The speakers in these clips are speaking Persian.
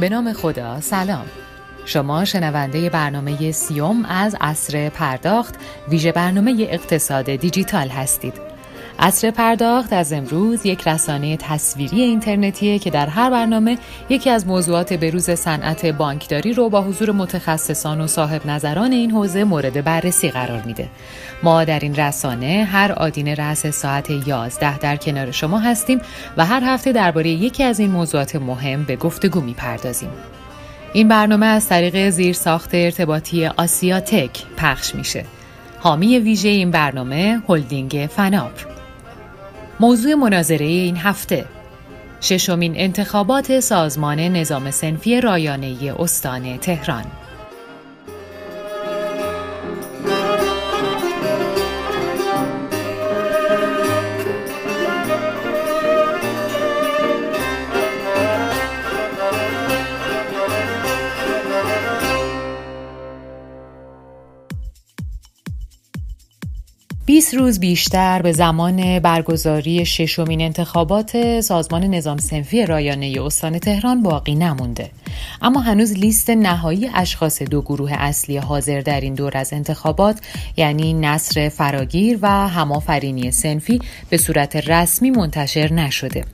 به نام خدا سلام. شما شنونده برنامه سیوم از عصر پرداخت ویژه برنامه اقتصاد دیجیتال هستید. عصر پرداخت از امروز یک رسانه تصویری اینترنتیه که در هر برنامه یکی از موضوعات بروز صنعت بانکداری رو با حضور متخصصان و صاحب نظران این حوزه مورد بررسی قرار میده. ما در این رسانه هر آدین رأس ساعت 11 در کنار شما هستیم و هر هفته درباره یکی از این موضوعات مهم به گفتگو می‌پردازیم. این برنامه از طریق زیر ساخت ارتباطی آسیا تک پخش میشه. حامی ویژه این برنامه هلدینگ فناپ موضوع مناظره این هفته. ششمین انتخابات سازمان نظام سنفی رایانه استان تهران. 20 روز بیشتر به زمان برگزاری ششمین انتخابات سازمان نظام سنفی رایانه استان تهران باقی نمونده. اما هنوز لیست نهایی اشخاص دو گروه اصلی حاضر در این دور از انتخابات یعنی نصر فراگیر و همافرینی سنفی به صورت رسمی منتشر نشده.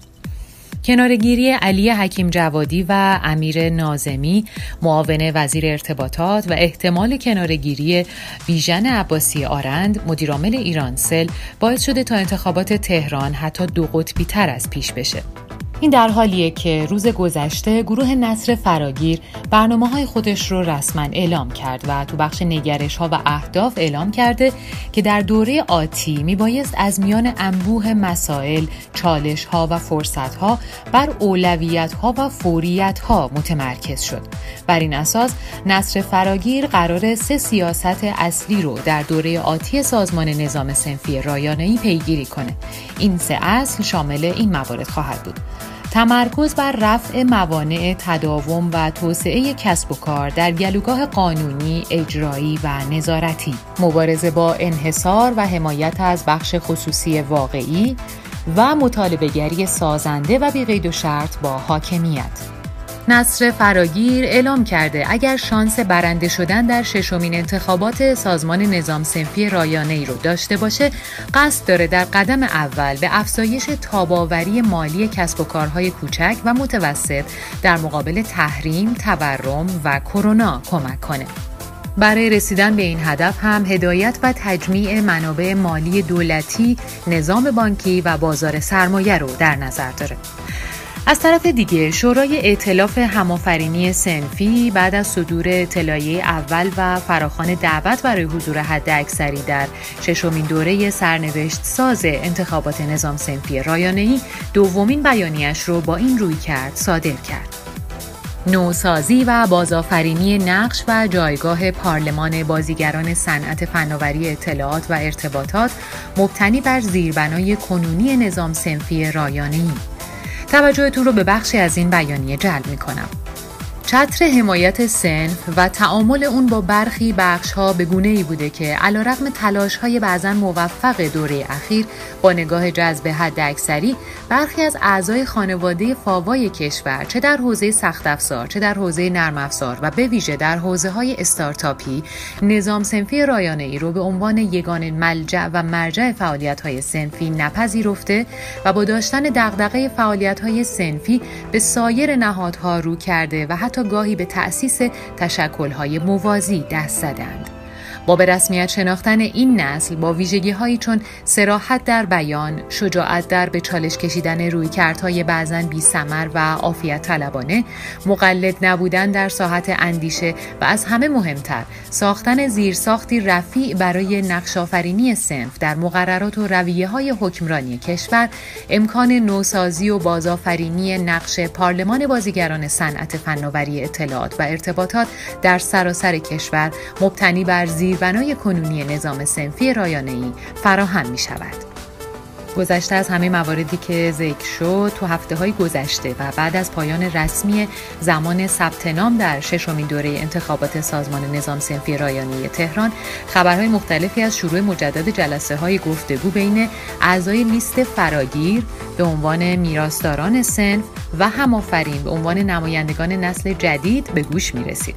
کنارگیری علی حکیم جوادی و امیر نازمی معاون وزیر ارتباطات و احتمال کنارگیری بیژن عباسی آرند مدیرعامل ایرانسل باعث شده تا انتخابات تهران حتی دو قطبی تر از پیش بشه. این در حالیه که روز گذشته گروه نصر فراگیر برنامه های خودش رو رسما اعلام کرد و تو بخش نگرش ها و اهداف اعلام کرده که در دوره آتی میبایست از میان انبوه مسائل، چالش ها و فرصت ها بر اولویت ها و فوریت ها متمرکز شد. بر این اساس نصر فراگیر قرار سه سیاست اصلی رو در دوره آتی سازمان نظام سنفی رایانه‌ای پیگیری کنه. این سه اصل شامل این موارد خواهد بود. تمرکز بر رفع موانع تداوم و توسعه کسب و کار در گلوگاه قانونی، اجرایی و نظارتی، مبارزه با انحصار و حمایت از بخش خصوصی واقعی و مطالبهگری سازنده و بیقید و شرط با حاکمیت. نصر فراگیر اعلام کرده اگر شانس برنده شدن در ششمین انتخابات سازمان نظام سنفی رایانه ای رو داشته باشه قصد داره در قدم اول به افزایش تاباوری مالی کسب و کارهای کوچک و متوسط در مقابل تحریم، تورم و کرونا کمک کنه. برای رسیدن به این هدف هم هدایت و تجمیع منابع مالی دولتی، نظام بانکی و بازار سرمایه رو در نظر داره. از طرف دیگه شورای ائتلاف همآفرینی سنفی بعد از صدور اطلاعیه اول و فراخوان دعوت برای حضور حد اکثری در ششمین دوره سرنوشت ساز انتخابات نظام سنفی رایانه‌ای دومین بیانیش رو با این روی کرد صادر کرد. نوسازی و بازآفرینی نقش و جایگاه پارلمان بازیگران صنعت فناوری اطلاعات و ارتباطات مبتنی بر زیربنای کنونی نظام سنفی رایانه‌ای توجهتون رو به بخشی از این بیانیه جلب می کنم. چتر حمایت سنف و تعامل اون با برخی بخش ها به گونه ای بوده که علا رقم تلاش های بعضا موفق دوره اخیر با نگاه جذب حد اکثری برخی از اعضای خانواده فاوای کشور چه در حوزه سخت افزار چه در حوزه نرم افزار و به ویژه در حوزه های استارتاپی نظام سنفی رایانه ای رو به عنوان یگان ملجع و مرجع فعالیت های سنفی نپذیرفته و با داشتن دغدغه فعالیت های سنفی به سایر نهادها رو کرده و حتی حتی گاهی به تأسیس تشکلهای موازی دست زدند. با به رسمیت شناختن این نسل با ویژگی هایی چون سراحت در بیان، شجاعت در به چالش کشیدن روی کردهای بعضا بی سمر و عافیت طلبانه، مقلد نبودن در ساحت اندیشه و از همه مهمتر ساختن زیرساختی رفیع برای نقشافرینی سنف در مقررات و رویه های حکمرانی کشور، امکان نوسازی و بازآفرینی نقش پارلمان بازیگران صنعت فناوری اطلاعات و ارتباطات در سراسر کشور مبتنی بر زیر بنای کنونی نظام سنفی رایانه‌ای فراهم می شود. گذشته از همه مواردی که ذکر شد تو هفته های گذشته و بعد از پایان رسمی زمان ثبت نام در ششمین دوره انتخابات سازمان نظام سنفی رایانه تهران خبرهای مختلفی از شروع مجدد جلسه های گفتگو بین اعضای لیست فراگیر به عنوان میراستاران سنف و همآفرین به عنوان نمایندگان نسل جدید به گوش می رسید.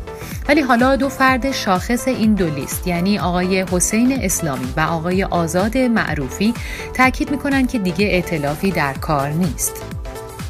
ولی حالا دو فرد شاخص این دو لیست یعنی آقای حسین اسلامی و آقای آزاد معروفی تاکید می‌کنن که دیگه اعتلافی در کار نیست.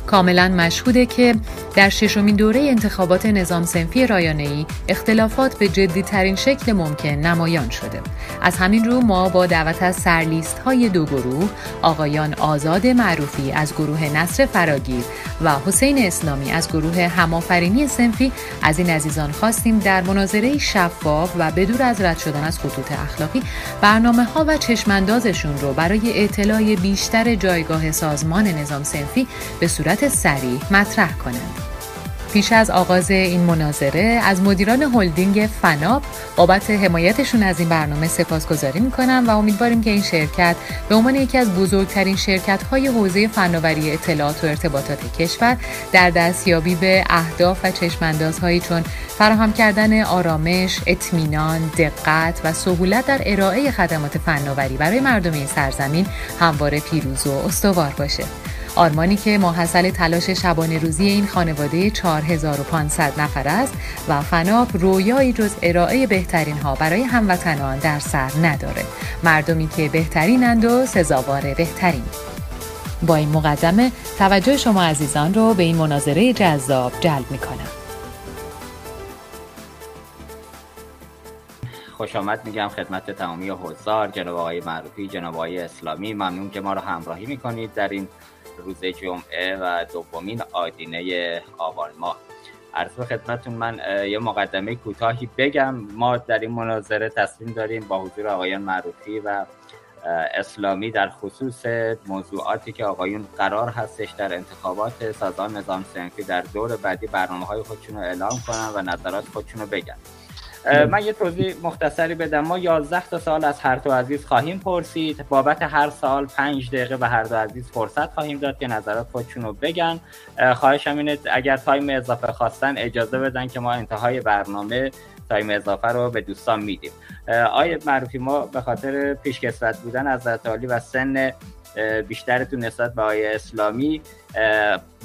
کاملا مشهوده که در ششمین دوره انتخابات نظام سنفی رایانه‌ای اختلافات به جدی ترین شکل ممکن نمایان شده. از همین رو ما با دعوت از سرلیست های دو گروه آقایان آزاد معروفی از گروه نصر فراگیر و حسین اسلامی از گروه همآفرینی سنفی از این عزیزان خواستیم در مناظره شفاف و بدور از رد شدن از خطوط اخلاقی برنامه ها و چشماندازشون رو برای اطلاع بیشتر جایگاه سازمان نظام سنفی به صورت سریع مطرح کنند. پیش از آغاز این مناظره از مدیران هلدینگ فناب بابت حمایتشون از این برنامه سپاسگزاری می‌کنم و امیدواریم که این شرکت به عنوان یکی از بزرگترین شرکت های حوزه فناوری اطلاعات و ارتباطات کشور در دستیابی به اهداف و چشماندازهایی چون فراهم کردن آرامش، اطمینان، دقت و سهولت در ارائه خدمات فناوری برای مردم این سرزمین همواره پیروز و استوار باشه. آرمانی که ماحصل تلاش شبانه روزی این خانواده 4500 نفر است و فناب رویایی جز ارائه بهترین ها برای هموطنان در سر نداره. مردمی که بهترینند و سزاوار بهترین. با این مقدمه توجه شما عزیزان رو به این مناظره جذاب جلب می کنم. خوش آمد میگم خدمت تمامی حضار جناب آقای معروفی جناب آقای اسلامی. ممنون که ما رو همراهی می‌کنید در این روز جمعه و دومین آدینه آبان ماه. عرض به خدمتون من یه مقدمه کوتاهی بگم. ما در این مناظره تصمیم داریم با حضور آقایان معروفی و اسلامی در خصوص موضوعاتی که آقایون قرار هستش در انتخابات سازمان نظام سنفی در دور بعدی برنامه های خودشون رو اعلام کنن و نظرات خودشون رو بگن. من یه توضیح مختصری بدم. ما 11 تا سوال از هر دو عزیز خواهیم پرسید. بابت هر سوال 5 دقیقه به هر دو عزیز فرصت خواهیم داد که نظرات خودشون رو بگن. خواهشم اینه اگر time اضافه خواستن اجازه بدن که ما انتهای برنامه time اضافه رو به دوستان میدیم. آقای معروفی ما به خاطر پیشکسوت بودن از عالی و سن بیشترتون نسبت به آقای اسلامی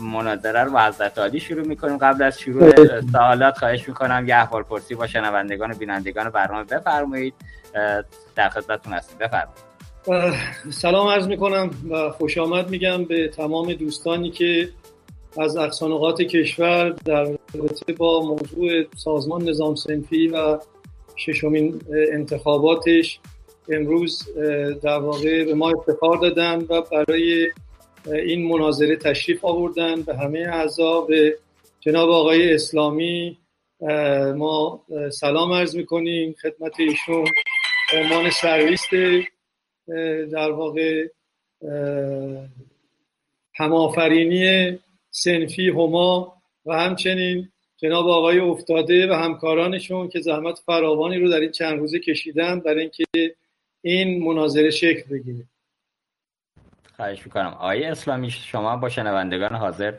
مناظره رو با حضرت عالی شروع می‌کنیم. قبل از شروع سوالات خواهش می‌کنم یه احوال پرسی با شنوندگان و بینندگان برنامه بفرمایید. در خدمتتون هستیم. بفرمایید. سلام عرض می‌کنم و خوش آمد میگم به تمام دوستانی که از اقصانقات کشور در رابطه با موضوع سازمان نظام سنفی و ششمین انتخاباتش امروز در واقع به ما افتخار دادن و برای این مناظره تشریف آوردن. به همه اعضا به جناب آقای اسلامی ما سلام عرض می‌کنیم. خدمت ایشون عنوان سرویست در واقع همآفرینی سنفی هما و همچنین جناب آقای افتاده و همکارانشون که زحمت فراوانی رو در این چند روزه کشیدن برای اینکه این مناظره شکل بگیره. خواهش می‌کنم. آقای اسلامی شما با شنوندگان حاضر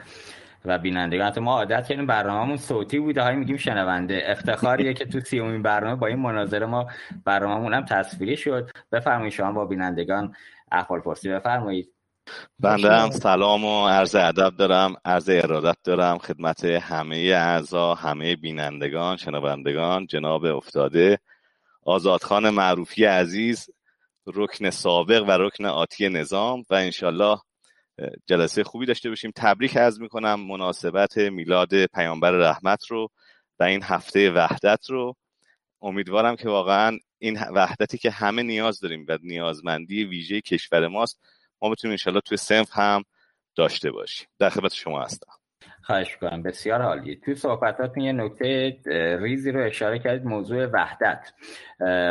و بینندگان ما عادت کردیم برنامه‌مون صوتی بوده. های میگیم شنونده. افتخاریه که تو سیومین برنامه با این مناظره ما برنامه‌مون هم تصویری شد. بفرمایید شما با بینندگان احوال پرسی بفرمایید. بنده هم سلام و عرض ادب دارم عرض ارادت دارم خدمت همه اعضا همه بینندگان شنوندگان جناب افتاده آزادخان معروفی عزیز رکن سابق و رکن آتی نظام و انشالله جلسه خوبی داشته باشیم. تبریک از می‌کنم مناسبت میلاد پیامبر رحمت رو و این هفته وحدت رو. امیدوارم که واقعا این وحدتی که همه نیاز داریم و نیازمندی ویژه کشور ماست ما بتونیم انشالله توی سنف هم داشته باشیم. در خدمت شما هستم. خواهش کنم بسیار عالی توی صحبتاتون یه نکته ریزی رو اشاره کردید موضوع وحدت.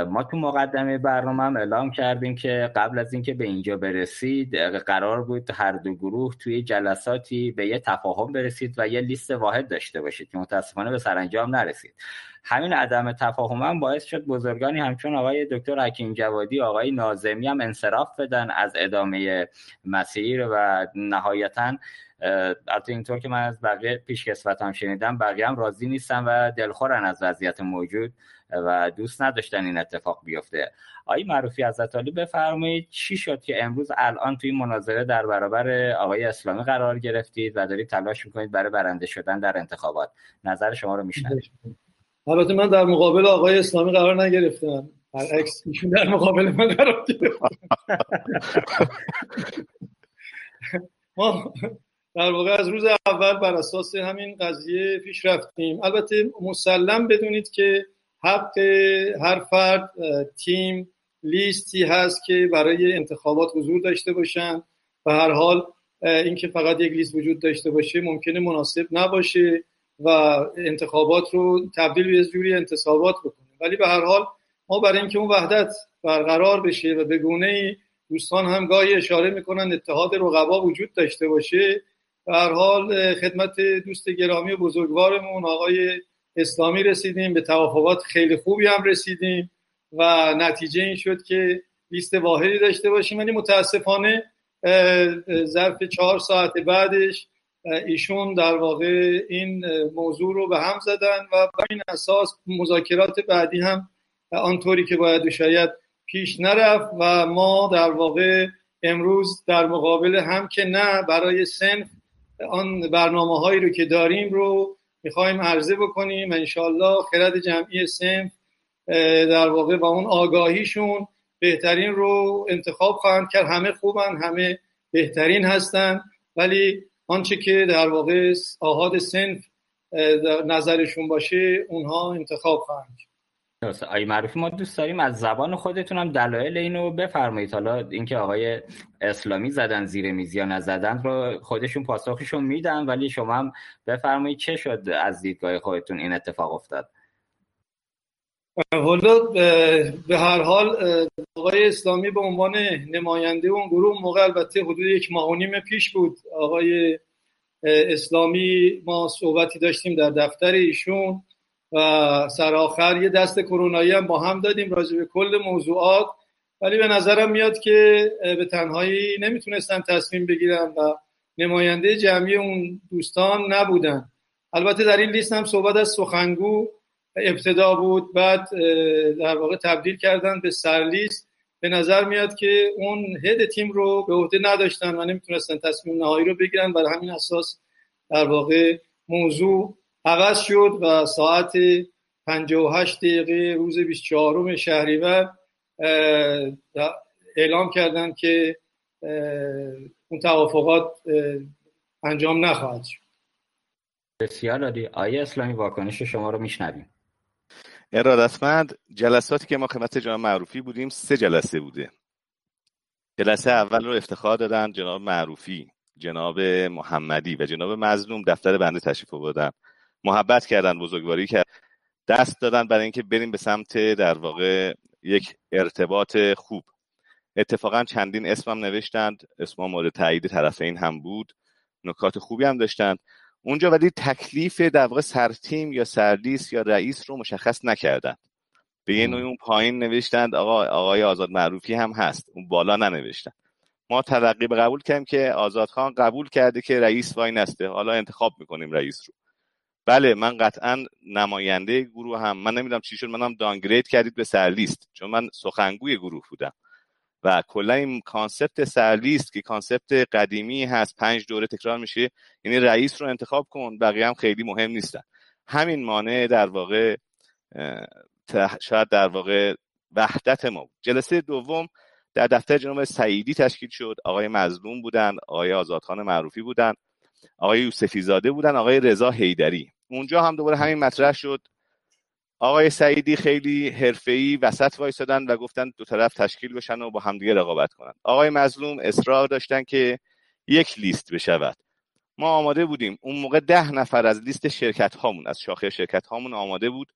ما تو مقدمه برنامه هم اعلام کردیم که قبل از اینکه به اینجا برسید قرار بود هر دو گروه توی جلساتی به یه تفاهم برسید و یه لیست واحد داشته باشید که متاسفانه به سرانجام نرسید. همین عدم تفاهم هم باعث شد بزرگانی همچون آقای دکتر حکیم جوادی آقای نازمی هم انصراف بدن از ادامه مسیر و نهایتا البته اینطور که من از بقیه پیشکسوتان شنیدم بقیه هم راضی نیستن و دلخورن از وضعیت موجود و دوست نداشتن این اتفاق بیفته. آقای معروفی از علی بفرمایید چی شد که امروز الان توی مناظره در برابر آقای اسلامی قرار گرفتید و دارید تلاش می‌کنید برای برنده شدن در انتخابات؟ نظر شما رو میشنوید. البته من در مقابل آقای اسلامی قرار نگرفتم. برعکس ایشون در مقابل من قرار گرفت. ما در واقع از روز اول بر اساس همین قضیه پیش رفتیم. البته مسلم بدونید که حق هر فرد تیم لیستی هست که برای انتخابات حضور داشته باشن. و هر حال اینکه فقط یک لیست وجود داشته باشه ممکنه مناسب نباشه و انتخابات رو تبدیل به جوری انتصابات بکنه. ولی به هر حال ما برای اینکه اون وحدت برقرار بشه و به گونه دوستان هم گاهی اشاره می‌کنن اتحاد رقبا وجود داشته باشه. هر حال خدمت دوست گرامی و بزرگوارمون آقای اسلامی رسیدیم به توافقات خیلی خوبی هم رسیدیم و نتیجه این شد که لیست واحدی داشته باشیم. ولی متاسفانه ظرف چهار ساعت بعدش ایشون در واقع این موضوع رو به هم زدن و بر این اساس مذاکرات بعدی هم آنطوری که باید شاید پیش نرفت و ما در واقع امروز در مقابل هم که نه برای سنف آن برنامه هایی رو که داریم رو می‌خوایم عرضه بکنیم. انشالله خرد جمعی سنف در واقع با اون آگاهیشون بهترین رو انتخاب خواهند کرد. همه خوبن همه بهترین هستن. ولی آنچه که در واقع آهاد سنف نظرشون باشه اونها انتخاب خواهند آی معروفی ما دوست داریم از زبان خودتون هم دلایل اینو بفرمایید. حالا اینکه آقای اسلامی زدن زیر میز یا نزدن رو خودشون پاسخشون میدن ولی شما هم بفرمایید چه شد از دیدگاه خودتون این اتفاق افتاد؟ حالا به هر حال آقای اسلامی به عنوان نماینده اون گروه موقع البته حدود یک ماه و نیم پیش بود. آقای اسلامی ما صحبتی داشتیم در دفتر ایشون. سرآخر یه دست کرونایی هم با هم دادیم راجع به کل موضوعات. ولی به نظرم میاد که به تنهایی نمی‌تونستن تصمیم بگیرن و نماینده جمعی اون دوستان نبودن. البته در این لیست هم صحبت از سخنگو ابتدا بود بعد در واقع تبدیل کردن به سرلیست به نظر میاد که اون هد تیم رو به عهده نداشتن و نمی‌تونستن تصمیم نهایی رو بگیرن. بر همین اساس در واقع موضوع عوض شد و ساعت 58 دقیقه روز 24 شهریور اعلام کردن که اون توافقات انجام نخواهد شد. بسیار عالی. آیه اسلامی واکنش شما رو میشنویم. ارادتمند جلساتی که ما خدمت جناب معروفی بودیم سه جلسه بوده. جلسه اول رو افتخار دادن جناب معروفی جناب محمدی و جناب مظلوم دفتر بنده تشریف آوردن. محبت کردن بزرگواری کرد. دست دادن برای اینکه بریم به سمت در واقع یک ارتباط خوب. اتفاقا چندین اسمم نوشتند. اسم مورد تایید طرفین هم بود. نکات خوبی هم داشتند. اونجا ولی تکلیف در واقع سرتیم یا سرلیس یا رئیس رو مشخص نکردند. به یه نوعی اون پایین نوشتند آقا آقای آزاد معروفی هم هست. اون بالا ننوشتن ما ترقی به قبول کردیم که آزاد خان قبول کرده که رئیس وای نسته. حالا انتخاب می‌کنیم رئیس رو. بله من قطعا نماینده گروه هم من نمی‌دونم چی شد منم downgrade کردید به سرلیست چون من سخنگوی گروه بودم. و کلا این concept سرلیست که concept قدیمی هست پنج دوره تکرار میشه یعنی رئیس رو انتخاب کن بقیه هم خیلی مهم نیستن. همین مانع در واقع شاید در واقع وحدت ما بود. جلسه دوم در دفتر جناب سعیدی تشکیل شد. آقای مظلوم بودن آقای آزادخان معروفی بودن آقای یوسفی زاده بودن آقای رضا هیدری اونجا هم دوباره همین مطرح شد. آقای سعیدی خیلی حرفه‌ای وسط وایسادن و گفتن دو طرف تشکیل بشن و با همدیگه رقابت کنن. آقای مظلوم اصرار داشتن که یک لیست بشود. ما آماده بودیم. اون موقع ده نفر از لیست شرکت هامون از شاخه شرکت هامون آماده بود.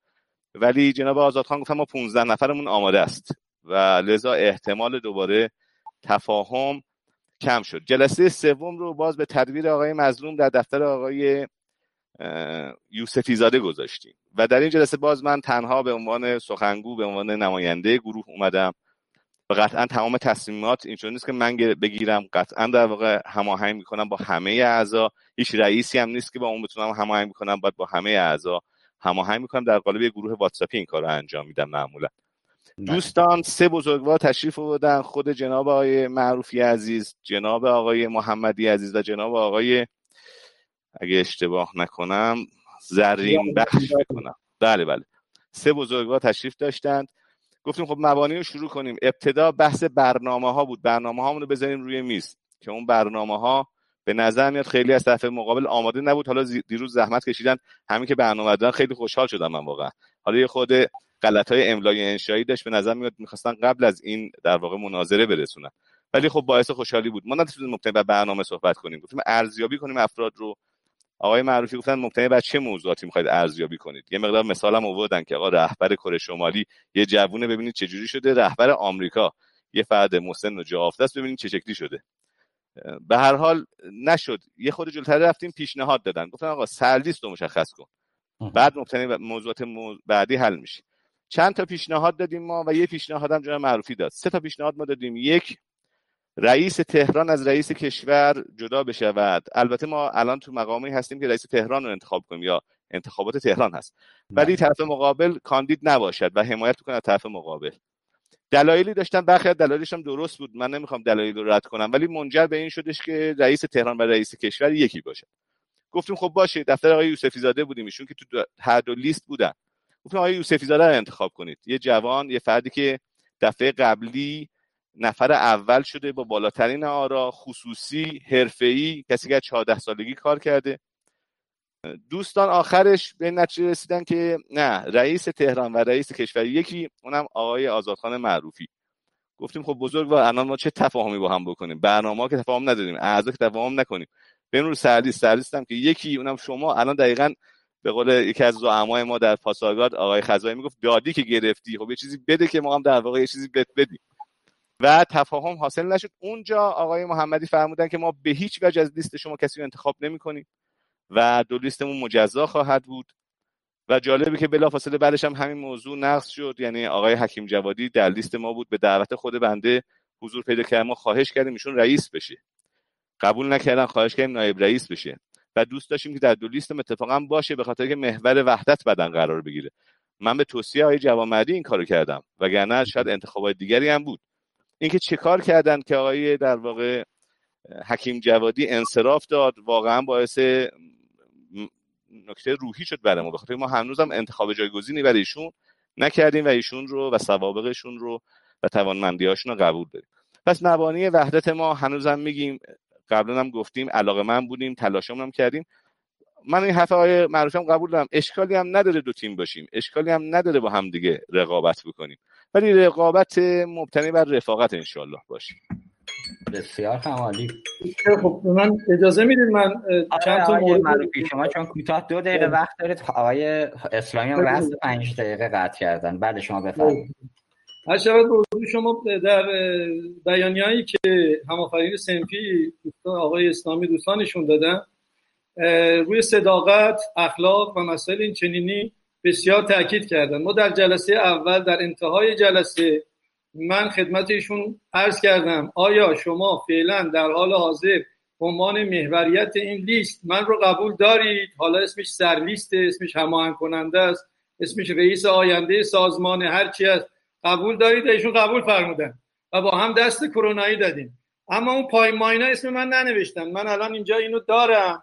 ولی جناب آزادخان گفتن ما 15 نفرمون آماده است. و لذا احتمال دوباره تفاهم کم شد. جلسه سوم رو باز به تدبیر آقای مظلوم در دفتر آقای یوسفی زاده گذاشتیم. و در این جلسه باز من تنها به عنوان سخنگو به عنوان نماینده گروه اومدم و قطعا تمام تصمیمات اینجوری نیست که من بگیرم. قطعا در واقع هماهنگ می‌کنم با همه اعضا. هیچ رئیسی هم نیست که با اون بتونم هماهنگ می‌کنم باید با همه اعضا هماهنگ می‌کنم. در قالب یه گروه واتساپی این کار رو انجام میدم معمولا. بله. دوستان سه بزرگوار تشریف بودن خود جناب آقای معروفی عزیز جناب آقای محمدی عزیز و جناب آقای اگه اشتباه نکنم زرین بخش بکنم بله بله. سه بزرگوار تشریف داشتند. گفتیم خب مبانی رو شروع کنیم. ابتدا بحث برنامه ها بود. برنامه هامون رو بذاریم روی میز که اون برنامه ها به نظر میاد خیلی از طرف مقابل آماده نبود. حالا دیروز زحمت کشیدن همین که برنامه دادن خیلی خوشحال شدم من واقعا. حالا یه خود غلط های املای انشایی داشت. به نظر میاد می‌خواستن قبل از این در واقع مناظره برسونن. ولی خب باعث خوشحالی بود. ما نتونستیم مبتنی بر برنامه صحبت کنیم. گفتیم ارزیابی کنیم افراد رو. آقای معروفی گفتن مبتنی بر چه موضوعاتی می‌خواید ارزیابی کنید؟ یه مقدار مثالم آوردن که آقا رهبر کره شمالی یه جوونه ببینید چه جوری شده. رهبر آمریکا یه فرد مسن و جا است ببینید چه شکلی شده. به هر حال نشد. یه خود جلوتر رفتیم پیشنهاد دادن. گفتن آقا سرلیست رو مشخص کن. بعد مبتنی موضوعات بعدی حل میشه. چند تا پیشنهاد دادیم ما و یه پیشنهاد هم جناب معروفی داد. سه تا پیشنهاد ما دادیم. یک رئیس تهران از رئیس کشور جدا بشود. البته ما الان تو مقامی هستیم که رئیس تهران رو انتخاب کنیم یا انتخابات تهران هست. ولی طرف مقابل کاندید نباشد و حمایت کنه از طرف مقابل. دلایلی داشتن برخی دلایلش هم درست بود. من نمی‌خوام دلایل رو رد کنم ولی منجر به این شدش که رئیس تهران و رئیس کشور یکی باشه گفتیم خب باشه دفتر آقای یوسفی زاده بودیم ایشون که تو هر دو لیست بودن. گفتیم آقای یوسفی زاده رو انتخاب کنید. یه جوان یه فردی که دفعه قبلی نفر اول شده با بالاترین آرا خصوصی حرفه‌ای کسی که 14 سالگی کار کرده. دوستان آخرش به نتیجه رسیدن که نه رئیس تهران و رئیس کشور یکی اونم آقای آزادخان معروفی. گفتیم خب بزرگ و الان ما چه تفاهمی با هم بکنیم؟ برنامه که تفاهم نداریم اعضا که تفاهم نکنیم. به نور سرلیست سرلیست هم که یکی اونم شما الان دقیقا به قول یکی از زعمای ما در پاسارگاد آقای خزایی می‌گفت دادی که گرفتی خب یه چیزی بده که ما هم در واقع یه چیزی بد بدیم. و تفاهم حاصل نشد. اونجا آقای محمدی فرمودن که ما به هیچ وجه از لیست شما کسی رو انتخاب نمی کنیم و دو لیستمون مجزا خواهد بود. و جالبه که بلافاصله بعدش هم همین موضوع نقص شد. یعنی آقای حکیم جوادی در لیست ما بود به دعوت خود بنده حضور پیدا کرد. ما خواهش کردیم ایشون رئیس بشه. قبول نکردن خواهش کردیم نایب رئیس بشه. و دوست داشتیم که در دو لیستم اتفاقا باشه به خاطر که محور وحدت بدن قرار بگیره. من به توصیه آقای جوامردی این کارو کردم وگرنه شاید انتخابات دیگری هم بود. اینکه چه کار کردن که آقای در واقع حکیم جوادی انصراف داد واقعا باعث نکته روحی شد برای ما. بخاطر ما هنوزم انتخاب جایگزینی برای ایشون نکردیم و ایشون رو و سوابقشون رو و توانمندیاشون رو قبول داریم. پس مبانی وحدت ما هنوزم میگیم قبلا هم گفتیم علاقه من بودیم تلاشمون هم کردیم. من این حرف های معروفم قبول دارم. اشکالی هم نداره دو تیم باشیم. اشکالی هم نداره با هم دیگه رقابت بکنیم. ولی رقابت مبتنی بر رفاقت انشالله باشه بسیار خمالی خب من اجازه می‌دید من چند تا مورد شما چون کوتاه دو دقیقه وقت دارید آقای اسلامی هم رست پنج دقیقه قطع کردن. بله شما بفرمایید. هر شود به شما در بیانیه‌ای که همافرین سنفی آقای اسلامی دوستانشون دادن. روی صداقت اخلاق و مسائل این چنینی بسیار تاکید کردن. ما در جلسه اول در انتهای جلسه من خدمت ایشون عرض کردم آیا شما فعلا در حال حاضر عنوان محوریت این لیست من رو قبول دارید؟ حالا اسمش سرلیست اسمش هماهنگ کننده است اسمش رئیس آینده سازمان هرچی است. قبول دارید؟ ایشون قبول فرمودن و با هم دست کرونایی دادیم. اما اون پای ماینا اسم من ننوشتن. من الان اینجا اینو دارم.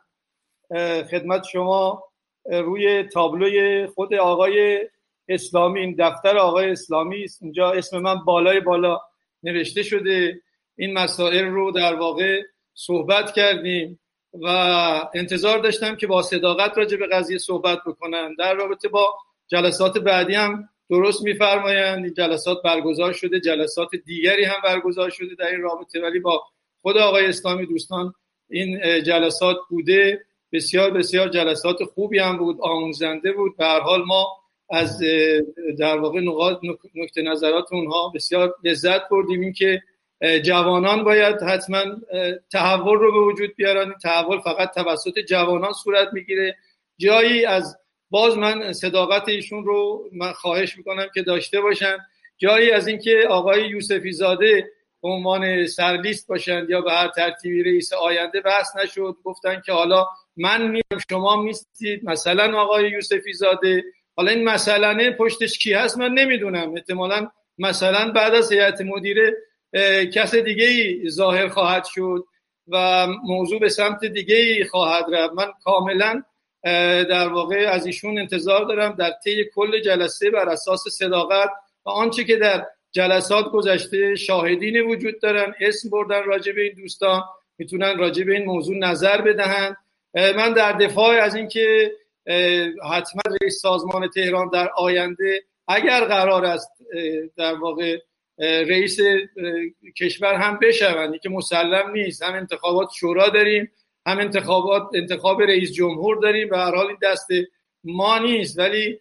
خدمت شما روی تابلوی خود آقای اسلامی این دفتر آقای اسلامی است. اینجا اسم من بالای بالا نوشته شده. این مسائل رو در واقع صحبت کردیم و انتظار داشتم که با صداقت راجع به قضیه صحبت بکنن. در رابطه با جلسات بعدی هم درست میفرمایند. این جلسات برگزار شده جلسات دیگری هم برگزار شده در این رابطه. ولی با خود آقای اسلامی دوستان این جلسات بوده. بسیار بسیار جلسات خوبی هم بود آموزنده بود. به هر حال ما از در واقع نقاط نکته نظرات اونها بسیار لذت بردیم. این که جوانان باید حتما تحول رو به وجود بیارن. تحول فقط توسط جوانان صورت می‌گیره. جایی از باز من صداقت ایشون رو من خواهش می‌کنم که داشته باشن. جایی از اینکه آقای یوسفی زاده به عنوان سرلیست باشند یا به هر ترتیبی رئیس آینده بحث نشد گفتن که حالا من میرم شما میستید مثلا آقای یوسفی زاده. حالا این مسئله پشتش کی هست من نمی‌دونم. احتمالا مثلا بعد از هیئت مدیره کس دیگه ای ظاهر خواهد شد و موضوع به سمت دیگه ای خواهد رفت. من کاملا در واقع از ایشون انتظار دارم در طی کل جلسه بر اساس صداقت و آنچه که در جلسات گذشته شاهدین وجود دارن اسم بردن راجع به این دوستان. می‌تونن راجع به این موضوع نظر بدهند من در دفاع از اینکه حتما رئیس سازمان تهران در آینده اگر قرار است در واقع رئیس کشور هم بشوند که مسلم نیست. هم انتخابات شورا داریم هم انتخابات انتخاب رئیس جمهور داریم. و هر حال این دست ما نیست. ولی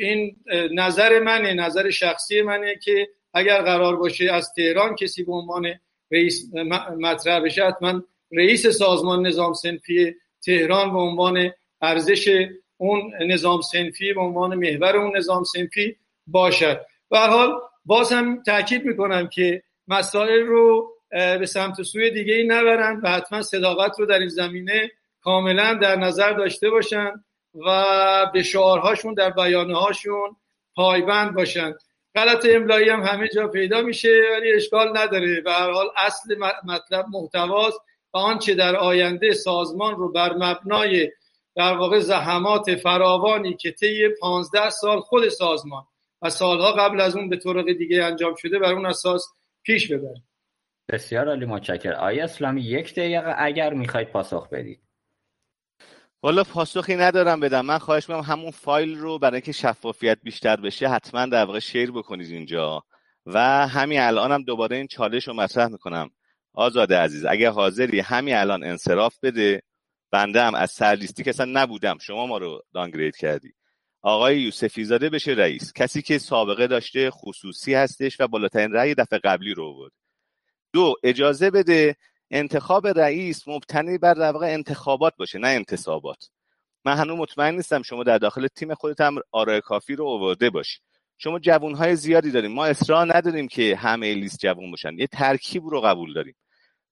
این نظر منه نظر شخصی منه که اگر قرار باشه از تهران کسی به عنوان رئیس مطرح بشه حتما رئیس سازمان نظام سنفی تهران به عنوان ارزش اون نظام سنفی به عنوان محور اون نظام سنفی باشد. و حال باز هم تاکید می‌کنم که مسائل رو به سمت سوی دیگه ای نبرن و حتما صداقت رو در این زمینه کاملا در نظر داشته باشن و به شعارهاشون در بیانه هاشون پایبند باشن. غلط املایی هم همه جا پیدا میشه ولی اشکال نداره. و هر حال اصل مطلب محتواست. و آنچه در آینده سازمان رو بر مبنای در واقع زحمات فراوانی که طی 15 سال خود سازمان و سالها قبل از اون به طرق دیگه انجام شده بر اون اساس پیش ببره. بسیار عالی متشکرم. آیا اسلامی یک دقیقه اگر می‌خواید پاسخ بدید. والا پاسخی ندارم بدم. من خواهش می‌کنم همون فایل رو برای اینکه شفافیت بیشتر بشه حتما در واقع شیر بکنید اینجا. و همین الانم هم دوباره این چالش رو مطرح می‌کنم. آزاده عزیز اگه حاضری همین الان انصراف بده بنده هم از سرلیستی که اصلا نبودم شما ما رو دانگرید کردی. آقای یوسفی زاده بشه رئیس کسی که سابقه داشته خصوصی هستش و بالاترین رأی دفعه قبلی رو بود دو اجازه بده انتخاب رئیس مبتنی بر در انتخابات باشه نه انتصابات. من هنوز مطمئن نیستم شما در داخل تیم خودت هم آرای کافی رو آورده باشی. شما جوانهای زیادی داریم. ما اصرار نداریم که همه لیست جوان باشن. یه ترکیب رو قبول داریم.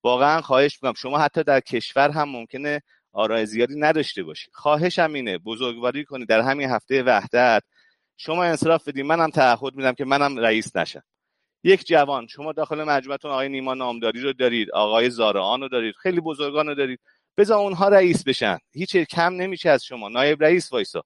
واقعا خواهش می‌کنم. شما حتی در کشور هم ممکنه آرای زیادی نداشته باشی. خواهشم اینه بزرگواری کنی در همین هفته وحدت. شما انصراف بدید منم تعهد میدم که منم رئیس نشم. یک جوان شما داخل مجموعتون آقای نیما نامداری رو دارید آقای زارعان رو دارید خیلی بزرگان رو دارید. بذار اونها رئیس بشن. هیچ کم نمیشه از شما. نایب رئیس وایسا.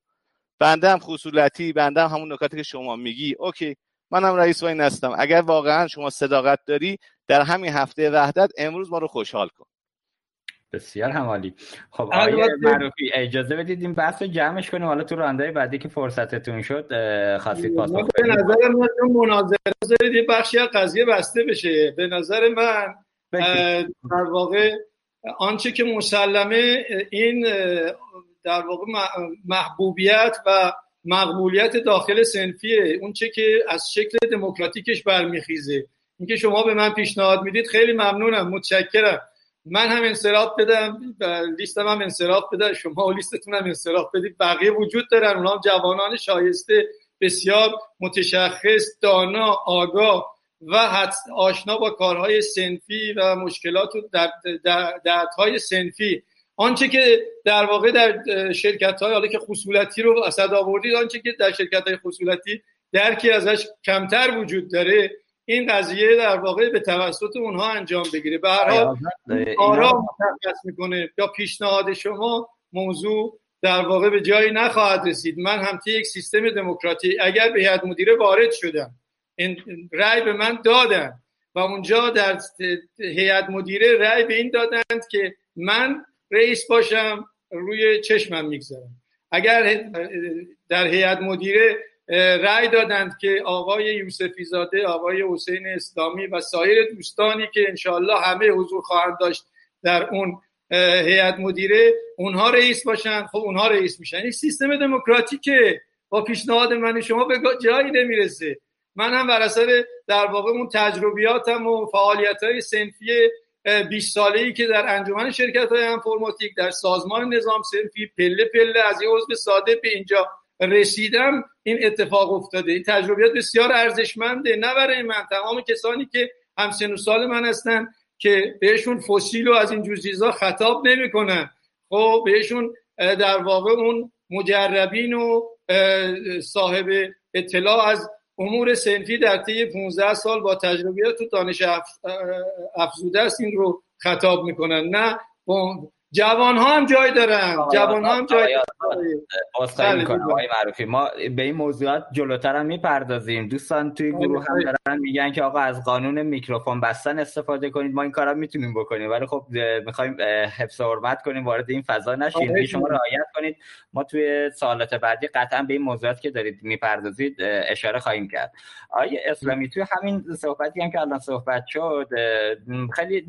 بنده هم خصولتی بنده هم همون نکاتی که شما میگی. اوکی منم رئیس وای نستم. اگر واقعا شما صداقت داری در همین هفته وحدت امروز ما رو خوشحال کن. بسیار همالی. خب آقای معروفی اجازه بدید این بحث رو جمعش کنیم. حالا تو رانده بعدی که فرصتتون شد خواستید پاسخ به نظر من مناظره بذارید یه بخشی از قضیه بسته بشه. به نظر من در واقع آنچه که مسلمه این در واقع محبوبیت و مقبولیت داخل سنفیه. اون چه که از شکل دموکراتیکش برمیخیزه. اینکه شما به من پیشنهاد می‌دید خیلی ممنونم متشکرم. من هم انصراف بدم لیستم هم انصراف بده. شما و لیستتون هم انصراف بدید. بقیه وجود دارن. اونا هم جوانان شایسته بسیار متشخص دانا آگاه و آشنا با کارهای سنفی و مشکلات و دردهای سنفی. آنچه که در واقع در شرکت های حالا که خصولتی رو اسد آوردید آنچه که در شرکت های خصولتی درکی ازش کمتر وجود داره این قضیه در واقع به توسط اونها انجام بگیره. به هر حال آرام مشخص می‌کنه. یا پیشنهاد شما موضوع در واقع به جایی نخواهد رسید. من هم توی یک سیستم دموکراتی اگر به هیئت مدیره وارد شدم این رأی به من دادن و اونجا در هیئت مدیره رأی به این دادند که من رئیس باشم روی چشمم می‌گذارم. اگر در هیئت مدیره رأی دادند که آقای یوسفی زاده آقای حسین اسلامی و سایر دوستانی که انشاءالله همه حضور خواهند داشت در اون هیئت مدیره اونها رئیس باشند خب اونها رئیس میشن. این سیستم دموکراتیکه. با پیشنهاد من شما به جایی نمی‌رسه. من هم بر اثر در واقع اون تجربیاتم و فعالیت های سنفی 20 ساله ای که در انجمن شرکت های انفرماتیک در سازمان نظام سنفی پله پله از یه عضو ساده به اینجا رسیدم این اتفاق افتاده. این تجربیات بسیار ارزشمنده. نه برای من تمام کسانی که همسن و سال من هستن که بهشون فسیل و از این جور چیزا خطاب نمی‌کنن. خب بهشون در واقع اون مجربین و صاحب اطلاع از امور سنفی در طی 15 سال با تجربیات و دانش افزوده است. این رو خطاب می‌کنن. نه جوان ها هم جای دارن. جوان ها هم جای دارن. بله، معروفی ما به این موضوعات جلوتر هم می‌پردازیم. دوستان توی گروه هم. دارن میگن که آقا از قانون میکروفون بستن استفاده کنید. ما این کارا می‌تونیم بکنیم. ولی خب می‌خوایم حفظ حرمت کنیم. وارد این فضا نشیم. شما رعایت کنید. ما توی سوالات بعدی قطعا به این موضوعات که دارید می‌پردازید اشاره خواهیم کرد. آیه اسلامی توی همین صحبتی هم که الان صحبت شد خیلی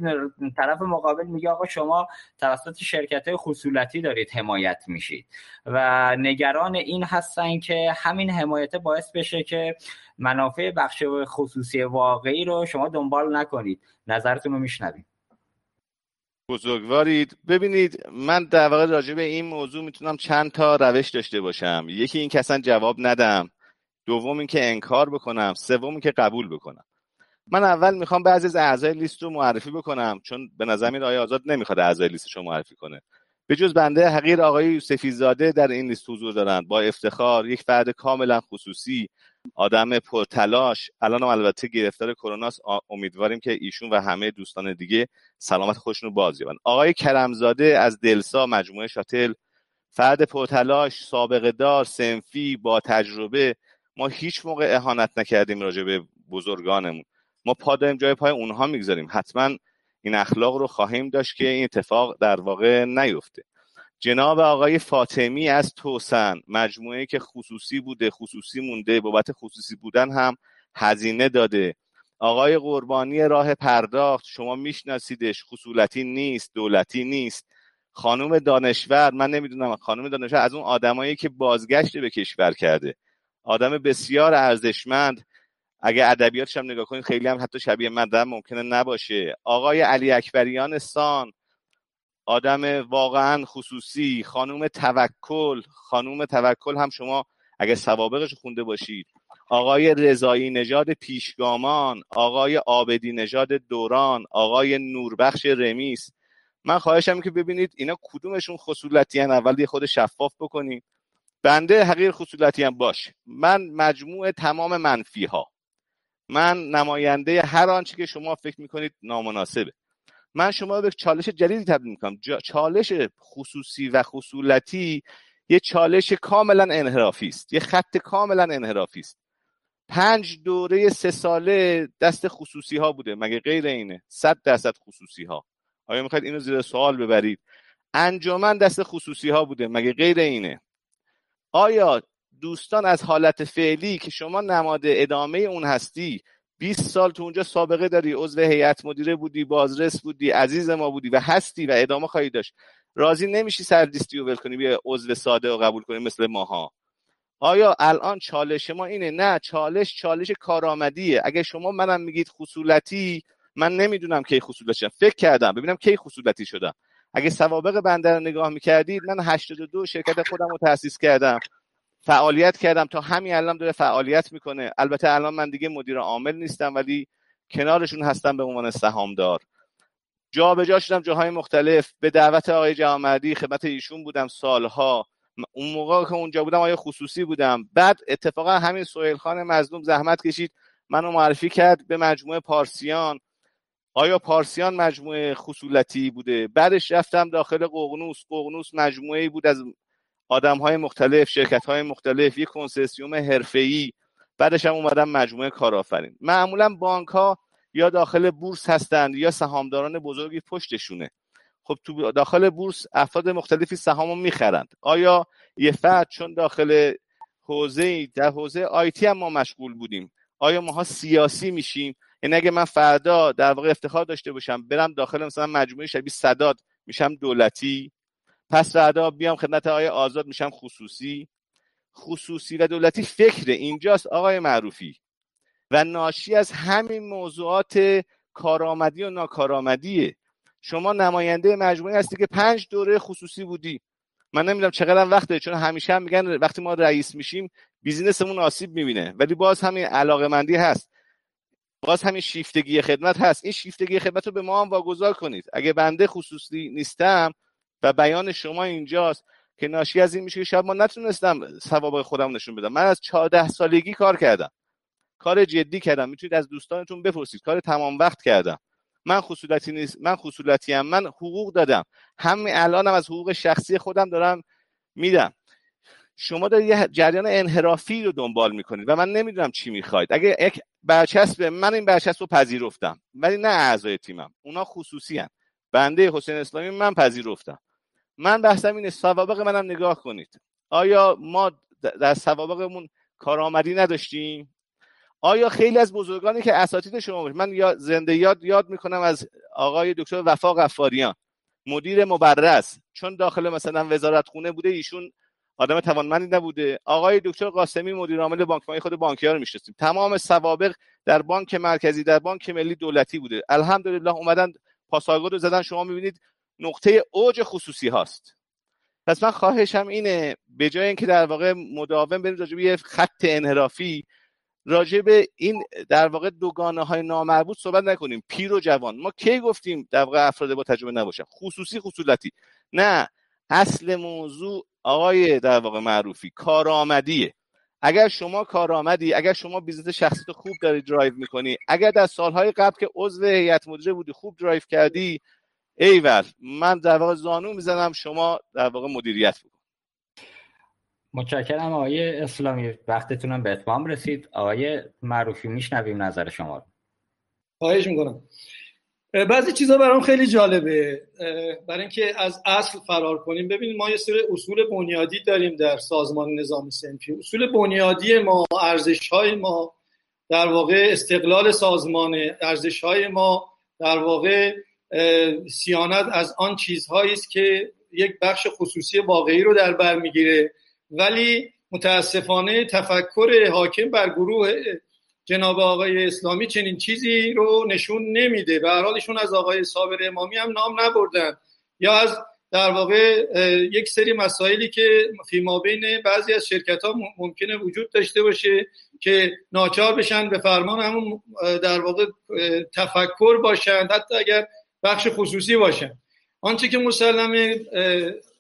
طرف مقابل میگه آقا شما توسط توسط شرکت خصولتی دارید حمایت میشید. و نگران این هستن که همین حمایت باعث بشه که منافع بخش خصوصی واقعی رو شما دنبال نکنید. نظرتون رو میشنوید بزرگوارید. ببینید من در واقع راجع به این موضوع می‌تونم چند تا روش داشته باشم. یکی این که اصلا جواب ندم. دوم این که انکار بکنم. سوم که قبول بکنم. من اول می‌خوام بعضی از اعضای لیست رو معرفی بکنم چون به نظر میاد آقای آزاد نمی‌خواد اعضای لیستش رو معرفی کنه. به جز بنده حقیر آقای یوسفی زاده در این لیست حضور دارند. با افتخار یک فرد کاملا خصوصی آدم پرتلاش الان هم البته گرفتار کرونا امیدواریم که ایشون و همه دوستان دیگه سلامت خودشون رو باز یابن آقای کرمزاده از دلسا مجموعه شاتل فرد پرتلاش سابقه دار سنفی با تجربه ما هیچ موقع اهانت نکردیم راجع به بزرگانمون. ما پا داریم جای پای اونها می‌گذاریم. حتما این اخلاق رو خواهیم داشت که این اتفاق در واقع نیفته. جناب آقای فاطمی از توسن مجموعه که خصوصی بوده خصوصی مونده بابت خصوصی بودن هم هزینه داده. آقای قربانی راه پرداخت شما میشناسیدش خصولتی نیست دولتی نیست. خانم دانشور من نمی‌دونم خانم دانشور از اون آدمایی که بازگشت به کشور کرده. آدم بسیار ارزشمند اگه ادبیاتش هم نگاه کنید خیلی هم حتی شبیه مدن ممکنه نباشه. آقای علی اکبریان سان آدم واقعا خصوصی خانوم توکل. خانوم توکل هم شما اگه سوابقش خونده باشید. آقای رضایی نژاد پیشگامان آقای آبدی نژاد دوران آقای نوربخش رمیس. من خواهشم که ببینید اینا کدومشون خصولتی هن اول یه خود شفاف بکنید بنده حقیر خصولتی هم باش. من مجموع تمام منفی ها من نماینده هر آنچه که شما فکر می‌کنید نامناسبه. من شما به چالش جدیدی تبدیل می‌کنم. چالش خصوصی و خصولتی یه چالش کاملا انحرافی است. یه خط کاملا انحرافی است. پنج دوره سه ساله دست خصوصی ها بوده. مگه غیر اینه؟ صد درصد خصوصی ها آیا می‌خواید اینو زیر سوال ببرید؟ انجمن دست خصوصی ها بوده. مگه غیر اینه؟ آیا دوستان از حالت فعلی که شما نماد ادامه اون هستی 20 سال تو اونجا سابقه داری عضو هیئت مدیره بودی بازرس بودی عزیز ما بودی و هستی و ادامه خواهی داشت. راضی نمیشی سردیستی و ول کنی بیا عضو ساده و قبول کنی مثل ماها. آیا الان چالش ما اینه؟ نه چالش چالش کارآمدیه. اگه شما منم میگید خصولتی من نمی‌دونم کی خصولتی شدم. فکر کردم ببینم کی خصولتی شدم. اگه سوابق بنده رو نگاه می‌کردید من 82 شرکت خودم رو تاسیس کردم. فعالیت کردم تا همین الان داره فعالیت می‌کنه. البته الان من دیگه مدیر عامل نیستم ولی کنارشون هستم به عنوان سهامدار. جا به جا شدم جاهای مختلف. به دعوت آقای جهانمردی خدمت ایشون بودم سالها. اون موقع که اونجا بودم آیا خصوصی بودم. بعد اتفاقا همین سوهیل خان مظلوم زحمت کشید. منو معرفی کرد به مجموعه پارسیان. آیا پارسیان مجموعه خصولتی بوده؟ بعدش رفتم داخل ققنوس ققنوس مجموعه بود از آدم های مختلف شرکت های مختلف یک کنسسیوم ای بعدش هم اومدن مجموعه کارآفرین. معمولا بانک ها یا داخل بورس هستند یا سهامداران بزرگی پشتشونه. خب تو داخل بورس افراد مختلفی سهام رو می‌خرند. آیا یه فرد چون داخل حوزه در حوزه آیتی هم ما مشغول بودیم آیا ماها سیاسی میشیم؟ یعنی اگه من فردا در واقع افتخار داشته باشم برم داخل مثلا مجموعه شبیه صداد میشم دولتی؟ پس فردا بیام خدمت آقای آزاد میشم خصوصی. خصوصی و دولتی فکر اینجاست آقای معروفی. و ناشی از همین موضوعات کارآمدی و ناکارآمدیه. شما نماینده مجموعه هستی که پنج دوره خصوصی بودی. من نمی‌دونم چقدر وقت داره چون همیشه هم میگن وقتی ما رئیس میشیم بیزینسمون آسیب می‌بینه. ولی باز همین علاقه مندی هست. باز همین شیفتگی خدمت هست. این شیفتگی خدمت رو به ما هم واگذار کنید. اگه بنده خصوصی نیستم و بیان شما اینجاست که ناشی از این میشه که شاید ما نتونستم سوابق خودم نشون بدم. من از 14 سالگی کار کردم. کار جدی کردم. می‌تونید از دوستانتون بپرسید. کار تمام وقت کردم. من خصولتی نیست. من خصولتی هم من حقوق دادم. همین الانم از حقوق شخصی خودم دارم میدم. شما دارید یه جریان انحرافی رو دنبال می‌کنید و من نمی‌دونم چی می‌خواید. اگه یک برچسب من این برچسب رو پذیرفتم. ولی نه اعضای تیمم. اونا خصوصی هم. بنده حسین اسلامی من پذیرفتم. من بحثم اینه سوابق منم نگاه کنید. آیا ما در سوابقمون کارآمدی نداشتیم؟ آیا خیلی از بزرگانی که اساتید شما باشه من یا زنده یاد یاد می‌کنم از آقای دکتر وفا غفاریان مدیر مبرز چون داخل مثلا وزارت خونه بوده ایشون آدم توانمندی نبوده. آقای دکتر قاسمی مدیر عامل بانک خود بانکی ها رو می‌شناسیم. تمام سوابق در بانک مرکزی در بانک ملی دولتی بوده. الحمدلله اومدن پاسارگاد رو زدن. شما می‌بینید نقطه اوج خصوصی هاست. پس من خواهشم اینه به جای اینکه در واقع مداوم بریم راجع یه خط انحرافی راجع به این در واقع دوگانه های نامربوط صحبت نکنیم. پیر و جوان. ما کی گفتیم در واقع افراد با تجربه نباشن؟ خصوصی خصولتی. نه. اصل موضوع آقای در واقع معروفی کارآمدیه. اگر شما کارآمدی اگر شما business شخصی خوب داری درایو می‌کنی اگر در سالهای قبل که عضو هیئت مدیره بودی خوب درایو کردی ایول من در واقع زانو می‌زنم شما در واقع مدیریت بکن. متشکرم آقای اسلامی وقتتونم به اتمام رسید. آقای معروفی میشنویم نظر شما رو. خواهش می‌کنم. بعضی چیزها برام خیلی جالبه. برای اینکه از اصل فرار کنیم ببینید ما یه سری اصول بنیادی داریم در سازمان نظام سنفی اصول بنیادی ما ارزش های ما در واقع استقلال سازمان ارزش های ما در واقع سیانت از آن چیزهایی است که یک بخش خصوصی واقعی رو در بر می‌گیره. ولی متاسفانه تفکر حاکم بر گروه جناب آقای اسلامی چنین چیزی رو نشون نمیده. به هر حالشون از آقای صابر امامی هم نام نبردن. یا از در واقع یک سری مسائلی که فیما بین بعضی از شرکت ها ممکنه وجود داشته باشه که ناچار بشن به فرمان همون در واقع تفکر باشند. حتی اگر بخش خصوصی باشن آنچه که مسلمه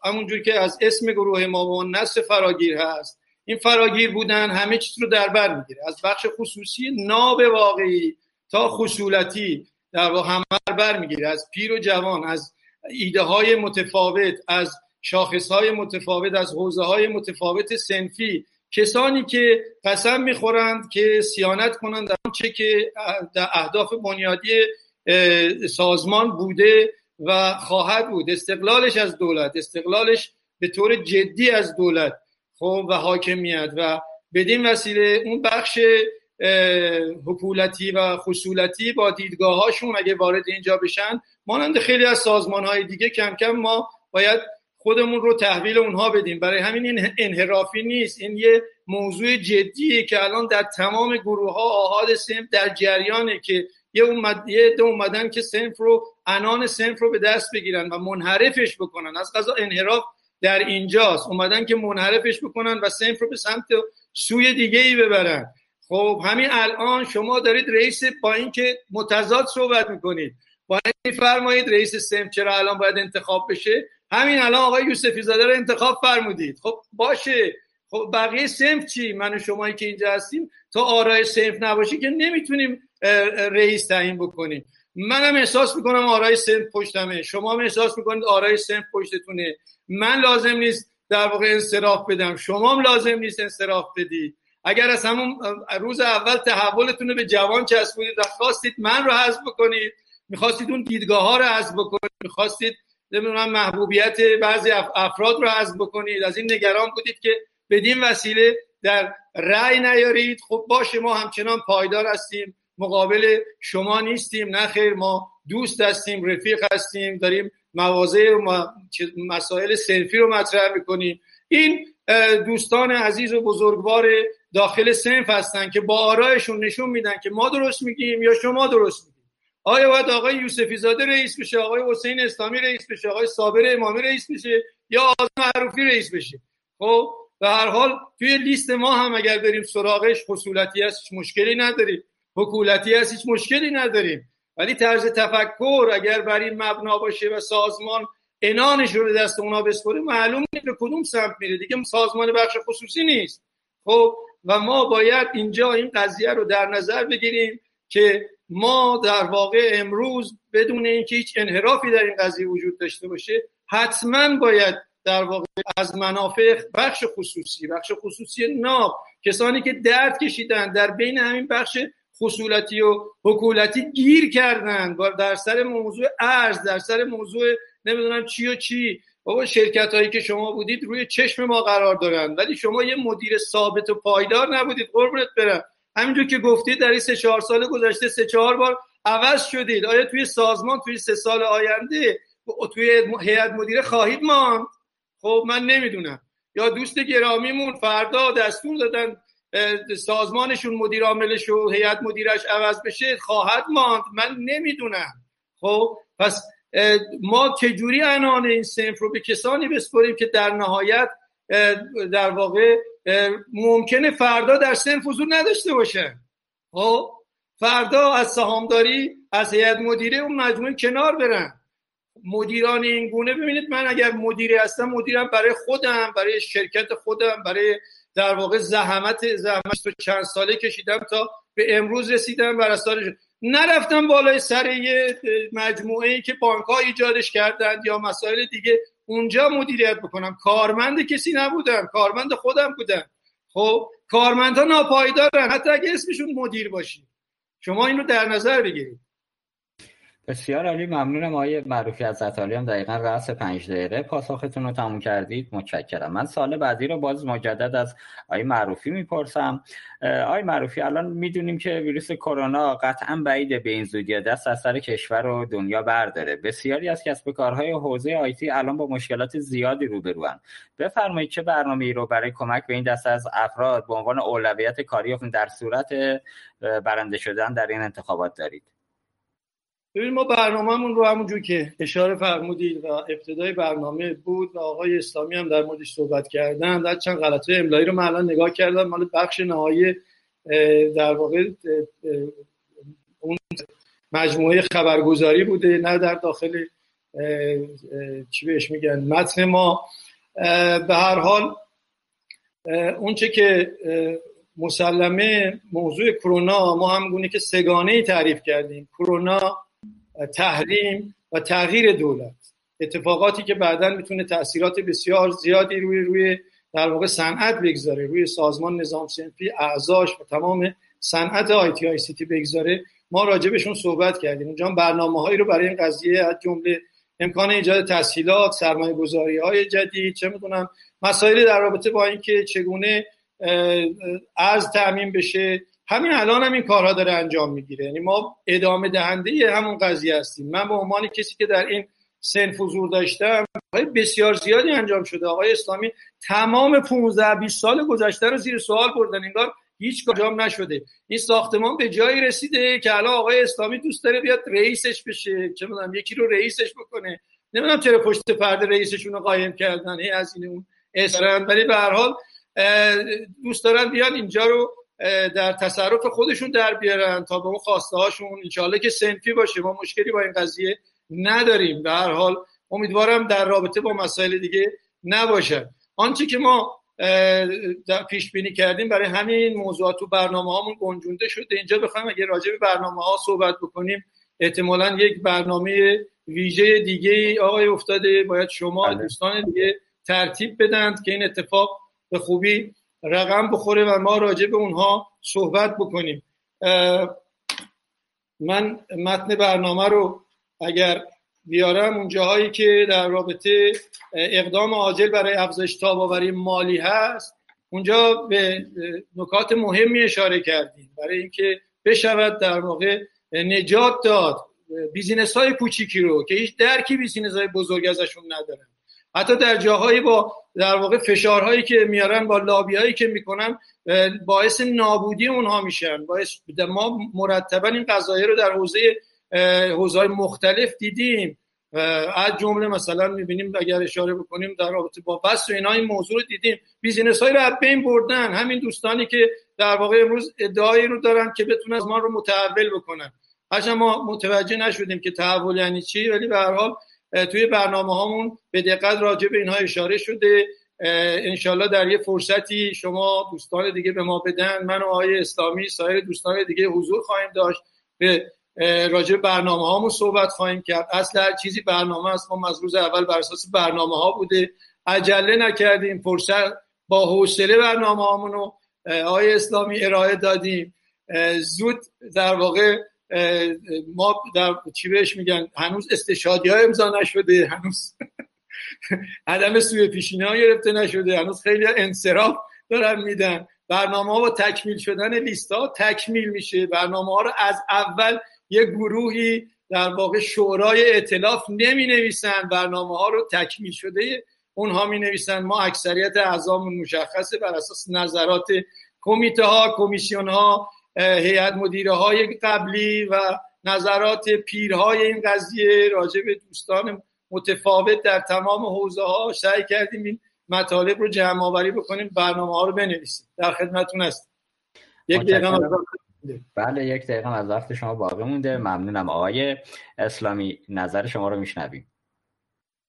همونجور که از اسم گروه ما و نصف فراگیر هست. این فراگیر بودن همه چیز رو در بر می‌گیره. از بخش خصوصی ناب واقعی تا خصولتی در واقع همه بر می‌گیره. از پیر و جوان از ایده های متفاوت از شاخص های متفاوت از حوزه های متفاوت سنفی. کسانی که قسم می‌خورند که سیانت کنند در آنچه که در اهداف بنیادی سازمان بوده و خواهد بود. استقلالش از دولت استقلالش به طور جدی از دولت خب و حاکمیت. و بدین وسیله اون بخش حکولتی و خصولتی با دیدگاه هاشون اگه وارد اینجا بشن مانند خیلی از سازمان های دیگه کم کم ما باید خودمون رو تحویل اونها بدیم. برای همین این انحرافی نیست. این یه موضوع جدیه که الان در تمام گروه ها آهاد سمت در جریانه که یه اومد یه ده اومدن که سنف رو انان سنف رو به دست بگیرن و منحرفش بکنن. از قضا انحراف در اینجاست. اومدن که منحرفش بکنن و سنف رو به سمت سوی دیگه ای ببرن. خب همین الان شما دارید رئیس با اینکه متضاد صحبت می‌کنید با این فرمایید رئیس سنف چرا الان باید انتخاب بشه همین الان آقای یوسفی زاده رو انتخاب فرمودید. خب باشه. خب بقیه سنف چی؟ من و شمایی که اینجا هستیم. تا آرای سنف نباشی که نمی‌تونیم رئیس تعیین بکنیم. منم احساس می‌کنم آرای سنف پشتمه. شما هم احساس می‌کنید آرای سنف پشتتونه. من لازم نیست در واقع انصراف بدم. شما هم لازم نیست انصراف بدی. اگر از همون روز اول تحولتون رو به جوان چسبونید و خواستید من رو حذف بکنید می‌خواستید اون دیدگاه ها رو حذف بکنید می‌خواستید نمی‌دونم محبوبیت بعضی افراد رو حذف بکنید. از این نگران بودید که بدین وسیله در رأی نیارید. خب باشه ما همچنان پایدار هستیم. مقابل شما نیستیم. نه خیر ما دوست هستیم رفیق هستیم. داریم مواضع و مسائل سنفی رو مطرح می‌کنیم. این دوستان عزیز و بزرگوار داخل سنف هستن که با آرایشون نشون میدن که ما درست میگیم یا شما درست میگیم. آیا باید آقای یوسفی زاده رئیس بشه آقای حسین اسلامی رئیس بشه آقای صابر امامی رئیس بشه یا آقای معروفی رئیس بشه؟ خب به هر حال توی لیست ما هم اگر بریم سراغش خصولتی هست هیچ مشکلی نداریم. حکولتی هست هیچ مشکلی نداریم. ولی طرز تفکر اگر بر این مبنا باشه و سازمان انانش رو دست اونا بسپره معلوم نیست به کدوم سمت میره. دیگه سازمان بخش خصوصی نیست. خب و ما باید اینجا این قضیه رو در نظر بگیریم که ما در واقع امروز بدون اینکه هیچ انحرافی در این قضیه وجود داشته باشه حتما باید در واقع از منافع بخش خصوصی بخش خصوصی ناب کسانی که درد کشیدن در بین همین بخش خصولتی و حکولتی گیر کردن. در سر موضوع ارز در سر موضوع نمی‌دونم چی و چی. بابا شرکت هایی که شما بودید روی چشم ما قرار دارن. ولی شما یه مدیر ثابت و پایدار نبودید. قربونت برم. همینجور که گفتید در این سه چهار سال گذشته سه چهار بار عوض شدید. آیا توی سازمان توی سه سال آینده توی هیئت مدیره خواهید ماند؟ خب من نمی‌دونم. یا دوست گرامیمون فردا دستور دادن سازمانشون مدیر عاملش و هیئت مدیرش عوض بشه خواهد ماند. من نمی‌دونم. خب پس ما چجوری انان این سنف رو به کسانی بسپریم که در نهایت در واقع ممکنه فردا در سنف حضور نداشته باشه؟ خب فردا از سهامداری از هیئت مدیره اون مجموعه کنار برن. مدیران این گونه ببینید من اگر مدیری هستم مدیرم برای خودم برای شرکت خودم برای در واقع زحمت زحمت تو چند ساله کشیدم تا به امروز رسیدم بر نرفتم بالای سر یه مجموعه ای که بانک ها ایجادش کردند یا مسائل دیگه. اونجا مدیریت بکنم. کارمند کسی نبودم. کارمند خودم بودم. خب کارمندها ناپایدارن. حتی اگه اسمشون مدیر باشی. شما این رو در نظر بگیرید. بسیار عالی ممنونم. آقای معروفی از عطالی هم دقیقا رأس پنج دقیقه. پاسختون رو تموم کردید. متشکرم. من سال بعدی رو باز مجدد از آقای معروفی می‌پرسم. آقای معروفی الان می‌دونیم که ویروس کرونا قطعا بعید به این زودی. دست از سر کشور و دنیا برداره. بسیاری از کسب کارهای حوزه آیتی الان با مشکلات زیادی روبروان بفرمایید چه برنامه ای رو برای کمک به این دست از افراد به عنوان اولویت کاری در صورت برنده شدن در این انتخابات دارید؟ ببین ما برنامهمون رو همونجور که اشاره فرمودید و ابتدای برنامه بود و آقای اسلامی هم در موردش صحبت کردن در چند غلطه املایی رو من الان نگاه کردم مال بخش نهایی در واقع اون مجموعه خبرگزاری بوده نه در داخل چی بهش میگن متن ما. به هر حال اونچه که مسلمه موضوع کرونا ما هم گونه که سگانه تعریف کردیم. کرونا تحریم و تغییر دولت. اتفاقاتی که بعدا می‌تونه تاثیرات بسیار زیادی روی روی در واقع صنعت بگذاره روی سازمان نظام سنفی اعضاش و تمام صنعت آی تی آی سی تی بگذاره. ما راجبشون صحبت کردیم. اونجا برنامه هایی رو برای این قضیه از جمله امکان ایجاد تسهیلات سرمایه گذاری های جدید چه می‌دونم مسائل در رابطه با اینکه چگونه ارز تعمین بشه همین الان هم این کارها داره انجام می‌گیره. یعنی ما ادامه دهنده همون قضیه هستیم. من به عنوان کسی که در این سن حضور داشتم بسیار زیادی انجام شده. آقای اسلامی تمام 15 20 سال گذشته رو زیر سوال بردن. انگار هیچ انجام نشده. این ساختمان به جایی رسیده که الان آقای اسلامی دوست داره بیاد رئیسش بشه. چه می‌دونم یکی رو رئیسش بکنه. نمی‌دونم چرا پشت پرده رئیسشون رو قایم کردن. هی از این اون ولی به هر حال دوست دارن بیان اینجا رو در تصرف خودشون در بیارن تا به اون خواسته هاشون. انشالله که سنفی باشه. ما مشکلی با این قضیه نداریم. به هر حال امیدوارم در رابطه با مسائل دیگه نباشه آنچه که ما در پیش بینی کردیم برای همین موضوعات تو برنامه هامون گنجونده شده. اینجا بخوایم اگه راجع به برنامه ها صحبت بکنیم احتمالا یک برنامه ویژه دیگه آقای افتاده. باید شما بله. دوستان دیگه ترتیب بدند که این اتفاق به خوبی رقم بخوره و ما راجع به اونها صحبت بکنیم. من متن برنامه رو اگر بیارم اون جاهایی که در رابطه اقدام عاجل برای افزایش تاب‌آوری مالی هست اونجا به نکات مهمی اشاره کردیم. برای اینکه بشود در واقع نجات داد. business های کوچیکی رو که هیچ درکی business های بزرگ ازشون ندارن. حتی در جاهایی با در واقع فشارهایی که میارن با لابی که می‌کنن باعث نابودی اونها میشن. باعث ما مرتبا این قضایه رو در حوزه حوزه مختلف دیدیم. از جمله مثلا می‌بینیم اگر اشاره بکنیم در رابطه با بس و اینا این موضوع رو دیدیم. بیزینس های رو بین بردن. همین دوستانی که در واقع امروز ادعایی رو دارن که بتونن از ما رو متحول بکنن. هرچند ما متوجه نشدیم که تحول یعنی چی ولی به هر حال توی برنامه هامون به دقت راجع به اینها اشاره شده. انشالله در یه فرصتی شما دوستان دیگه به ما بدن. من و آقای اسلامی سایر دوستان دیگه حضور خواهیم داشت. به راجع برنامه هامون صحبت خواهیم کرد. اصل هر چیزی برنامه است. ما از روز اول بر اساس برنامه ها بوده. عجله نکردیم. فرصت با حوصله برنامه هامون رو آقای اسلامی ارائه دادیم. زود در واقع ما در چی بهش میگن؟ هنوز استشادی ها امضا نشده هنوز عدم سوی پیشینه ها گرفته نشده هنوز خیلی انصراف دارن میدن. برنامه ها با تکمیل شدن لیست ها تکمیل میشه. برنامه ها رو از اول یه گروهی در واقع شورای اطلاف نمی نویسن برنامه ها رو تکمیل شده اونها می نویسن ما اکثریت اعضامون مشخصه بر اساس نظرات کمیته ها کمیسیون ها هیئت مدیره های قبلی و نظرات پیرهای این قضیه راجع به دوستان متفاوت در تمام حوزه ها سعی کردیم این مطالب رو جمع آوری بکنیم برنامه ها رو بنویسیم. در خدمتتون هستیم یک دقیقه بله یک دقیقه از وقت شما باقی مونده. ممنونم آقای اسلامی. نظر شما رو میشنویم.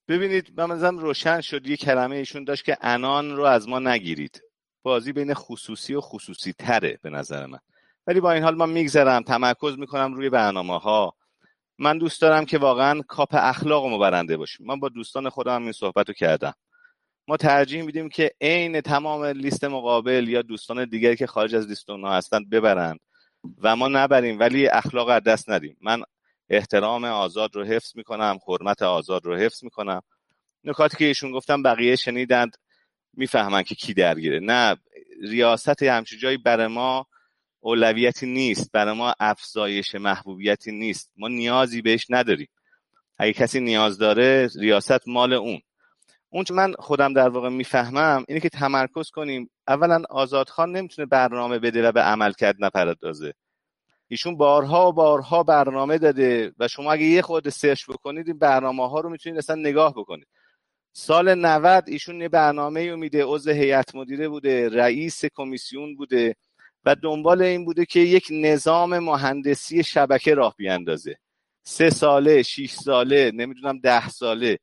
ببینید من روشن شد. یه کلمه ایشون داشت که انان رو از ما نگیرید. بازی بین خصوصی و خصوصی تره به نظر من. ولی با این حال من میگذرم. تمرکز می‌کنم روی برنامه ها من دوست دارم که واقعا کاپ اخلاق برنده باشیم. من با دوستان خودم این صحبت رو کردم. ما ترجیح میدیم که عین تمام لیست مقابل یا دوستان دیگری که خارج از لیست اونها هستند ببرند و ما نبریم ولی اخلاق از دست ندیم. من احترام آزاد رو حفظ می‌کنم حرمت آزاد رو حفظ می‌کنم. نکاتی که ایشون گفتم بقیه شنیدند می‌فهمن که کی درگیره. نه ریاست همچون جایی برای ما اولویتی نیست. برای ما افزایش محبوبیتی نیست. ما نیازی بهش نداریم. اگه کسی نیاز داره ریاست مال اون. اون من خودم در واقع می‌فهمم اینه که تمرکز کنیم. اولا آزادخان نمی‌تونه برنامه بده و به عمل کرد نپردازه. ایشون بارها و بارها برنامه داده و شما اگه یه خود سرچ بکنید این برنامه ها رو می‌تونید اصلا نگاه بکنید. سال 90 ایشون یه برنامه رو میده. عضو هیئت مدیره بوده رئیس کمیسیون بوده. و دنبال این بوده که یک نظام مهندسی شبکه راه بیاندازه. سه ساله شیش ساله نمی‌دونم ده ساله.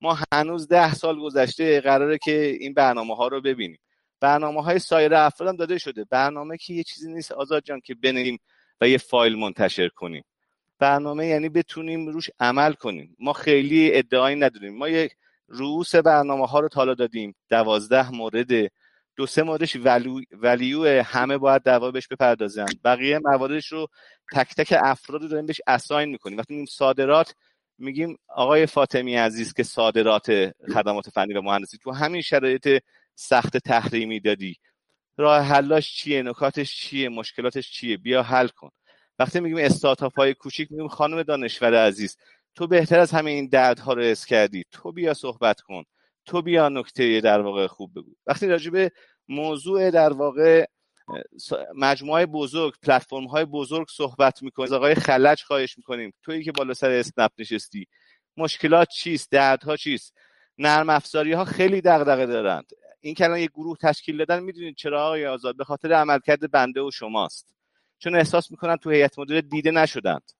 ما هنوز ده سال گذشته قراره که این برنامه ها رو ببینیم. برنامه های سایر افراد هم داده شده. برنامه که یه چیزی نیست آزاد جان که بنویم و یه فایل منتشر کنیم. برنامه یعنی بتونیم روش عمل کنیم. ما خیلی ادعایی نداریم. ما یک رؤوس برنامه ها رو تالا دادیم. دوازده مورد دو سه موردش ولیو همه باید دوا بهش بپردازن. بقیه مواردش رو تک تک افراد رو داریم بهش اساین می‌کنیم. وقتی میگیم صادرات میگیم آقای فاطمی عزیز که صادرات خدمات فنی و مهندسی تو همین شرایط سخت تحریمی دادی. راه حلاش چیه؟ نکاتش چیه؟ مشکلاتش چیه؟ بیا حل کن. وقتی میگیم استارتاپ های کوچیک میگیم خانم دانشور عزیز تو بهتر از همه این دردها رو اس کردی. تو بیا صحبت کن. تو بیا نکته در واقع خوب بگو. وقتی راجع به موضوع در واقع مجموعه بزرگ پلتفرم های بزرگ صحبت می‌کنیم از آقای خلج خواهش می‌کنیم. تویی که بالا سر اسنپ نشستی. مشکلات چیست؟ دردها چیست؟ نرم افزاری ها خیلی دغدغه دارند. این که یک گروه تشکیل دادن می‌دونید چرا آقای آزاد؟ به خاطر عملکرد بنده و شماست. چون احساس می‌کنن تو هیئت مدیره دیده نشدند.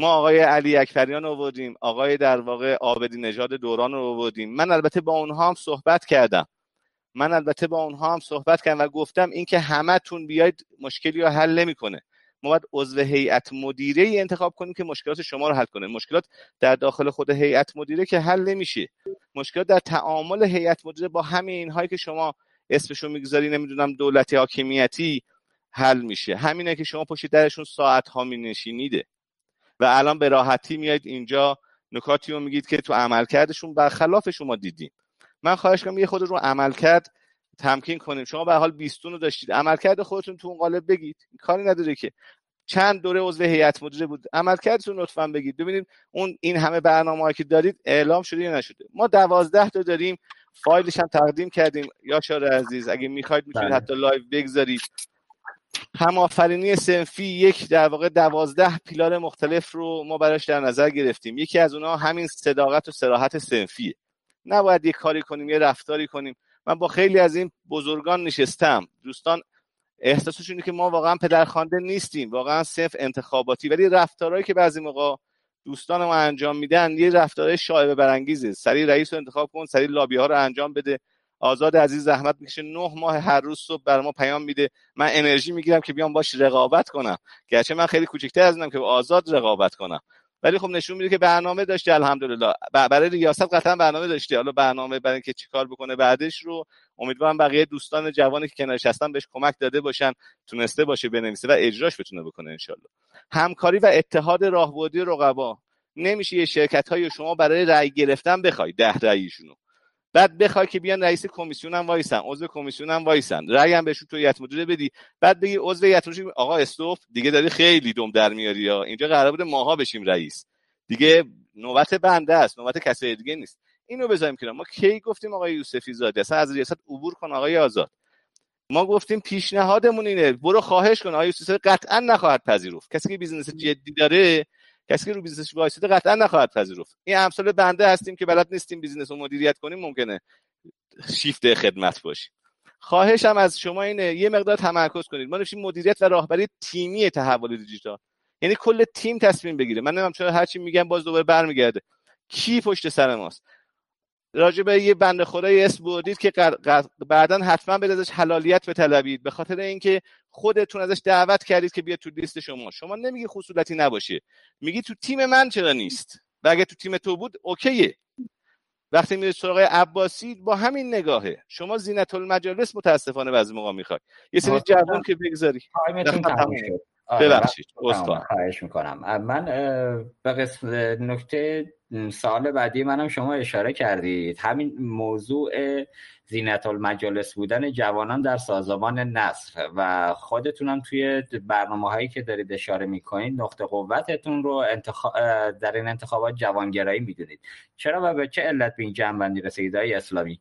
ما آقای علی اکبریان آوردیم آقای در واقع آبدی نژاد دوران رو آوردیم. من البته با اونها هم صحبت کردم. من البته با اونها هم صحبت کردم و گفتم اینکه همتون بیاید مشکلی رو حل نمی‌کنه. ما باید عضو هیئت مدیره ای انتخاب کنیم که مشکلات شما رو حل کنه. مشکلات در داخل خود هیئت مدیره که حل نمیشه. مشکلات در تعامل هیئت مدیره با همین اینهایی که شما اسمشو می‌گذاری نمی‌دونم دولتی حاکمیتی حل میشه. همینه که شما پشت درشون ساعت ها می نشینیده و الان به راحتی میایید اینجا نکاتی رو میگید که تو عملکردشون برخلاف شما دیدیم. من خواهش کنم یه خود رو عمل کرد تمکین کنیم. شما به حال بیستون رو داشتید. عملکرد خودتون تو اون قالب بگید. کاری نداره که. چند دوره عضو هیئت مدیره بود. عملکردتون لطفا بگید. ببینید اون این همه برنامه که دارید اعلام شده یا نشده. ما دوازده تا داریم. فایلش هم تقدیم کردیم. یاشار عزیز اگه می‌خواید می‌تونید بله. حتی live بگذارید. هم‌آفرینی صنفی یک در واقع دوازده pillar مختلف رو ما براش در نظر گرفتیم. یکی از اونها همین صداقت و صراحت صنفیه. نباید یه کاری کنیم یه رفتاری کنیم. من با خیلی از این بزرگان نشستم. دوستان احساسشون که ما واقعا پدرخوانده نیستیم. واقعا صرف انتخاباتی. ولی رفتارهایی که بعضی موقع دوستان ما انجام میدن یه رفتارهای شایبه برانگیزه. سری رئیس رو انتخاب کن سری لابی ها رو انجام بده. آزاد عزیز زحمت می‌کشه. نه ماه هر روز صبح بر ما پیام میده. من انرژی می‌گیرم که بیام باش رقابت کنم. گرچه من خیلی کوچکتر از اینم که آزاد رقابت کنم. ولی خب نشون میده که برنامه داشته الحمدلله. برای ریاست قطعا برنامه داشته حالا برنامه برای اینکه چیکار بکنه بعدش رو امیدوارم بقیه دوستان جوانی که کنارش هستن بهش کمک داده باشن تونسته باشه بنویسه و اجراش بتونه بکنه انشالله. همکاری و اتحاد راهبردی رقبا. نمیشه یه شرکت های شما برای رأی گرفتن بخوای ده رأیشونو. بعد بخوای که بیان رئیس کمیسیون هم وایسن عضو کمیسیون هم وایسن. رأی هم بهشون تو هیئت مدیره بدی. بعد بگی عضو هیئت مدیره آقا استوف دیگه داری خیلی دم در میاری یا؟ اینجا قرار بوده ماها بشیم رئیس. دیگه نوبت بنده است نوبت کسی دیگه نیست. اینو بذاریم کنار. ما کی گفتیم آقای یوسفی زاده اصلا از ریاست عبور کن آقای آزاد. ما گفتیم پیشنهادمون اینه برو خواهش کن. آقای یوسفی قطعا نخواهد پذیرفت. کسی که business جدی داره کسی که رو business ش وایساده قطعا نخواهد پذیرفت. این امثال بنده هستیم که بلد نیستیم business رو مدیریت کنیم ممکنه شیفته خدمت باشیم. خواهشم از شما اینه یه مقدار تمرکز کنید. ما نوشتیم مدیریت و راهبری تیمی تحول دیجیتال. یعنی کل تیم تصمیم بگیره. من نمی‌دونم چرا هرچی میگم باز دوباره برمیگرده. کی پشت سر ماست؟ راجع به یه بنده خدای اسم بردید که بعدا حتما به ازش حلالیت بطلبید به خاطر اینکه خودتون ازش دعوت کردید که بیاد تو لیست شما. شما نمیگی خصولتی نباشه. میگی تو تیم من چرا نیست؟ و اگه تو تیم تو بود اوکیه. وقتی میره سراغ عباسی با همین نگاهه. شما زینت المجالس متاسفانه بعضی موقع می‌خوای. یه سری جوان که بگذاری. ببخشید خواهش می‌کنم. من به قسم نکته سال بعدی منم شما اشاره کردید. همین موضوع زینت المجالس بودن جوانان در سازمان نصر و خودتونم توی برنامه هایی که دارید اشاره می‌کنید نقطه قوتتون رو در این انتخابات جوانگرایی می‌دونید. چرا و به چه علت به این جنبندی رسیدید اسلامی؟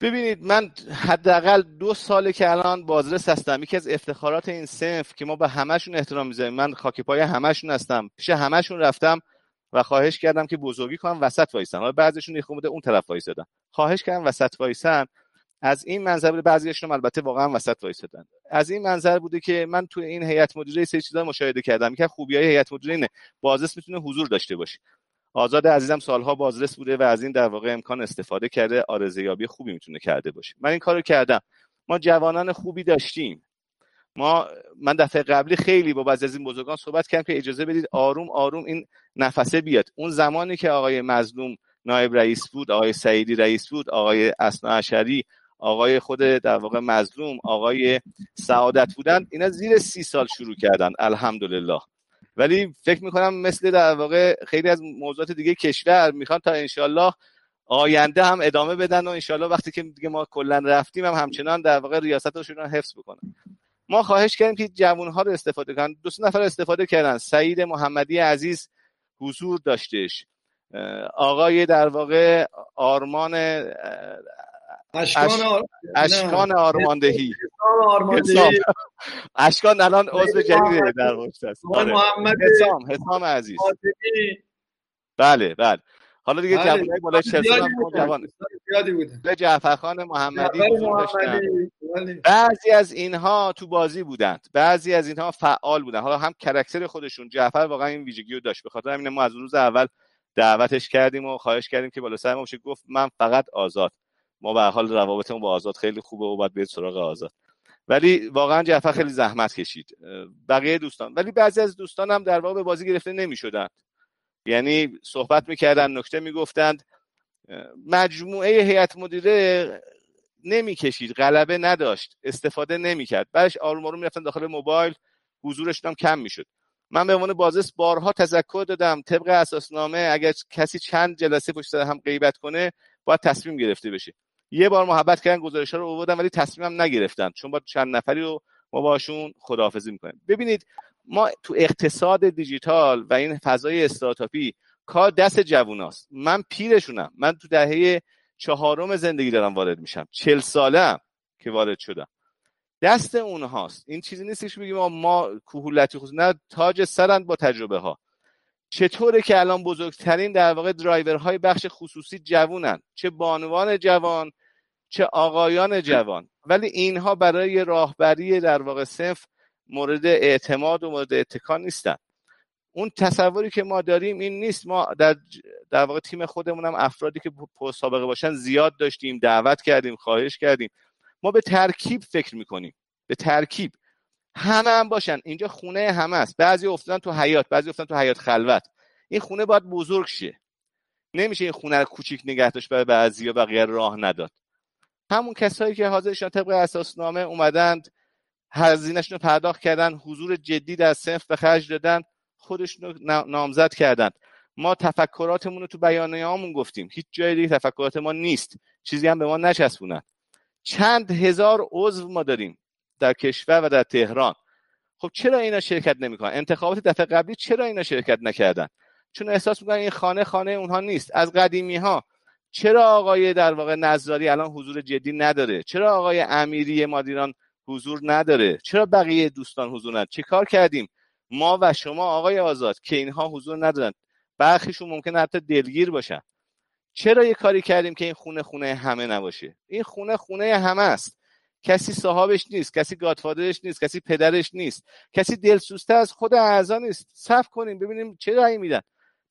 ببینید من حداقل دو ساله که الان بازرس هستم یکی از افتخارات این سنف که ما به همشون احترام می‌ذاریم. من خاکی پای همشون هستم پیش همشون رفتم و خواهش کردم که بزرگی کنم وسط وایسن. حالا بعضیشون یه بوده اون طرف وایسادن. خواهش کردم وسط وایسن. از این منظر بوده بعضیشون البته واقعا وسط وایسادن. از این منظر بوده که من تو این هیئت مدیره سه چیزا مشاهده کردم. که خوبیای هیئت مدیره اینه بازرس می‌تونه حضور داشته باشه. آزاد عزیزم سالها بازرس بوده و از این در واقع امکان استفاده کرده آرزه خوبی می‌تونه کرده باشه. من این کارو کردم. ما جوانان خوبی داشتیم. ما من دفعه قبلی خیلی با بعضی از این بزرگان صحبت کردم که اجازه بدید آروم آروم این نفسه بیاد. اون زمانی که آقای مظلوم نایب رئیس بود آقای سعیدی رئیس بود آقای اسنا اشری آقای خود در واقع مظلوم آقای سعادت بودن اینا زیر سی سال شروع کردن. الحمدلله. ولی فکر می‌کنم مثل در واقع خیلی از موضوعات دیگه کشور می‌خوان تا انشالله آینده هم ادامه بدن و انشالله وقتی که دیگه ما کلا رفتیم هم همچنان در واقع ریاستشون رو حفظ بکنن. ما خواهش کردیم که جوان ها رو استفاده کنن. دو نفر استفاده کردن. سعید محمدی عزیز حضور داشتش. آقای در واقع آرمان اشکان آرماندهی. اشکان الان عضو جدیده در است. آره. محمد حسام حسام عزیز. بله بله. حالا دیگه بله. جوانای بالای 40 سال هم جوان. زیادی بوده. جعفر خان محمدی. بعضی از اینها تو بازی بودند. بعضی از اینها فعال بودن حالا هم کرکتر خودشون. جعفر واقعا این ویژگی رو داشت. به خاطر همین ما از روز اول دعوتش کردیم و خواهش کردیم که بالا سر ما گفت من فقط آزاد. ما به حال روابطمون با آزاد خیلی خوبه و باید بیاد سراغ آزاد. ولی واقعا جعفر خیلی زحمت کشید. بقیه دوستان. ولی بعضی از دوستان هم در واقع به بازی گرفته نمی‌شدند. یعنی صحبت می‌کردن نکته می‌گفتند. مجموعه هیئت مدیره نمی‌کشید غلبه نداشت استفاده نمی‌کرد. بعدش آروم آروم می‌رفتن داخل موبایل حضورشون هم کم می‌شد. من به عنوان بازرس بارها تذکر دادم طبق اساسنامه اگر کسی چند جلسه پشت هم غیبت کنه باید تصمیم گرفته بشه. یه بار محبت کردن گزارش رو آوردن ولی تصمیمم نگرفتن. چون با چند نفری رو ما باشون خداحافظی می‌کنیم. ببینید ما تو اقتصاد دیجیتال و این فضای استارتاپی کار دست جووناست من پیرشونم. من تو دهه چهارم زندگی دارم وارد میشم. چل ساله هم که وارد شدم. دست اونهاست. این چیزی نیستش بگیم ما کوهولتی خصوص نه تاج سرند با تجربه ها چطوره که الان بزرگترین در واقع درایورهای بخش خصوصی جوونن؟ چه بانوان جوان چه آقایان جوان. ولی اینها برای راهبری در واقع صنف مورد اعتماد و مورد اتکا نیستن. اون تصوری که ما داریم این نیست. ما در, در واقع تیم خودمون هم افرادی که سابقه باشن زیاد داشتیم دعوت کردیم خواهش کردیم. ما به ترکیب فکر می‌کنیم. به ترکیب. همه هم باشن. اینجا خونه همه است. بعضی افتادن تو حیات بعضی افتادن تو حیات خلوت. این خونه باید بزرگ شه. نمیشه این خونه رو کوچیک نگه داشت برای بعضی یا بقیه راه نداد. همون کسایی که حاضرشان طبق اساسنامه اومدند هزینهشون رو پرداخت کردن حضور جدی در صنف به خرج دادن خودشون رو نامزد کردند ما تفکراتمون رو تو بیانیه هامون گفتیم. هیچ جای دیگه تفکرات ما نیست. چیزی هم به ما نچسبونن. چند هزار عضو ما داریم در کشور و در تهران. خب چرا اینا شرکت نمی‌کنن؟ انتخابات دفعه قبلی چرا اینا شرکت نکردن؟ چون احساس می‌کنن این خانه خانه اونها نیست. از قدیمی ها چرا آقای در واقع نظاری الان حضور جدی نداره؟ چرا آقای امیری مادیران حضور نداره؟ چرا بقیه دوستان حضور نداره چه کار کردیم؟ ما و شما آقای آزاد که اینها حضور ندارن برخیشون ممکن حتی دلگیر باشن. چرا یه کاری کردیم که این خونه خونه همه نباشه؟ این خونه خونه همه است. کسی صاحبش نیست کسی گادفادرش نیست کسی پدرش نیست کسی دلسوزته از خود اعضا نیست. صف کنیم ببینیم چه رأی میدن.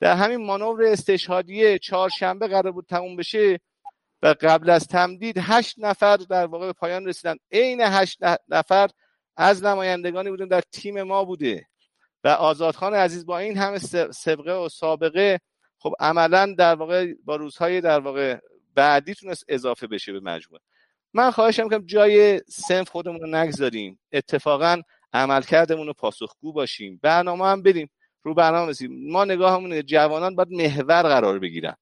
در همین مانور استشهادیه چهارشنبه قرار بود تموم بشه و قبل از تمدید هشت نفر در واقع به پایان رسیدن. عین هشت نفر از نمایندگانی بودن در تیم ما بوده. و آزادخان عزیز با این همه سبقه و سابقه خب عملا در واقع با روزهای در واقع بعدی تونست اضافه بشه به مجموعه. من خواهشم کنم جای سنف خودمون رو نگذاریم. اتفاقا عملکردمون رو پاسخگو باشیم. برنامه هم بریم رو برنامه رسیم ما نگاهمون جوانان باید محور قرار بگیرن.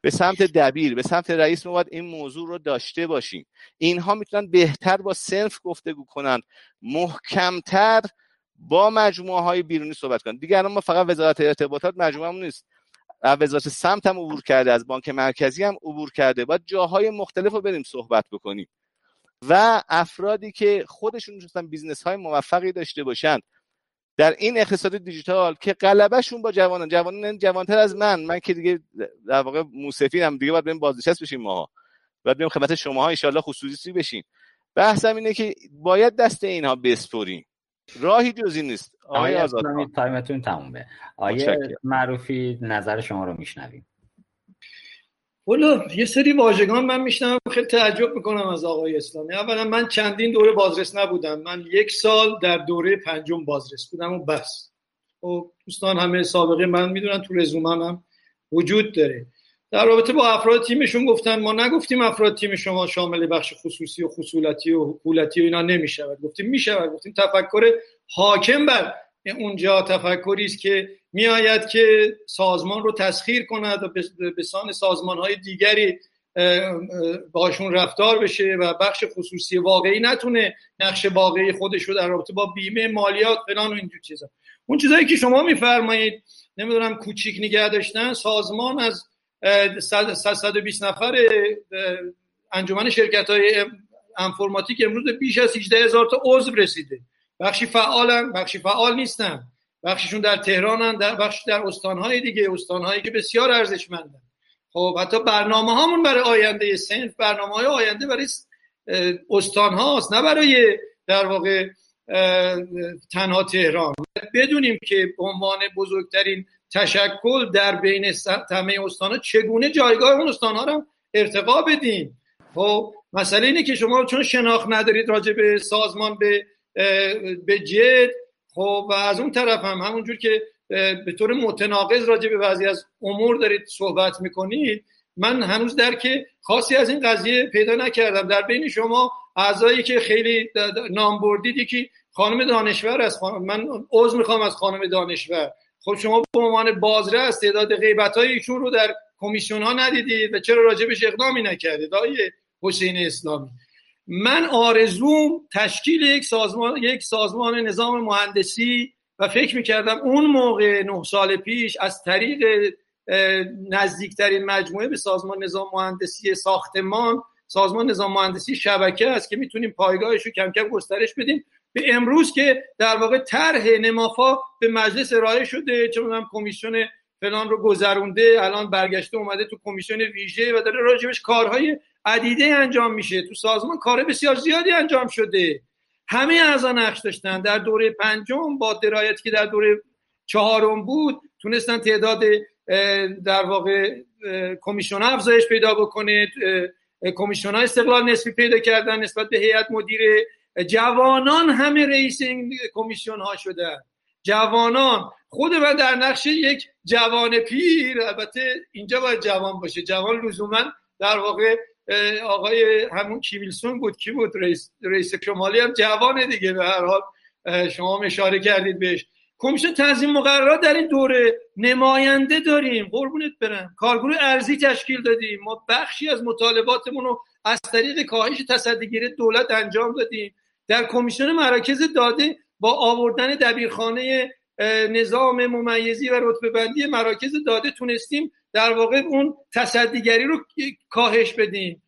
به سمت دبیر به سمت رئیس ما باید این موضوع رو داشته باشیم. اینها می‌تونن بهتر با صنف گفتگو کنند محکمتر با مجموعه های بیرونی صحبت کنند دیگه ما فقط وزارت ارتباطات مجموعه نیست. وزارت سمت هم عبور کرده از بانک مرکزی هم عبور کرده. باید جاهای مختلف رو بریم صحبت بکنیم. و افرادی که خودشون business های موفقی داشته باشند در این اقتصاد دیجیتال که غلبه‌شون با جوانان جوانان جوانتر از من من که دیگه در واقع هم دیگه باید بریم بازنشست بشیم ماها. باید بریم خدمت شماها ان خصوصی بشیم. بحثم اینه که باید دست اینها بسپریم. راهی جزی نیست. آقای آزاد تایمتون تمومه. آیه معروفی نظر شما رو میشنویم. والا یه سری واژگان من میشنم خیلی تعجب می‌کنم از آقای اسلامی. اولا من چندین دوره بازرس نبودم. من یک سال در دوره پنجم بازرس بودم و بس. و خب، دوستان همه سابقه من می‌دونن تو رزومم هم وجود داره. در رابطه با افراد تیمشون گفتن ما نگفتیم افراد تیم شما شامل بخش خصوصی و خصولتی و حکولتی و اینا نمی‌شود. گفتیم می‌شود. گفتیم تفکر حاکم بر اونجا تفکری است که میآید که سازمان رو تسخیر کند و به سان سازمان های دیگری باشون رفتار بشه و بخش خصوصی واقعی نتونه نقش واقعی خودش رو در رابطه با بیمه مالیات فلان و اینجور چیزا. اون چیزایی که شما میفرمایید نمی‌دونم کوچیک نگه داشتن سازمان از 120 نفر انجمن شرکت های انفرماتیک امروز بیش از 18 هزار تا عضو رسیده. بخشی فعالن بخشی فعال نیستن. بخششون در تهرانن در بخش در استانهای دیگه استانهایی که بسیار ارزشمندن. خب حتی برنامه هامون برای آینده سنف برنامه های آینده برای استان هاست نه برای در واقع تنها تهران. بدونیم که به عنوان بزرگترین تشکل در بین همه استان ها چگونه جایگاه اون استان ها رو ارتقا بدیم. خب مسئله اینه که شما چون شناخت ندارید راجع به سازمان به به جد خب و از اون طرف هم همونجور که به طور متناقض راجع به بعضی از امور دارید صحبت می‌کنید من هنوز درک خاصی از این قضیه پیدا نکردم. در بین شما اعضایی که خیلی نام بردید که خانم دانشور از خانم من عضو می‌خوام از خانم دانشور. خب شما به عنوان بازرس تعداد غیبت های ایشون رو در کمیسیون ها ندیدید و چرا راجبش اقدامی نکردید؟ آقای حسین اسلامی. من آرزوم تشکیل یک سازمان یک سازمان نظام مهندسی و فکر می‌کردم اون موقع نه سال پیش از طریق نزدیکترین مجموعه به سازمان نظام مهندسی ساختمان سازمان نظام مهندسی شبکه است که می‌تونیم پایگاهش رو کم کم گسترش بدیم. به امروز که در واقع طرح نمافا به مجلس ارائه شده چون هم کمیسیون فلان رو گذرونده الان برگشته اومده تو کمیسیون ویژه و داره راجبش کارهای عدیده انجام میشه. تو سازمان کار بسیار زیادی انجام شده. همه اعضا نقش داشتن. در دوره پنجم با درایتی که در دوره چهارم بود تونستن تعداد در واقع کمیسیون افزایش پیدا بکنه. کمیسیون استقلال نسبی پیدا کردن نسبت به هیئت مدیره. جوانان همه رئیس این کمیسیون ها شدن. جوانان. خود من در نقش یک جوان پیر البته اینجا باید جوان باشه. جوان لزوما در واقع آقای همون کیویلسون بود. کی بود؟ رئیس, رئیس شمالی هم جوانه دیگه به هر حال. شما اشاره کردید بهش. کمیسیون تنظیم مقررات در این دوره. نماینده داریم. قربونت برم. کارگروه ارزی تشکیل دادیم. ما بخشی از مطالباتمون رو از طریق کاهش تصدیگیری دولت انجام دادیم. در کمیسیون مراکز داده با آوردن دبیرخانه نظام ممیزی و رتبه بندی مراکز داده تونستیم در واقع اون تصدیگری رو کاهش بدیم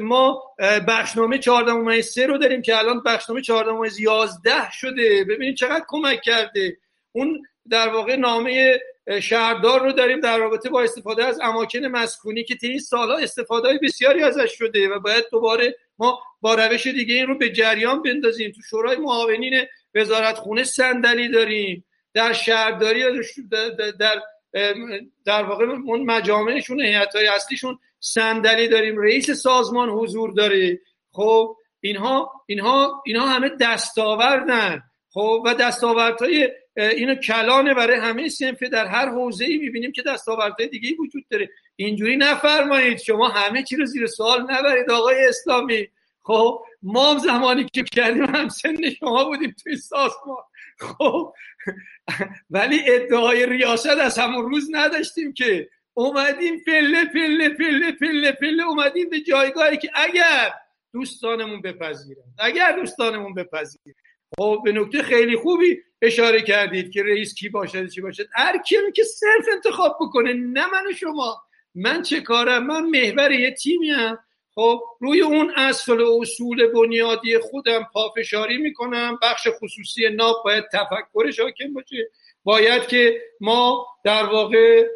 ما بخشنامه 14 3 رو داریم که الان بخشنامه 14 11 شده. ببینید چقدر کمک کرده. اون در واقع نامه شهردار رو داریم در رابطه با استفاده از اماکن مسکونی که طی این سالها استفاده بسیاری ازش شده و باید دوباره ما با روش دیگه این رو به جریان بندازیم. تو شورای معاونین وزارت خونه صندلی داریم. در شهرداری در در واقع اون مجامعشون هیئت های اصلیشون صندلی داریم. رئیس سازمان حضور داره. خب اینها اینها اینها همه دستاوردن. خب و دستاوردهای اینو کلانه برای همه سنفه در هر حوزه ای می‌بینیم که دستاوردهای دیگه وجود داره. اینجوری نفرمایید شما همه چی رو زیر سوال نبرید آقای اسلامی. خب ما زمانی که کردیم هم سن شما بودیم توی سازمان. خب ولی ادعای ریاست از همون روز نداشتیم که اومدیم پله پله پله پله پله اومدیم به جایگاهی که اگر دوستانمون بپذیرن اگر دوستانمون بپذیرن. خب به نکته خیلی خوبی اشاره کردید که رئیس کی باشد چی باشد. هر کیمی که صرف انتخاب بکنه نه من و شما. من چه کارم؟ من محور یه تیمیم خب روی اون اصل و اصول بنیادی خودم پافشاری می‌کنم. بخش خصوصی ناب باید تفکرش حاکم باشه. باید که ما در واقع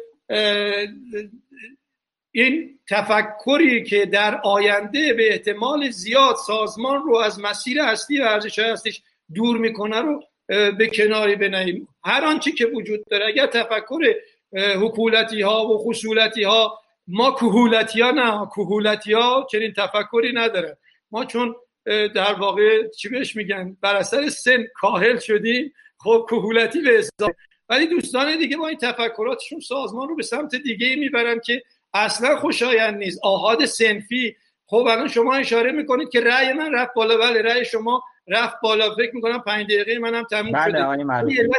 این تفکری که در آینده به احتمال زیاد سازمان رو از مسیر اصلی و ارزش هستش دور می‌کنه رو به کناری بنهیم. هر آنچه که وجود داره اگر تفکر حکولتی ها و خصولتی ها ما کهولتی ها نه کهولتی ها چنین تفکری نداره. ما چون در واقع چی بهش میگن؟ بر اثر سن کاهل شدیم. خب کهولتی به حساب. ولی دوستان دیگه با این تفکراتشون سازمان رو به سمت دیگه می‌برن که اصلا خوشایند نیست. آهاد سنفی. خب الان شما اشاره می‌کنید که رأی من رفت بالا. بله رأی شما رفت بالا. فکر می‌کنم پنج دقیقه منم تموم بله شده.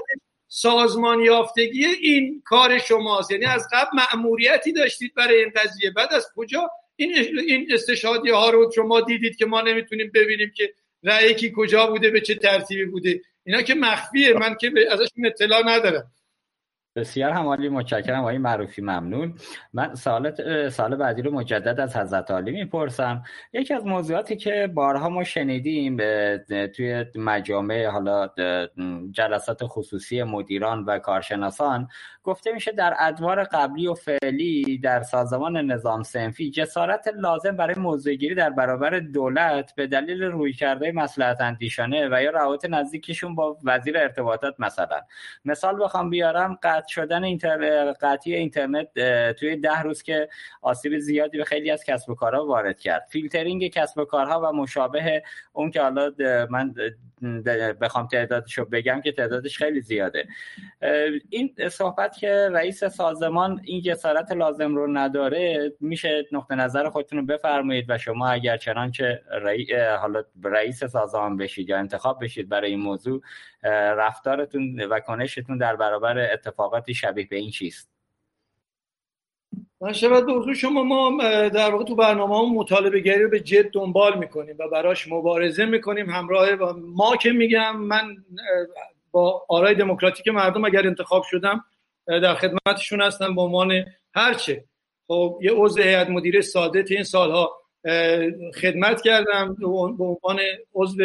سازمان یافتگی این کار شماست. یعنی از قبل مأموریتی داشتید برای این قضیه. بعد از کجا این این استشهادی ها رو شما دیدید که ما نمی‌تونیم ببینیم که رأی کی کجا بوده به چه ترتیبی بوده؟ اینا که مخفیه. من که ازشون اطلاع ندارم. بسیار همالی متشکرم آقای معروفی ممنون. من سوالت سال بعدی رو مجدد از حضرت عالی می‌پرسم. یکی از موضوعاتی که بارها ما شنیدیم توی مجامع حالا جلسات خصوصی مدیران و کارشناسان گفته میشه در ادوار قبلی و فعلی در سازمان نظام سنفی جسارت لازم برای موضوعگیری در برابر دولت به دلیل روی کرده مسلحت اندیشانه و یا روابط نزدیکشون با وزیر ارتباطات مثلا. مثال بخوام بیارم قطع شدن اینتر... قطعی اینترنت توی ده روز که آسیب زیادی به خیلی از کسب و کارها وارد کرد. فیلترینگ کسب و کارها و مشابه اون که حالا من بخوام تعدادش رو بگم که تعدادش خیلی زیاده. این صحبت که رئیس سازمان این جسارت لازم رو نداره میشه نقطه نظر خودتون رو بفرمایید و شما اگر چنانچه حالا رئیس سازمان بشید یا انتخاب بشید برای این موضوع رفتارتون و کنشتون در برابر اتفاقاتی شبیه به این چیست؟ من شبت به شما ما در واقع تو برنامه هم مطالبه گری رو به جد دنبال می‌کنیم و براش مبارزه می‌کنیم. همراه و ما که میگم من با آرای دموکراتیک مردم اگر انتخاب شدم در خدمتشون هستم به عنوان هرچه خب یه عضو هیئت مدیره ساده این سالها خدمت کردم به عنوان عضو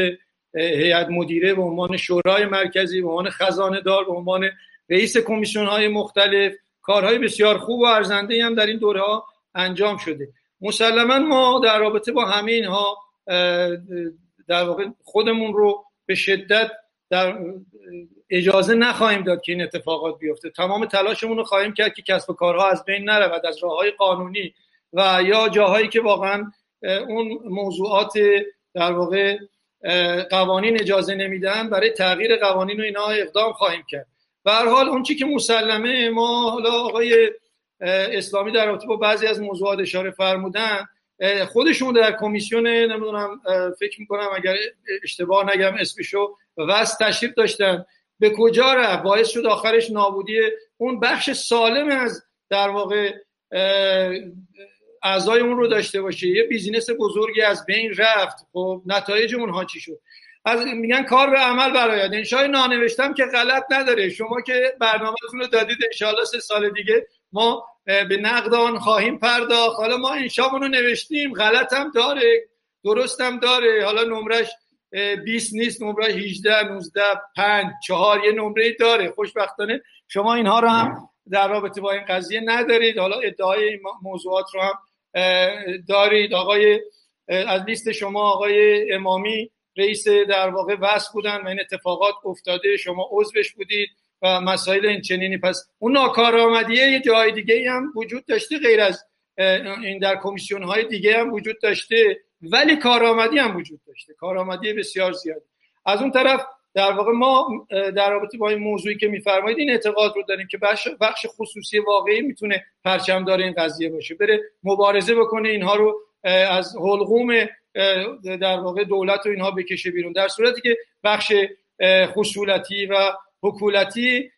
هیئت مدیره به عنوان شورای مرکزی به عنوان خزانه دار به عنوان رئیس کمیسیون های مختلف. کارهای بسیار خوب و ارزنده هم در این دوره ها انجام شده. مسلما ما در رابطه با همه اینها در واقع خودمون رو به شدت در اجازه نخواهیم داد که این اتفاقات بیفته. تمام تلاشمون رو خواهیم کرد که کسب و کارها از بین نرود از راه های قانونی و یا جاهایی که واقعا اون موضوعات در واقع قوانین اجازه نمیدن برای تغییر قوانین و اینا اقدام خواهیم کرد. به حال اون چی که مسلمه ما حالا آقای اسلامی در رابطه با بعضی از موضوعات اشاره فرمودن. خودشون در کمیسیون نمی‌دونم فکر می‌کنم اگر اشتباه نگم اسمشو وست تشریف داشتن. به کجا رفت؟ باعث شد آخرش نابودی اون بخش سالم از در واقع اعضای اون رو داشته باشه. یه بیزینس بزرگی از بین رفت. خب نتایج اونها چی شد؟ از میگن کار به عمل برآید. انشای نانوشتم که غلط نداره. شما که برنامهتون رو دادید انشالله سه سال دیگه ما به نقد آن خواهیم پرداخت. حالا ما انشامون رو نوشتیم. غلط هم داره. درست هم داره. حالا نمرش 20 نیست نمره 18 19 5 4 یه نمره داره. خوشبختانه شما اینها رو هم در رابطه با این قضیه ندارید. حالا ادعای موضوعات رو هم دارید. آقای از لیست شما آقای امامی رئیس در واقع وصل بودن و این اتفاقات افتاده شما عضوش بودید و مسائل این چنینی. پس اون ناکارآمدیه یه جای دیگه هم وجود داشته غیر از این در کمیسیون های دیگه هم وجود داشته ولی کارآمدی هم وجود داشته. کارآمدی بسیار زیادی. از اون طرف در واقع ما در رابطه با این موضوعی که میفرمایید این اعتقاد رو داریم که بخش, خصوصی واقعی می‌تونه پرچمدار این قضیه باشه. بره مبارزه بکنه اینها رو از حلقوم در واقع دولت و اینها بکشه بیرون. در صورتی که بخش خصولتی و حکولتی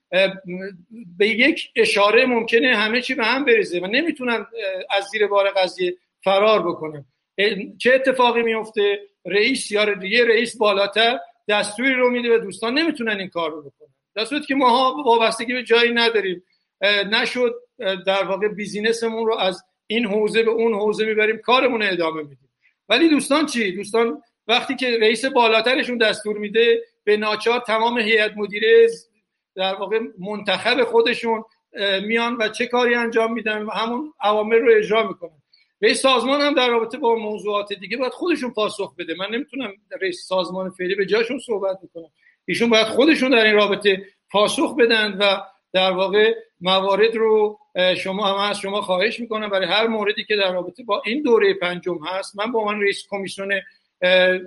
به یک اشاره ممکنه همه چی به هم بریزه. و نمی‌تونن از زیر بار قضیه فرار بکنن چه اتفاقی میفته؟ رئیس یا دیگه رئیس بالاتر دستوری رو میده و دوستان. نمی‌تونن این کار رو بکنن. در صورتی که ماها وابستگی به جایی نداریم. نشد در واقع بیزینسمون رو از این حوزه به اون حوزه می‌بریم. کارمون ادامه میدیم. ولی دوستان چی؟ دوستان وقتی که رئیس بالاترشون دستور میده به ناچار تمام هیئت مدیره در واقع منتخب خودشون میان و چه کاری انجام میدن و همون اوامر رو اجرا می‌کنن. رئیس سازمان هم در رابطه با موضوعات دیگه باید خودشون پاسخ بده. من نمی‌تونم رئیس سازمان فعلی به جاشون صحبت می‌کنم ایشون باید خودشون در این رابطه پاسخ بدن و در واقع موارد رو شما هم از شما خواهش می‌کنم. برای هر موردی که در رابطه با این دوره پنجم هست من با من رئیس کمیسیون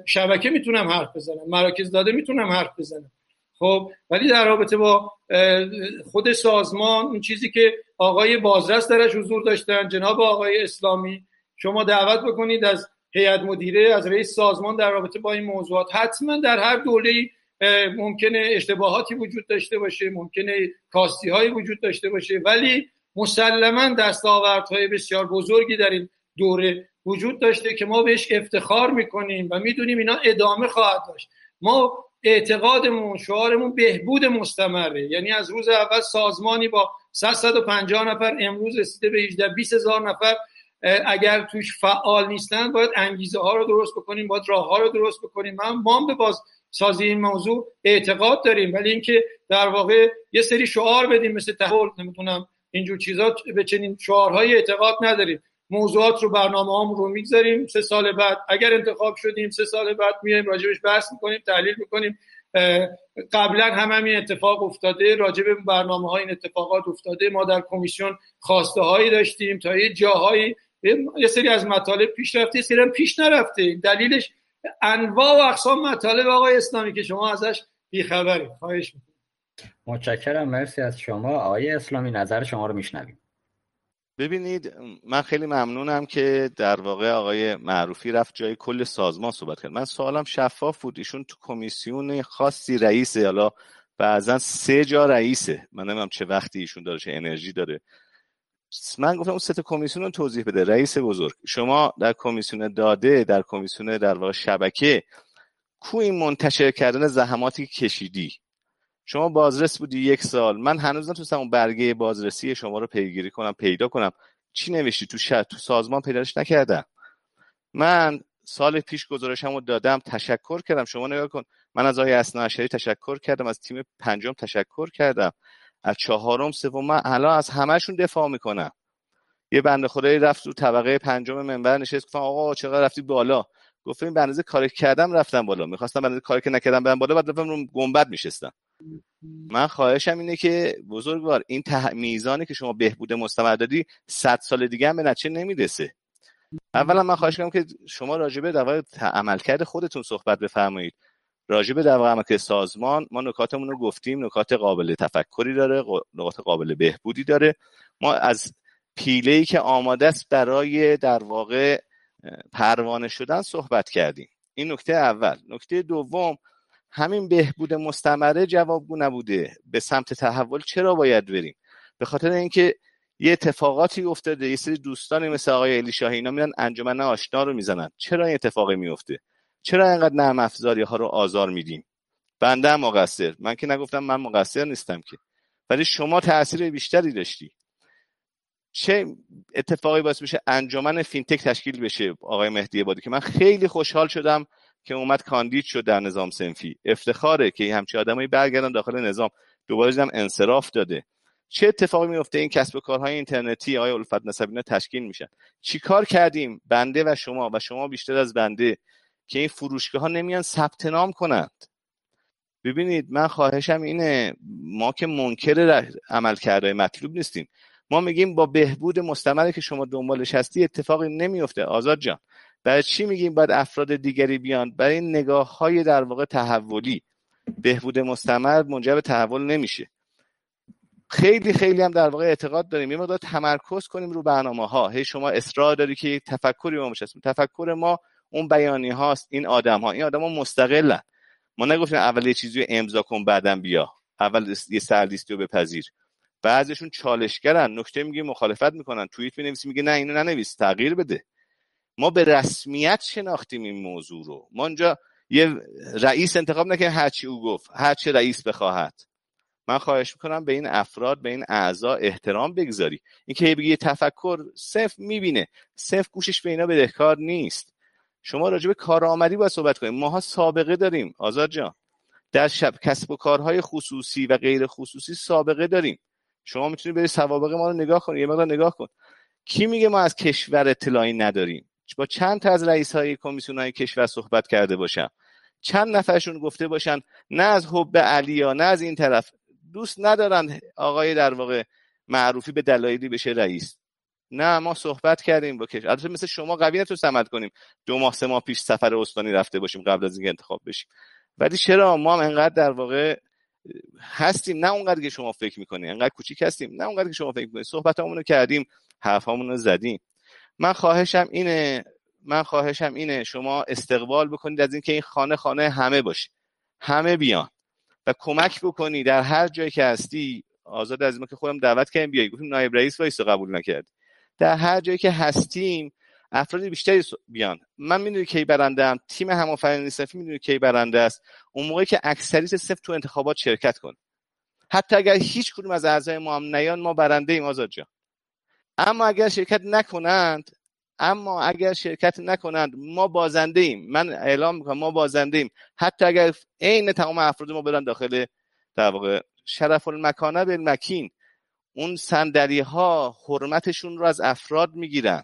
شبکه می‌تونم حرف بزنم. مراکز داده می‌تونم حرف بزنم. خب ولی در رابطه با خود سازمان اون چیزی که آقای بازرس درش حضور داشتن جناب آقای اسلامی شما دعوت بکنید از هیئت مدیره از رئیس سازمان در رابطه با این موضوعات. حتما در هر دوره ممکنه اشتباهاتی وجود داشته باشه ممکنه کاستی هایی وجود داشته باشه ولی مسلما دستاوردهای بسیار بزرگی در این دوره وجود داشته که ما بهش افتخار می‌کنیم و می‌دونیم اینا ادامه خواهد داشت. ما اعتقادمون شعارمون بهبود مستمره. یعنی از روز اول سازمانی با 150 نفر امروز رسیده به 18 20 هزار نفر. اگر توش فعال نیستن باید انگیزه ها رو درست بکنیم باید راه ها رو درست بکنیم. ما به باز سازی این موضوع اعتقاد داریم ولی اینکه در واقع یه سری شعار بدیم مثل تحول نمی‌تونم اینجور چیزا به چنین شعارهای اعتقاد نداریم. موضوعات رو برنامه هم رو می‌گذاریم سه سال بعد. اگر انتخاب شدیم سه سال بعد میایم راجبش بحث می‌کنیم تحلیل می‌کنیم. قبلا هم همین اتفاق افتاده راجب برنامه های این اتفاقات افتاده. ما در کمیسیون خواسته هایی داشتیم تا یه جاهایی یه سری از مطالب پیش رفته یه سری پیش نرفته. دلیلش انواع و اقسام مطالب آقای اسلامی که شما ازش بیخبری خواهش می‌کنم. متشکرم. مرسی از شما. آقای اسلامی نظر شما رو میشنویم. ببینید من خیلی ممنونم که در واقع آقای معروفی رفت جای کل سازمان صحبت کرد. من سوالم شفاف بود. ایشون تو کمیسیون خاصی رئیسه. حالا بعضا سه جا رئیسه. من نمی‌دونم چه وقتی ایشون داره چه انرژی داره. من گفتم اون سه کمیسیون رو توضیح بده رئیس بزرگ. شما در کمیسیون داده در کمیسیون در واقع شبکه کو این منتشر کردن زحماتی کشیدی؟ شما بازرس بودی یک سال. من هنوز نتونستم اون برگه بازرسی شما رو پیگیری کنم پیدا کنم. چی نوشتی؟ تو شد تو سازمان پیداش نکردم. من سال پیش گزارشمو دادم تشکر کردم. شما نگاه کن من از آقای اسنا تشکر کردم از تیم پنجم تشکر کردم. از چهارم سوم من الان از همهشون دفاع می‌کنم. یه بنده خدایی رفت تو طبقه پنجم منبر نشست گفتم آقا چقدر رفتی بالا؟ گفتم این به کاری کردم رفتم بالا. می‌خواستم به کاری که نکردم برم بالا بعد رفتم رو گنبد میشستم. من خواهشم اینه که بزرگوار این ته... میزانی که شما بهبود مستمر دادی صد سال دیگه هم به نتیجه نمی‌رسه. اولا من خواهش کنم که شما راجبه در عملکرد خودتون صحبت بفرمایید. راجبه در واقع سازمان ما نکاتمون رو گفتیم نکات قابل تفکری داره نکات قابل بهبودی داره. ما از پیله که آماده است برای در واقع پروانه شدن صحبت کردیم. این نکته اول. نکته دوم همین بهبود مستمره جوابگو نبوده. به سمت تحول چرا باید بریم؟ به خاطر اینکه یه اتفاقاتی افتاده یه سری دوستانی مثل آقای علی شاهی اینا میرن انجمن آشنا رو می‌زنن. چرا این اتفاقی میفته؟ چرا اینقدر نرم افزاری ها رو آزار میدیم بنده هم مقصر. من که نگفتم من مقصر نیستم که. ولی شما تاثیر بیشتری داشتی. چه اتفاقی باعث میشه انجمن فینتک تشکیل بشه آقای مهدی بادی که من خیلی خوشحال شدم که اومد کاندید شد در نظام سنفی. افتخاره که همچین آدمایی برگردن داخل نظام. دوباره دیدم انصراف داده. چه اتفاقی میفته این کسب و کارهای اینترنتی آقای الفت نسبینا تشکیل میشن. چیکار کردیم؟ بنده و شما و شما بیشتر از بنده. که این فروشگاه ها نمیان ثبت نام کنند. ببینید من خواهشم اینه ما که منکر عمل کرده مطلوب نیستیم. ما میگیم با بهبود مستمری که شما دنبالش هستی اتفاقی نمیفته. آزاد جان برای چی میگیم باید افراد دیگری بیان؟ برای نگاه های در واقع تحولی. بهبود مستمر منجر به تحول نمیشه. خیلی خیلی هم در واقع اعتقاد داریم. یه مقدار تمرکز کنیم رو برنامه ها هی شما اصرار داری که تفکری ما تفکر ما اون بیانی هاست این آدم ها این آدم ها مستقلن. ما نگفتیم اول یه چیزی رو امضا کن بعدم بیا. اول یه سرلیستی رو بپذیر. بعضیشون چالشگرن. نکته میگه مخالفت می‌کنن. توییت می‌نویسی میگه نه اینو ننویس تغییر بده. ما به رسمیت شناختیم این موضوع رو. ما اینجا یه رئیس انتخاب نکنیم هرچی او گفت. هرچی رئیس بخواهد. من خواهش می‌کنم به این افراد به این اعضا احترام بگذاری. اینکه بگی تفکر صف می‌بینه. صف گوشش به اینا بدهکار نیست. شما راجع به کارآمدی باید صحبت کنیم. ماها سابقه داریم آزاد جان. در شب کسب و کارهای خصوصی و غیر خصوصی سابقه داریم. شما می‌تونید بری سوابق ما رو نگاه کنید یه مقدار نگاه کن. کی میگه ما از کشور اطلاعی نداریم؟ با چند تا از رئیس های کمیسیون های کشور صحبت کرده باشم. چند نفرشون گفته باشن نه از حب علی یا نه از این طرف. دوست ندارن آقای در واقع معروفی به دلایلی بشه رئیس. نه ما صحبت کردیم با کشور البته مثل شما قوی نتون سمت کنیم. دو ماه سه ماه پیش سفر استانی رفته باشیم قبل از اینکه انتخاب بشیم. ولی چرا؟ ما هم انقدر در واقع هستیم. نه اونقدر که شما فکر می‌کنید انقدر کوچیک هستیم. نه اونقدر که شما فکر می‌کنید صحبتامون رو کردیم حرفامون رو زدیم. من خواهشم اینه من خواهشم اینه شما استقبال بکنید از اینکه این خانه خانه همه باشه. همه بیان و کمک بکنی در هر جایی که هستی. آزاد از ما که خودم دعوت کردیم بیای. گفتیم نایب رئیس vice قبول نکرد در هر جایی که هستیم افراد بیشتری بیان. من می‌دونی کی برنده ام؟ تیم همافرینی صفی می‌دونی کی برنده است؟ اون موقعی که اکثریت صنف تو انتخابات شرکت کن. حتی اگر هیچ کدوم از اعضای ما هم نیان ما برنده ایم آزاد جان. اما اگر شرکت نکنند اما اگر شرکت نکنند ما بازنده ایم. من اعلام می‌کنم ما بازنده ایم. حتی اگر عین تمام افراد ما برن داخل در واقع شرف المکانه بالمکین اون صندلی ها حرمتشون رو از افراد می‌گیرن.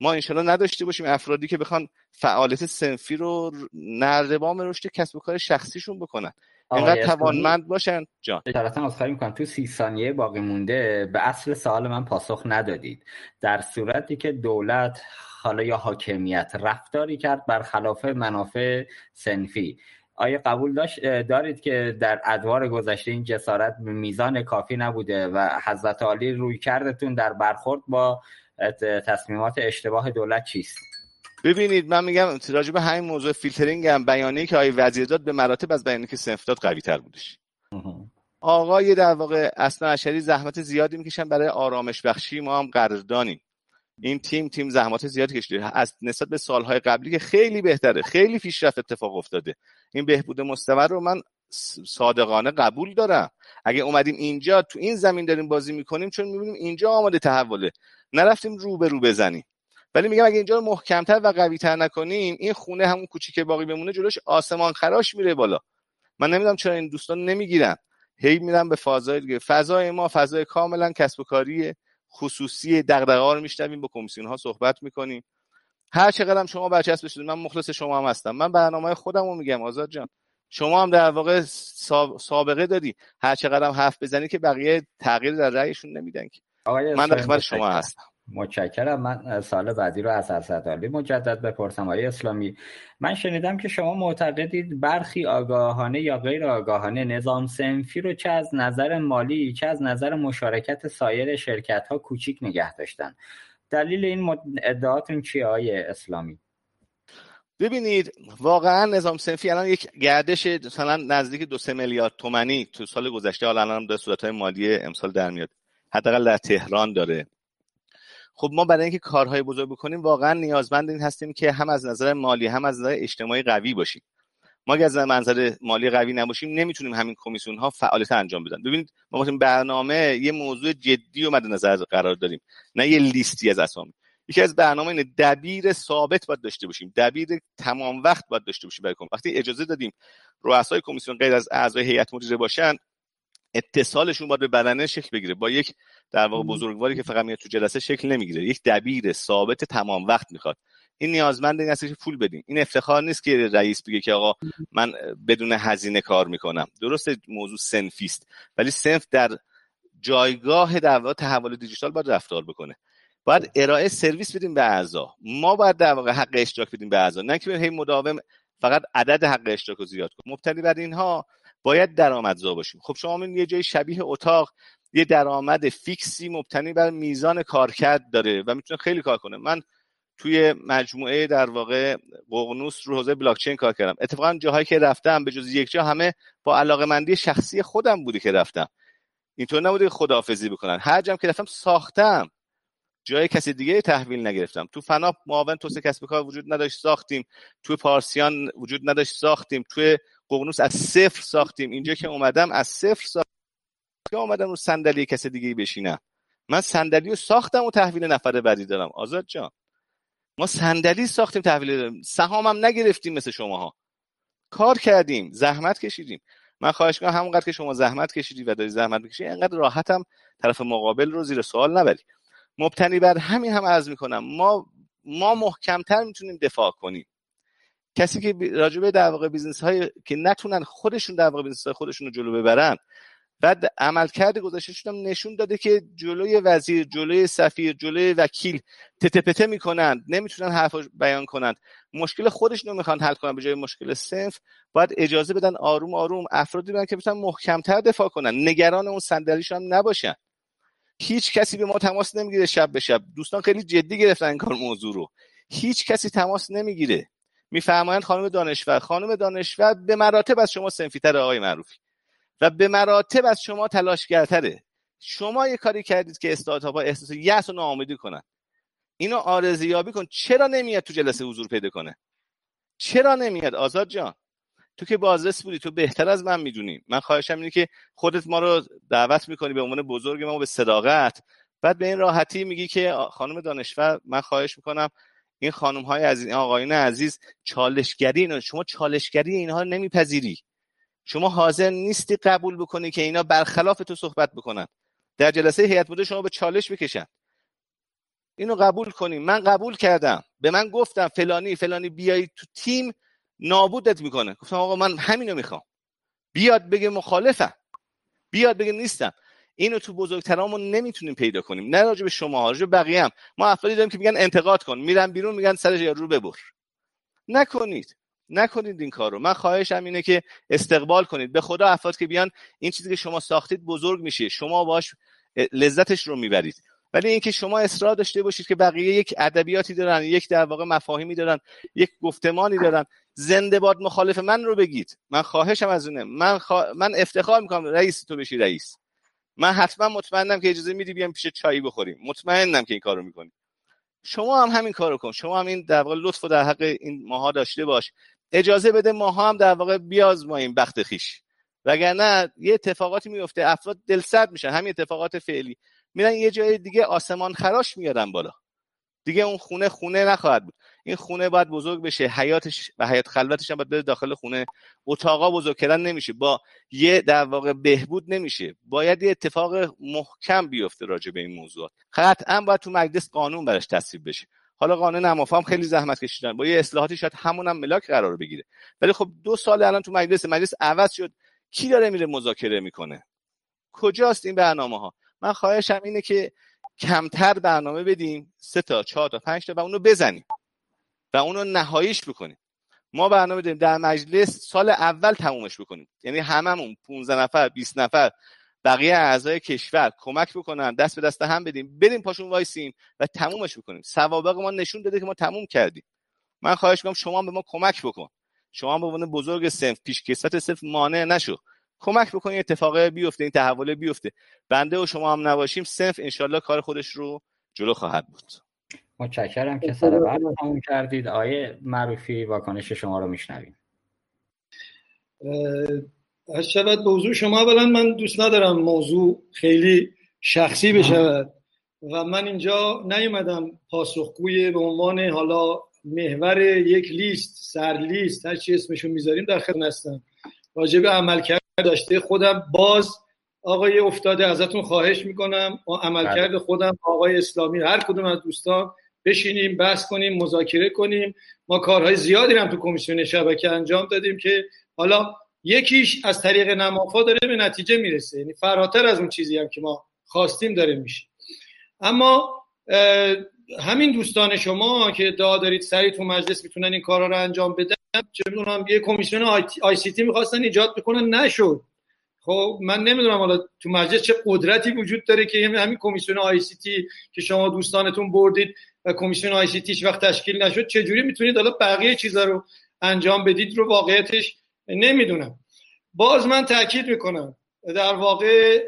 ما انشالله نداشته باشیم افرادی که بخوان فعالیت سنفی رو نردبام رشد کسب و کار شخصیشون بکنن. اینقدر توانمند باشن. جان. اشارتا خواهی می‌کنم. تو سی ثانیه باقی مونده. به اصل سوال من پاسخ ندادید. در صورتی که دولت حالا یا حاکمیت رفتاری کرد برخلاف منافع صنفی. آیا قبول داشت؟ دارید که در ادوار گذشته این جسارت به میزان کافی نبوده و حضرت عالی رویکردتون در برخورد با تصمیمات اشتباه دولت چیست؟ ببینید من میگم راجع به همین موضوع فیلترینگ هم بیانیه که آقای وزیر داد به مراتب از بیانیه که صنف داد قوی تر بودش آقای در واقع اثنی‌عشری زحمت زیادی می‌کشن برای آرامش بخشی ما هم قدردانیم. این تیم تیم زحمات زیادی کشیده. از نسبت به سالهای قبلی که خیلی بهتره خیلی پیشرفت اتفاق افتاده. این بهبود مستمر رو من صادقانه قبول دارم. اگه اومدیم اینجا تو این زمین داریم بازی می‌کنیم چون می‌بینیم اینجا آماده تحوله. نرفتیم رو به رو بزنیم. ولی میگم اگه اینجا رو محکمتر و قویتر نکنیم این خونه همون کوچیک باقی بمونه جلوش آسمان خراش میره بالا. من نمی‌دونم چرا این دوستان نمی‌گیرن. هی میرن به فضای دیگه. فضای ما فضای کاملا کسب و کاری خصوصی دغدغه‌ها رو میشنویم با کمیسیون ها صحبت می‌کنیم. هر چقدر هم شما برچسب بشید من مخلص شما هم هستم. من برنامه خودم رو میگم آزاد جان. شما هم در واقع سابقه دادی. هر چقدر هم حرف بزنی که بقیه تغییر در رأیشون نمیدن که. من در خدمت شما هستم. متشکرم. من سال بعدی رو از اسدعلی مجدد بپرسم آقای اسلامی. من شنیدم که شما معتقدید برخی آگاهانه یا غیر آگاهانه نظام سنفی رو چه از نظر مالی چه از نظر مشارکت سایر شرکت ها کوچیک نگه داشتن. دلیل این ادعاتون چیه آقای اسلامی؟ ببینید واقعا نظام سنفی الان یک گردش مثلا نزدیک دو سه میلیارد تومنی تو سال گذشته حالا الان در صورت های مالی امسال در میاد. حداقل در تهران داره. خب ما برای اینکه کارهای بزرگ بکنیم واقعا نیازمند این هستیم که هم از نظر مالی هم از نظر اجتماعی قوی باشیم. ما اگر از منظر مالی قوی نباشیم نمی‌تونیم همین کمیسیون ها فعالیت انجام بدن. ببینید ما برنامه یه موضوع جدی و مد نظر قرار داریم نه یه لیستی از اسامی. یکی از برنامه اینه دبیر ثابت باید داشته باشیم دبیر تمام وقت باید داشته باشیم برای وقتی اجازه دادیم رؤسای کمیسیون غیر از اعضای هیئت مدیره باشن اتصالشون باید به بدنه شکل بگیره. با یک در واقع بزرگواری که فقط میاد تو جلسه شکل نمی‌گیره. یک دبیر ثابت تمام وقت می‌خواد. این نیازمند این که پول بدیم این افتخار نیست که رئیس بگه که آقا من بدون هزینه کار می‌کنم. درست موضوع سنفیست ولی سنف در جایگاه در واقع تحول دیجیتال باید رفتار بکنه. باید ارائه سرویس بدیم به اعضا. ما باید در واقع حق اشتراک بدیم به اعضا. نه که هی مداوم فقط عدد حق اشتراک رو زیاد کنیم. مبتنی بر اینها باید درآمدزا باشیم. خب شما یه جای شبیه اتاق یه درآمد فیکسی مبتنی بر میزان کارکرد داره و می‌تونه خیلی کار کنه. من توی مجموعه در واقع ققنوس رو حوزه بلاکچین کار کردم. اتفاقا جاهایی که رفتم به جز یک جا همه با علاقه مندی شخصی خودم بودی که رفتم. اینطور نبوده خداحافظی بکنن. هر جام که رفتم ساختم. جای کسی دیگه تحویل نگرفتم. تو فنا معاون توسعه کسب کار وجود نداشت ساختیم. تو پارسیان وجود نداشت ساختیم. تو ققنوس از صفر ساختیم. اینجا که اومدم از صفر ساختیم که اومدم رو صندلی کسی دیگه بشینم من صندلی رو ساختم و تحویل نفر بعدی دارم. آزاد جان. ما صندلی ساختیم تحویل دارم سهامم نگرفتیم مثل شماها. کار کردیم. زحمت کشیدیم. من خواهش کنم همونقدر که شما زحمت کشیدی و داری زحمت می‌کشی اینقدر راحتم طرف مقابل رو زیر سوال نبری. مبتنی بر همین هم عرض می‌کنم. ما ما محکمتر می‌تونیم دفاع کنیم. کسی که راجع به در واقع business های که نتونن خودشون در واقع business های خودشون رو جلو ببرن بعد عملکرد گذشته هم نشون داده که جلوی وزیر جلوی سفیر جلوی وکیل تتپته می‌کنند نمی‌تونن حرف بیان کنند مشکل خودشون رو می‌خوان حل کنن به جای مشکل سنف باید اجازه بدن آروم آروم افرادی بدن که بتونن محکمتر دفاع کنن. نگران اون صندلیشون هم نباشن. هیچ کسی به ما تماس نمی‌گیره شب به شب. دوستان خیلی جدی گرفتن این کار موضوع رو. هیچ کسی تماس نمی‌گیره. میفرمایند خانم دانشور خانم دانشور به مراتب از شما سنفیتر آقای معروفی. و به مراتب از شما تلاشگرتره. شما یه کاری کردید که استارتاپ ها احساس یأس و ناامیدی کنن. اینو آرزیابی کن. چرا نمیاد تو جلسه حضور پیدا کنه؟ چرا نمیاد؟ آزاد جان تو که بازرس بودی تو بهتر از من می‌دونی. من خواهشم اینه که خودت ما رو دعوت می‌کنی به عنوان بزرگ ما به صداقت. بعد به این راحتی میگی که خانم دانشور من خواهش می‌کنم این خانم های عزیز آقایون عزیز چالشگری اینا شما چالشگری اینها نمیپذیری. شما حاضر نیستی قبول بکنی که اینا برخلاف تو صحبت بکنن. در جلسه هیئت مدیره شما به چالش بکشن. اینو قبول کنیم من قبول کردم. به من گفتم فلانی فلانی بیای تو تیم نابودت می‌کنه. گفتم آقا من همینو می‌خوام. بیاد بگه مخالفم. بیاد بگه نیستم. اینو تو بزرگترامون نمی‌تونیم پیدا کنیم. نه راجع به شما راجع به بقیه هم. ما افرادی داریم که میگن انتقاد کن. میرن بیرون میگن سرش رو ببر. نکنید. نکنید این کار رو من خواهشم اینه که استقبال کنید. به خدا افراد که بیان این چیزی که شما ساختید بزرگ میشه. شما باش لذتش رو می‌برید. ولی اینکه شما اصرار داشته باشید که بقیه یک ادبیاتی دارن یک در واقع مفاهیمی دارن یک گفتمانی دارن زنده باد مخالف من رو بگید. من خواهشم از اونه من, من افتخار می‌کنم رئیس تو بشی رئیس. من حتما مطمئنم که اجازه میدی بیام پیش چایی بخوریم. مطمئنم که این کارو می‌کنی. شما هم همین کارو کن. شما هم این در واقع لطف و در حق این ماها داشته باش. اجازه بده ماها هم در واقع بیازماییم بخت خیش وگرنه یه اتفاقاتی میفته افراد دلسرد میشن. همین اتفاقات فعلی. میرن یه جای دیگه آسمان خراش میارن بالا. دیگه اون خونه خونه نخواهد بود. این خونه باید بزرگ بشه. حیاتش و حیات خلوتش هم باید بره داخل خونه. اتاقا بزرگ کردن نمیشه. با یه در واقع بهبود نمیشه. باید یه اتفاق محکم بیفته راجع به این موضوعات. قطعا باید تو مجلس قانون براش تصویب بشه. حالا قانون نمافا هم خیلی زحمت کشیدن. با یه اصلاحاتی شاید همون هم ملاک قرار بگیره. ولی خب دو سال الان تو مجلس مجلس عوض شد. کی داره میره مذاکره می‌کنه؟ کجاست این برنامه ها من خواهشم اینه که کمتر برنامه بدیم. سه تا چهار تا پنج تا و اونو بزنیم. و اونو نهاییش بکنیم. ما برنامه داریم. در مجلس سال اول تمومش بکنیم. یعنی هممون 15 نفر 20 نفر بقیه اعضای کشور کمک بکنن دست به دست هم بدیم. بریم پاشون وایسیم و تمومش بکنیم. سوابق ما نشون داده که ما تموم کردیم. من خواهش می‌کنم شما به ما کمک بکن. شما به عنوان بزرگ سنف پیش کسوت سنف مانع نشو. کمک بکنید اتفاقه بیفته این تحول بیفته. بنده و شما هم نباشیم سنف انشالله کار خودش رو جلو خواهد بود. متشکرم که سر بعد تموم کردید. آیه معروفی واکنش شما رو میشنویم. از شود موضوع شما اولا من دوست ندارم موضوع خیلی شخصی بشود و من اینجا نیومدم پاسخگوی به عنوان حالا محور یک لیست سر لیست هر چی اسمشو می‌ذاریم در خدمت هستم. راجع به عملکرد داشته خودم باز آقای افتاده ازتون خواهش می‌کنم. عملکرد بله. خودم آقای اسلامی هر کدوم از دوستان بشینیم بحث کنیم مذاکره کنیم. ما کارهای زیادی هم تو کمیسیون شبکه انجام دادیم که حالا یکیش از طریق نمافا داره به نتیجه می‌رسه. یعنی فراتر از اون چیزی هم که ما خواستیم داره میشه. اما همین دوستان شما که ادعا دارید سریع تو مجلس می‌تونن این کارا رو انجام بدن چه می‌دونم یه کمیسیون ICT می‌خواستن ایجاد بکنن نشد. خب من نمی‌دونم حالا تو مجلس چه قدرتی وجود داره که همین کمیسیون ICT که شما دوستانتون بردید و کمیسیون ICT وقت تشکیل نشد چه جوری می‌تونید حالا بقیه چیزا رو انجام بدید رو واقعیتش؟ نمی‌دونم. باز من تاکید می‌کنم. در واقع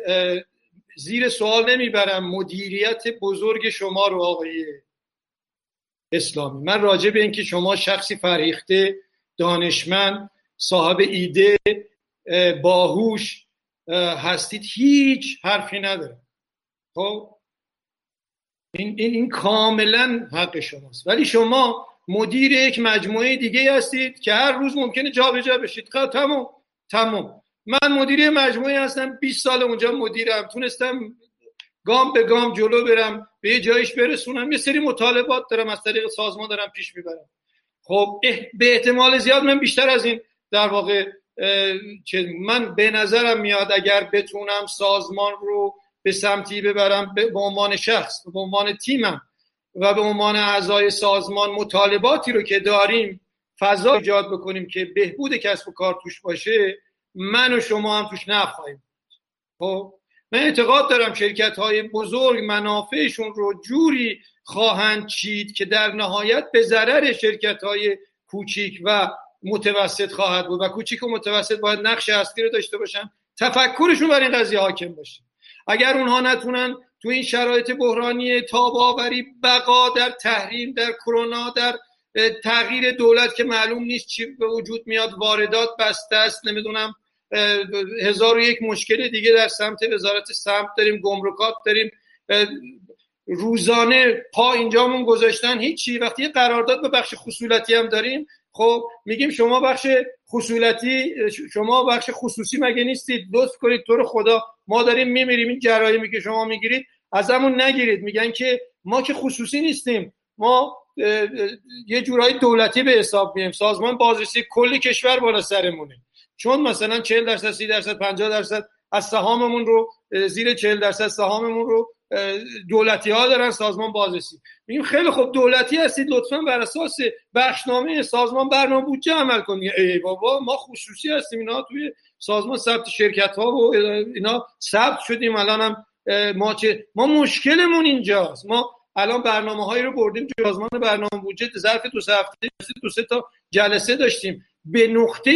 زیر سوال نمی‌برم مدیریت بزرگ شما رو آقای اسلامی. من راجع به اینکه شما شخصی فرهیخته دانشمند صاحب ایده باهوش هستید هیچ حرفی نداره. خب؟ این, این, این کاملا حق شماست. ولی شما مدیر یک مجموعه دیگه هستید که هر روز ممکنه جابجا بشید. خب تمام تمام من مدیر مجموعه هستم 20 سال اونجا مدیرم. تونستم گام به گام جلو برم به جایش برسونم. یه سری مطالبات دارم از طریق سازمان دارم پیش می‌برم. خب به احتمال زیاد من بیشتر از این در واقع من به نظرم میاد اگر بتونم سازمان رو به سمتی ببرم به عنوان شخص به عنوان تیمم و به عنوان اعضای سازمان مطالباتی رو که داریم فضا ایجاد بکنیم که بهبود کسب و کار توش باشه من و شما هم توش نخواهیم خب من اعتقاد دارم شرکت های بزرگ منافعشون رو جوری خواهند چید که در نهایت به ضرر شرکت های کوچیک و متوسط خواهد بود. و کوچیک و متوسط باید نقش اصلی رو داشته باشن. تفکرشون بر این قضیه حاکم باشه. اگر اونها نتونن تو این شرایط بحرانی تاباوری بقا در تحریم در کرونا در تغییر دولت که معلوم نیست چی به وجود میاد واردات بسته است نمی‌دونم هزار و یک مشکل دیگه در سمت وزارت سمت داریم گمرکات داریم روزانه پا اینجامون گذاشتن هیچی وقتی قرارداد به بخش خصولتی هم داریم خب میگیم شما بخش خصولتی شما بخش خصوصی مگه نیستید؟ لطف کنید تو خدا. ما داریم میمیریم این جرایمی که شما می‌گیرید از همون نگیرید. میگن که ما که خصوصی نیستیم. ما یه جورایی دولتی به حساب میایم. سازمان بازرسی کلی کشور بالا سرمونه. چون مثلا 40 درصد 30 درصد 50 درصد از سهاممون رو زیر 40 درصد سهاممون رو دولتی ها دارن سازمان بازرسی. میگیم خیلی خوب دولتی هستید لطفا بر اساس بخشنامه سازمان برنامه بودجه عمل کنید. ای بابا ما خصوصی هستیم اینا توی سازمان ثبت شرکت ها و اینا ثبت شدیم. الان هم ما چه ما مشکلمون اینجاست. ما الان برنامه هایی رو بردیم سازمان برنامه بودجه. ظرف دو سه هفته دو سه تا جلسه داشتیم. به نقطه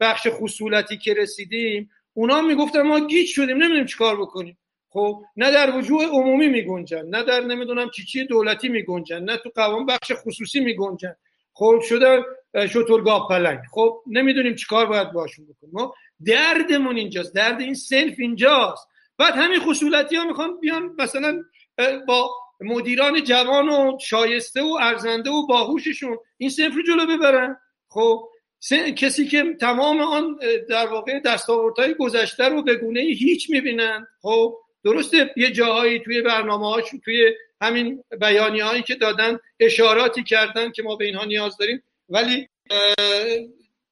بخش خصولتی که رسیدیم اونا می‌گفتن ما گیج شدیم نمی‌دونیم چیکار بکنیم. خب نه در وجوه عمومی میگنجن نه در نمی‌دونم چی چی دولتی میگنجن نه تو قوام بخش خصوصی میگنجن. خب شده شترگاوپلنگ. خب نمی‌دونیم چیکار باید باشون بکنیم. ما دردمون اینجاست درد این صنف اینجاست. بعد همین خصولتی ها می‌خوان بیان مثلا با مدیران جوان و شایسته و ارزنده و باهوششون این صنف رو جلو ببرن. خب کسی که تمام آن در واقع دستاوردهای گذشته رو به گونه هیچ می‌بینن. خب درسته یه جاهایی توی برنامه هاش توی همین بیانی هایی که دادن اشاراتی کردن که ما به اینها نیاز داریم ولی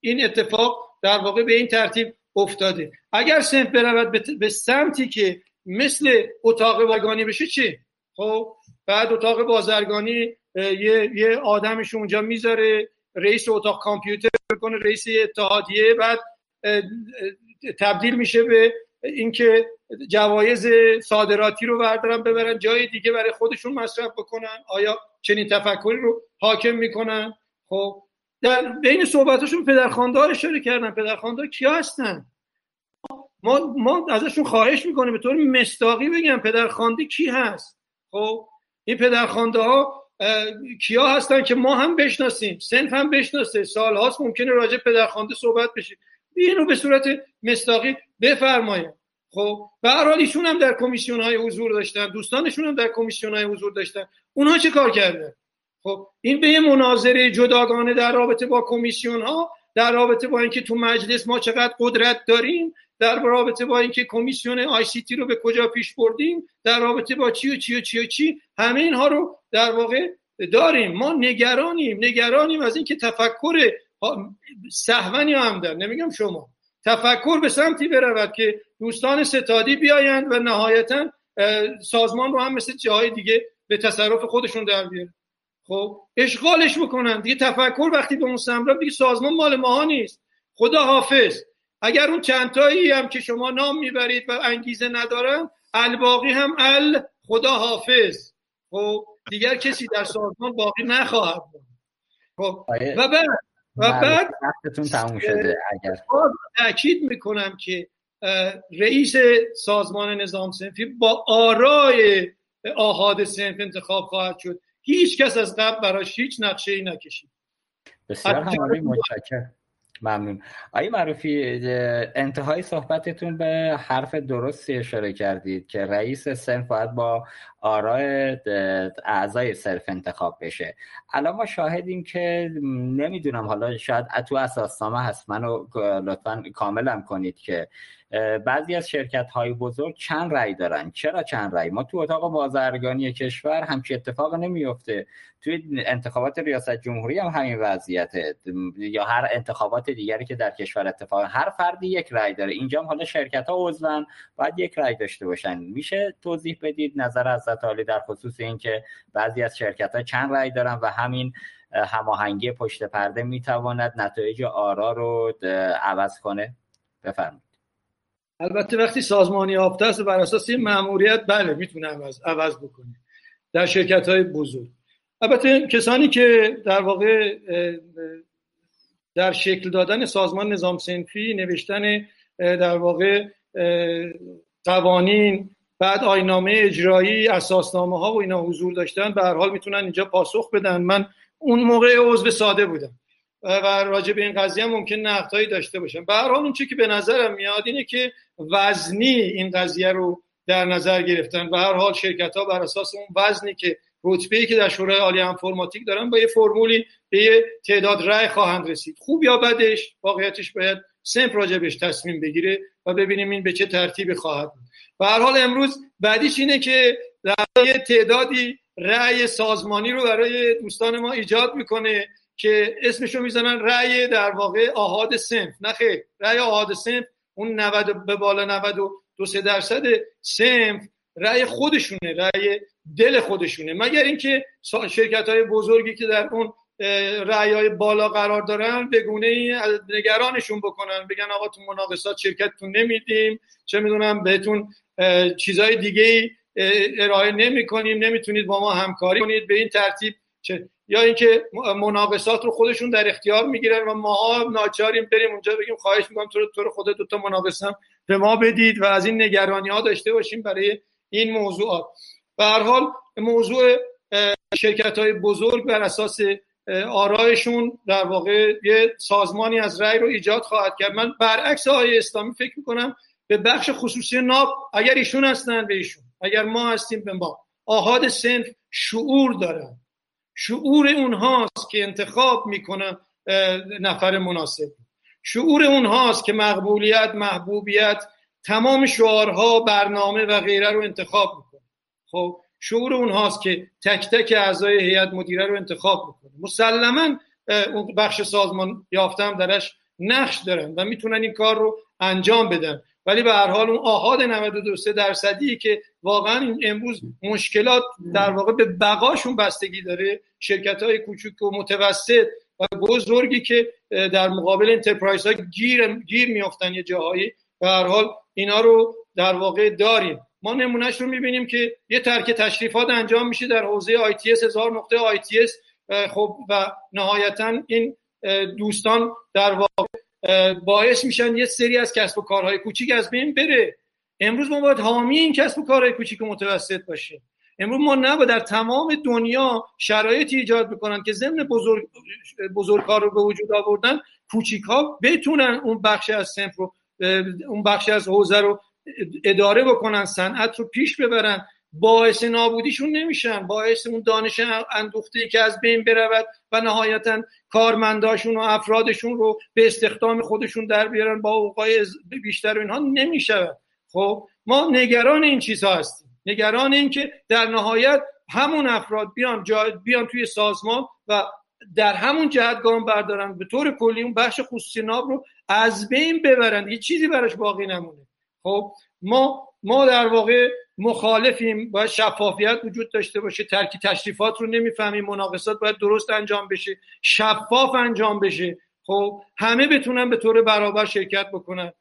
این اتفاق در واقع به این ترتیب افتاده. اگر سمت برود به سمتی که مثل اتاق بازرگانی بشه چی؟ خب بعد اتاق بازرگانی یه, یه آدمش اونجا می‌ذاره رئیس اتاق کامپیوتر کنه رئیس اتحادیه بعد تبدیل میشه به اینکه جوایز صادراتی رو بردارن ببرن جای دیگه برای خودشون مصرف بکنن. آیا چنین تفکری رو حاکم می‌کنن؟ خب در بین صحبتاشون پدرخوانده اشاره کردن. پدرخوانده کیا هستن؟ ما, ما ازشون خواهش می‌کنیم. به طور مستاقی بگم پدرخوانده کی هست؟ خب این پدرخوانده ها کیا هستن که ما هم بشناسیم؟ سنف هم بشناسه. سال هاست ممکنه راجع پدرخوانده صحبت بشه. اینو به صورت مستاقی بفرمایید. خب به هر ایشون هم در کمیسیون های حضور داشتن دوستانشون هم در کمیسیون های حضور داشتن. اونها چه کار کردن خب این به یه مناظره جداگانه در رابطه با کمیسیون ها در رابطه با اینکه تو مجلس ما چقدر قدرت داریم در رابطه با اینکه کمیسیون آی سی تی رو به کجا پیش بردیم در رابطه با چی و چی و چی و چی همه اینها رو در واقع داریم. ما نگرانیم نگرانیم از اینکه تفکر سهونی هم در نمیگم شما. تفکر به سمتی برود که دوستان ستادی بیایند و نهایتا سازمان رو هم مثل جاهای دیگه به تصرف خودشون در بیارن. خب اشغالش بکنن. دیگه تفکر وقتی به اون سمرا دیگه سازمان مال ماها نیست. خدا حافظ. اگر اون چندتایی هم که شما نام می‌برید و انگیزه ندارن الباقی هم ال خدا حافظ. خب دیگر کسی در سازمان باقی نخواهد خب و بعد و بعد تموم شده اگر تاکید می‌کنم که رئیس سازمان نظام سنفی با آرای آهاد سنف انتخاب خواهد شد. هیچ کس از قبل براش هیچ نقشه ای نکشید. بسیار همالی متشکرم. ممنون. آقای معروفی انتهای صحبتتون به حرف درستی اشاره کردید که رئیس سنف باید با آرای اعضای صرف انتخاب بشه. الان ما شاهدیم که نمی‌دونم حالا شاید تو اساسنامه هست. منو لطفا کاملم کنید که بعضی از شرکت های بزرگ چند رأی دارن. چرا چند رأی؟ ما تو اتاق بازرگانی کشور همچی اتفاق نمیفته توی انتخابات ریاست جمهوری هم همین وضعیته. یا هر انتخابات دیگری که در کشور اتفاق هر فردی یک رأی داره. اینجا هم حالا شرکت ها عضون باید یک رأی داشته باشن. میشه توضیح بدید نظر از عالی در خصوص اینکه بعضی از شرکت ها چند رأی دارن و همین هماهنگی پشت پرده می‌تواند نتایج آرا رو عوض کنه؟ بفرمایید. البته وقتی سازمانی یافته است بر اساس این مأموریت بله می‌تونه عوض, عوض بکنه. در شرکت های بزرگ. البته کسانی که در واقع در شکل دادن سازمان نظام سنفی نوشتن در واقع قوانین بعد آینامه اجرایی اساسنامه ها و اینا حضور داشتن به هر حال می‌تونن اینجا پاسخ بدن. من اون موقع عضو ساده بودم. و راجع به این قضیه هم ممکن نقدهایی داشته باشم. به هر حال اون چی که به نظرم میاد اینه که وزنی این قضیه رو در نظر گرفتن. به هر حال شرکت ها بر اساس اون وزنی که رتبه ای که در شورای عالی انفرماتیک دارن با یه فرمولی به یه تعداد رأی خواهند رسید. خوب یا بدش؟ واقعیتش باید سمپ راجبش تصمیم بگیره و ببینیم این به چه ترتیبی خواهد بود. به هر حال امروز بعدیش اینه که در تعدادی رأی سازمانی رو برای دوستان ما ایجاد می‌کنه. که اسمشو می‌زنن رأی در واقع آهاد سنف نه خیر رأی آهاد سنف اون 90 به بالا 92 سه درصد سنف رأی خودشونه رأی دل خودشونه. مگر اینکه شرکت های بزرگی که در اون رأی های بالا قرار دارن به گونه نگرانشون بکنن. بگن آقا تو مناقصات شرکتتون نمیدیم چه می‌دونم بهتون چیزهای دیگه ارائه نمی کنیم نمی‌تونید با ما همکاری کنید. به این ترتیب چه یا اینکه مناقصات رو خودشون در اختیار می‌گیرن و ما ناچاریم بریم اونجا بگیم خواهش می‌کنم تو تو رو خود دو تا مناقصه به ما بدید و از این نگرانی ها داشته باشیم برای این موضوعات به هر حال موضوع شرکت های بزرگ بر اساس آرایشون در واقع یه سازمانی از رأی رو ایجاد خواهد کرد. من برعکس آقای اسلامی فکر می‌کنم به بخش خصوصی ناب اگر ایشون هستن به ایشون اگر ما هستیم به ما. آهاد سنف شعور دارن. شعور اونهاست که انتخاب می‌کنن نفر مناسب. شعور اونهاست که مقبولیت محبوبیت تمام شعارها برنامه و غیره رو انتخاب می‌کنه. خب شعور اونهاست که تک تک اعضای هیئت مدیره رو انتخاب می‌کنه. مسلما اون بخش سازمان یافتم درش نقش دارن و می‌تونن این کار رو انجام بدن. ولی به هر حال اون آهاد 92 درصدی که واقعا امروز مشکلات در واقع به بقاشون بستگی داره شرکت های کوچک و متوسط و بزرگی که در مقابل انترپرایز ها گیر, گیر میافتن یه جاهایی به هر حال اینا رو در واقع داریم. ما نمونهش رو می‌بینیم که یه ترک تشریفات انجام میشه در حوزه اس هزار نقطه اس. خب و نهایتا این دوستان در واقع باعث میشن یه سری از کسب و کارهای کوچیک از بین بره. امروز ما باید حامی این کسب و کارهای کوچیک و متوسط باشیم. امروز ما نباید در تمام دنیا شرایطی ایجاد بکنن که ضمن بزرگ بزرگکار رو به وجود آوردن کوچیک ها بتونن اون بخش از سنف رو اون بخش از حوزه رو اداره بکنن صنعت رو پیش ببرن. باعث نابودیشون نمیشن. باعث اون دانش اندوخته که از بین برود و نهایتا کارمنداشون و افرادشون رو به استخدام خودشون در بیارن با اوقای بیشتر اینها نمی‌شود. خب ما نگران این چیزها هستیم. نگران این که در نهایت همون افراد بیان بیان توی سازمان و در همون جهت گام بردارن. به طور کلی اون بخش خصوصی ناب رو از بین ببرن. یه چیزی براش باقی نمونه. خب ما ما در واقع مخالفیم باید شفافیت وجود داشته باشه ترکی تشریفات رو نمی‌فهمیم مناقصات باید درست انجام بشه شفاف انجام بشه. خب همه بتونن به طور برابر شرکت بکنن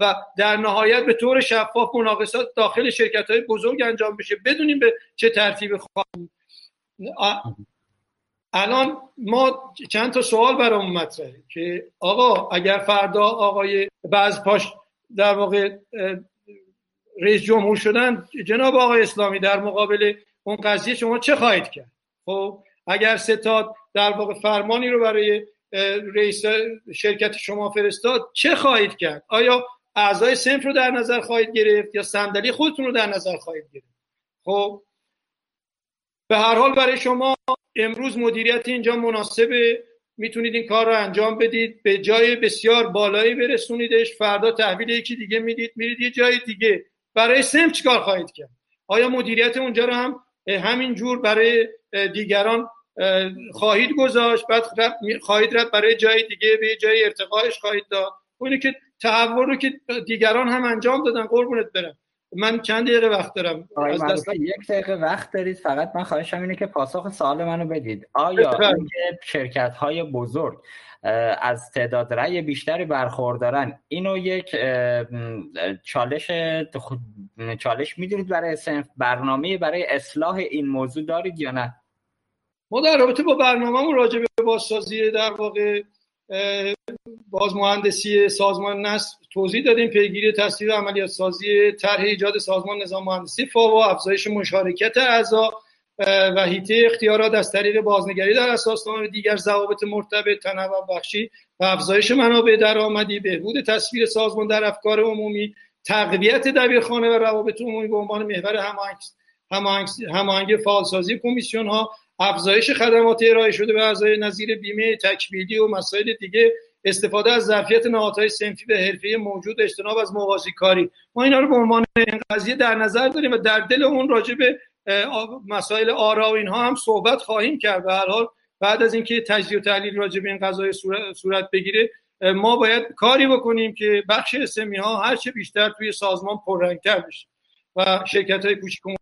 و در نهایت به طور شفاف مناقصات داخل شرکت های بزرگ انجام بشه بدونیم به چه ترتیب خواهیم. الان ما چند تا سوال برامون مطرحه که آقا اگر فردا آقای بعض پاش در واقع رئیس جمهور شدن جناب آقای اسلامی در مقابل اون قضیه شما چه خواهید کرد؟ خب اگر ستاد در واقع فرمانی رو برای رئیس شرکت شما فرستاد چه خواهید کرد؟ آیا اعضای سنف رو در نظر خواهید گرفت یا صندلی خودتون رو در نظر خواهید گرفت؟ خب به هر حال برای شما امروز مدیریت اینجا مناسبه. می‌تونید این کار رو انجام بدید. به جای بسیار بالایی برسونیدش. فردا تحویل یکی دیگه می‌دید. میرید یه جای دیگه. برای سمت چیکار خواهید کرد؟ آیا مدیریت اونجا رو هم همین جور برای دیگران خواهید گذاشت؟ بعد خواهید رفت برای جای دیگه به جای ارتقاش خواهید داد؟ اونی که تحول رو که دیگران هم انجام دادن قربونت برم. من چند دقیقه وقت دارم؟ از دست... یک دقیقه وقت دارید. فقط من خواهشم اینه که پاسخ سوال منو بدید. آیا اینکه شرکت های بزرگ از تعداد رأی بیشتری برخوردارن. اینو یک چالش چالش می‌دونید برای سنف برنامه برای اصلاح این موضوع دارید یا نه؟ ما در رابطه با برنامه راجع به بازسازی در واقع بازمهندسی سازمان نصر توضیح دادیم. پیگیری تصویر عملیات سازی طرح ایجاد سازمان نظام مهندسی فاوا افزایش مشارکت اعضا. و هیته اختیارات از طریق بازنگری در اساسنامه و دیگر ضوابط مرتبط تنوع بخشی و افزایش منابع درآمدی بهبود تصویر سازمان در افکار عمومی تقویت دبیرخانه و روابط عمومی به عنوان محور هماهنگ هماهنگی فعالسازی کمیسیون ها افزایش خدمات ارائه شده به اعضای نظیر بیمه تکمیلی و مسائل دیگه استفاده از ظرفیت نهادهای سنفی به حرفه موجود اجتناب از موازی کاری. ما اینا رو به عنوان قضیه در نظر داریم و در دل اون راجع به مسائل آرا و اینها هم صحبت خواهیم کرد به هر حال. بعد از اینکه تجزیه و تحلیل راجع به این قضای صورت بگیره ما باید کاری بکنیم که بخش اسمی ها هر چه بیشتر توی سازمان پررنگتر بشه و شرکت های کوچیک و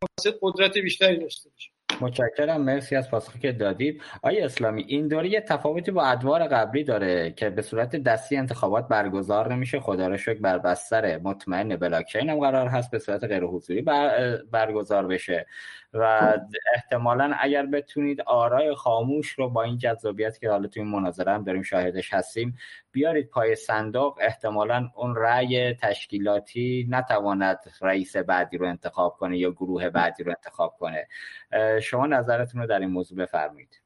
قدرت بیشتری داشته باشه. متشکرم. مرسی از پاسخی که دادید. آیا اسلامی این دوره یه تفاوتی با ادوار قبلی داره که به صورت دستی انتخابات برگزار نمیشه. خدا رو شکر بر بستر مطمئن بلاکچین هم قرار هست به صورت غیر حضوری برگزار بشه. و احتمالا اگر بتونید آرای خاموش رو با این جذابیت که حالا توی مناظره هم داریم شاهدش هستیم بیارید پای صندوق احتمالا اون رأی تشکیلاتی نتواند رئیس بعدی رو انتخاب کنه یا گروه بعدی رو انتخاب کنه. شما نظرتون رو در این موضوع بفرمایید.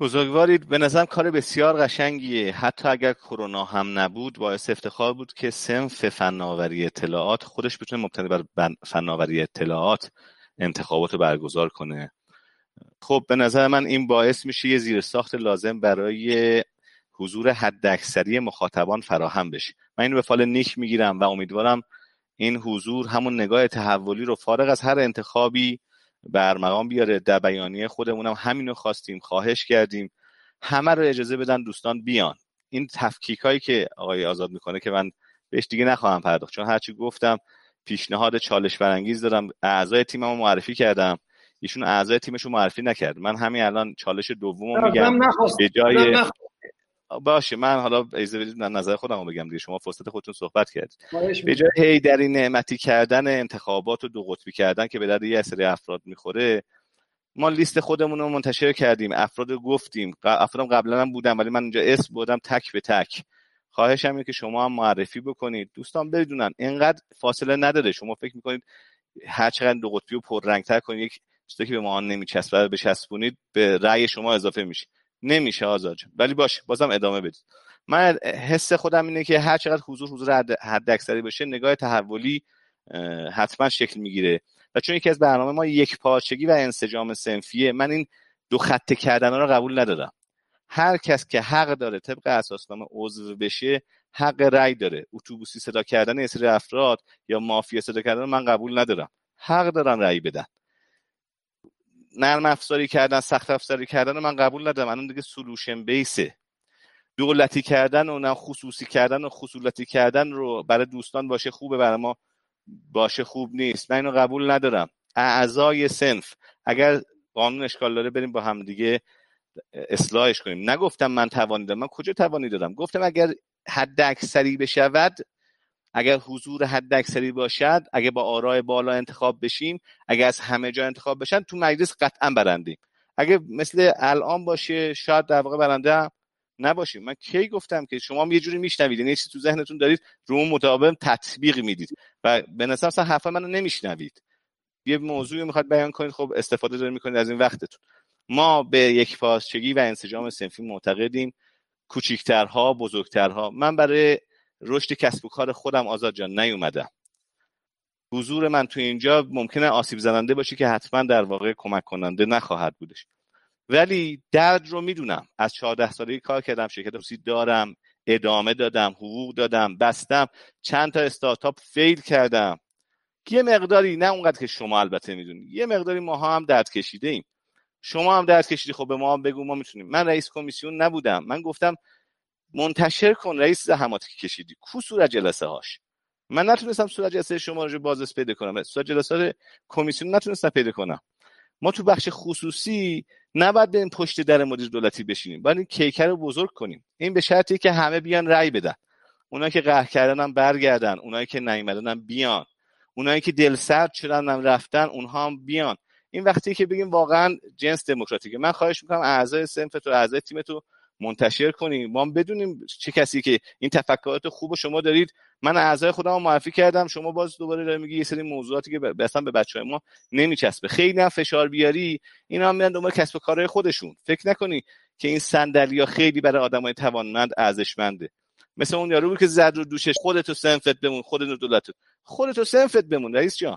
بزرگوارید به نظرم کار بسیار قشنگیه. حتی اگر کرونا هم نبود باعث افتخار بود که سنف فناوری اطلاعات خودش بتونه مبتنی بر فناوری اطلاعات انتخابات رو برگزار کنه. خب به نظر من این باعث میشه یه زیرساخت لازم برای حضور حداکثری مخاطبان فراهم بشه. من اینو به فال نیک می‌گیرم و امیدوارم این حضور همون نگاه تحولی رو فارغ از هر انتخابی برمقام بیاره. در بیانیه خودمونم همینو خواستیم. خواهش کردیم. همه رو اجازه بدن دوستان بیان. این تفکیک هایی که آقای آزاد می‌کنه که من بهش دیگه نخواهم پرداخت. چون هرچی گفتم پیشنهاد چالش برانگیز دارم. اعضای تیممو معرفی کردم. ایشون اعضای تیمشون معرفی نکرد. من همین الان چالش دومو میگم. به جای باشه من حالا نظر خودم رو بگم دیگه. شما فرصت خودتون صحبت کرد. به جای هی در این نعمتی کردن انتخابات و دو قطبی کردن که به درد یه سری افراد می‌خوره ما لیست خودمون رو منتشر کردیم افراد گفتیم. افرادم قبلا هم بودم ولی من اینجا اسم بودم تک به تک. خواهشم اینه که شما هم معرفی بکنید. دوستان بدونن اینقدر فاصله نداره. شما فکر می‌کنید هر چقدر دو قطبی رو پررنگتر کنید یک چیزی که به ما نمیچسبه بچسبونید به رأی شما اضافه میشه. نمیشه آزاد ولی باشه بازم ادامه بدید. من حس خودم اینه که هر چقدر حضور حضور حد اکثری باشه نگاه تحولی حتما شکل می‌گیره. و چون یکی از برنامه ما یک پارچگی و انسجام سنفیه من این دو خطه کردن رو قبول ندارم. هر کس که حق داره طبق اساسنامه عضو بشه حق رأی داره. اتوبوسی صدا کردن یه سری افراد یا مافیا صدا کردن من قبول ندارم. حق دارن رأی بدن. نرم افزاری کردن سخت افزاری کردن من قبول ندارم. الان دیگه سلوشن بیسه دولتی کردن و نه خصوصی کردن و خصولتی کردن رو برای دوستان باشه خوبه برای ما باشه خوب نیست. من اینو قبول ندارم. اعضای سنف اگر قانون اشکال داره بریم با هم دیگه اصلاحش کنیم. نگفتم من توانی دارم. من کجا توانی دارم؟ گفتم اگر حد اکثری بشود اگر حضور حد اکثری باشد اگر با آرای بالا انتخاب بشیم اگر از همه جا انتخاب بشن تو مجلس قطعا برندیم. اگه مثل الان باشه شاید در واقع برنده نباشیم. من کی گفتم که شما یه جوری میشنوید یعنی تو ذهنتون دارید رو مطابق تطبیق می‌دید و به نظر مثلا حرف منو نمیشنوید. یه موضوعی می‌خواد بیان کنید خب استفاده دارید می‌کنید از این وقتتون. ما به یک پاسچگی و انسجام سنفی معتقدیم. کوچیکترها بزرگترها. من برای رشد کسب و کار خودم آزاد جان نیومدم. حضور من تو اینجا ممکنه آسیب زننده باشه که حتما در واقع کمک کننده نخواهد بودش. ولی درد رو می‌دونم. از 14 سالگی کار کردم شرکت روسی دارم ادامه دادم حقوق دادم بستم چند تا استارتاپ فیل کردم. یه مقداری نه اونقدر که شما البته می‌دونید یه مقداری ماها هم درد کشیده ایم شما هم درد کشیدی خب به ما هم بگو ما می‌تونیم. من رئیس کمیسیون نبودم. من گفتم منتشر کن رئیس زحماتی که کشیدی. کو صورت جلسه هاش من نتونستم صورت جلسه شما رو بازرس پیدا کنم. صورت جلسه کمیسیون نتونستم پیدا کنم. ما تو بخش خصوصی نباید این پشت در مدیر دولتی بشینیم. باید این کیکر رو بزرگ کنیم. این به شرطی که همه بیان رأی بدن. اونایی که قهر کردن هم برگردن. اونایی که نیومدن هم بیان. اونایی که دل سرد شدن هم رفتن اونها هم بیان. این وقتی که بگیم واقعا جنس دموکراتیکه. من خواهش می‌کنم اعضای سنف تو اعضای تیم تو منتشر کنیم. ما بدونیم چه کسی که این تفکرات خوب شما دارید. من اعضای خودم معرفی کردم. شما باز دوباره داری میگی یه سری موضوعاتی که اصلا به بچه های ما نمیچسبه. خیلی هم فشار بیاری. اینا هم میان دنبال کسب کارهای خودشون. فکر نکنی که این صندلی خیلی برای آدمای توانمند ارزشمنده. مثل اون یارو که زد رو دوشش. خودتو سنفت بمون. خودتو دولت خودتو سنفت بمون رئیس جان.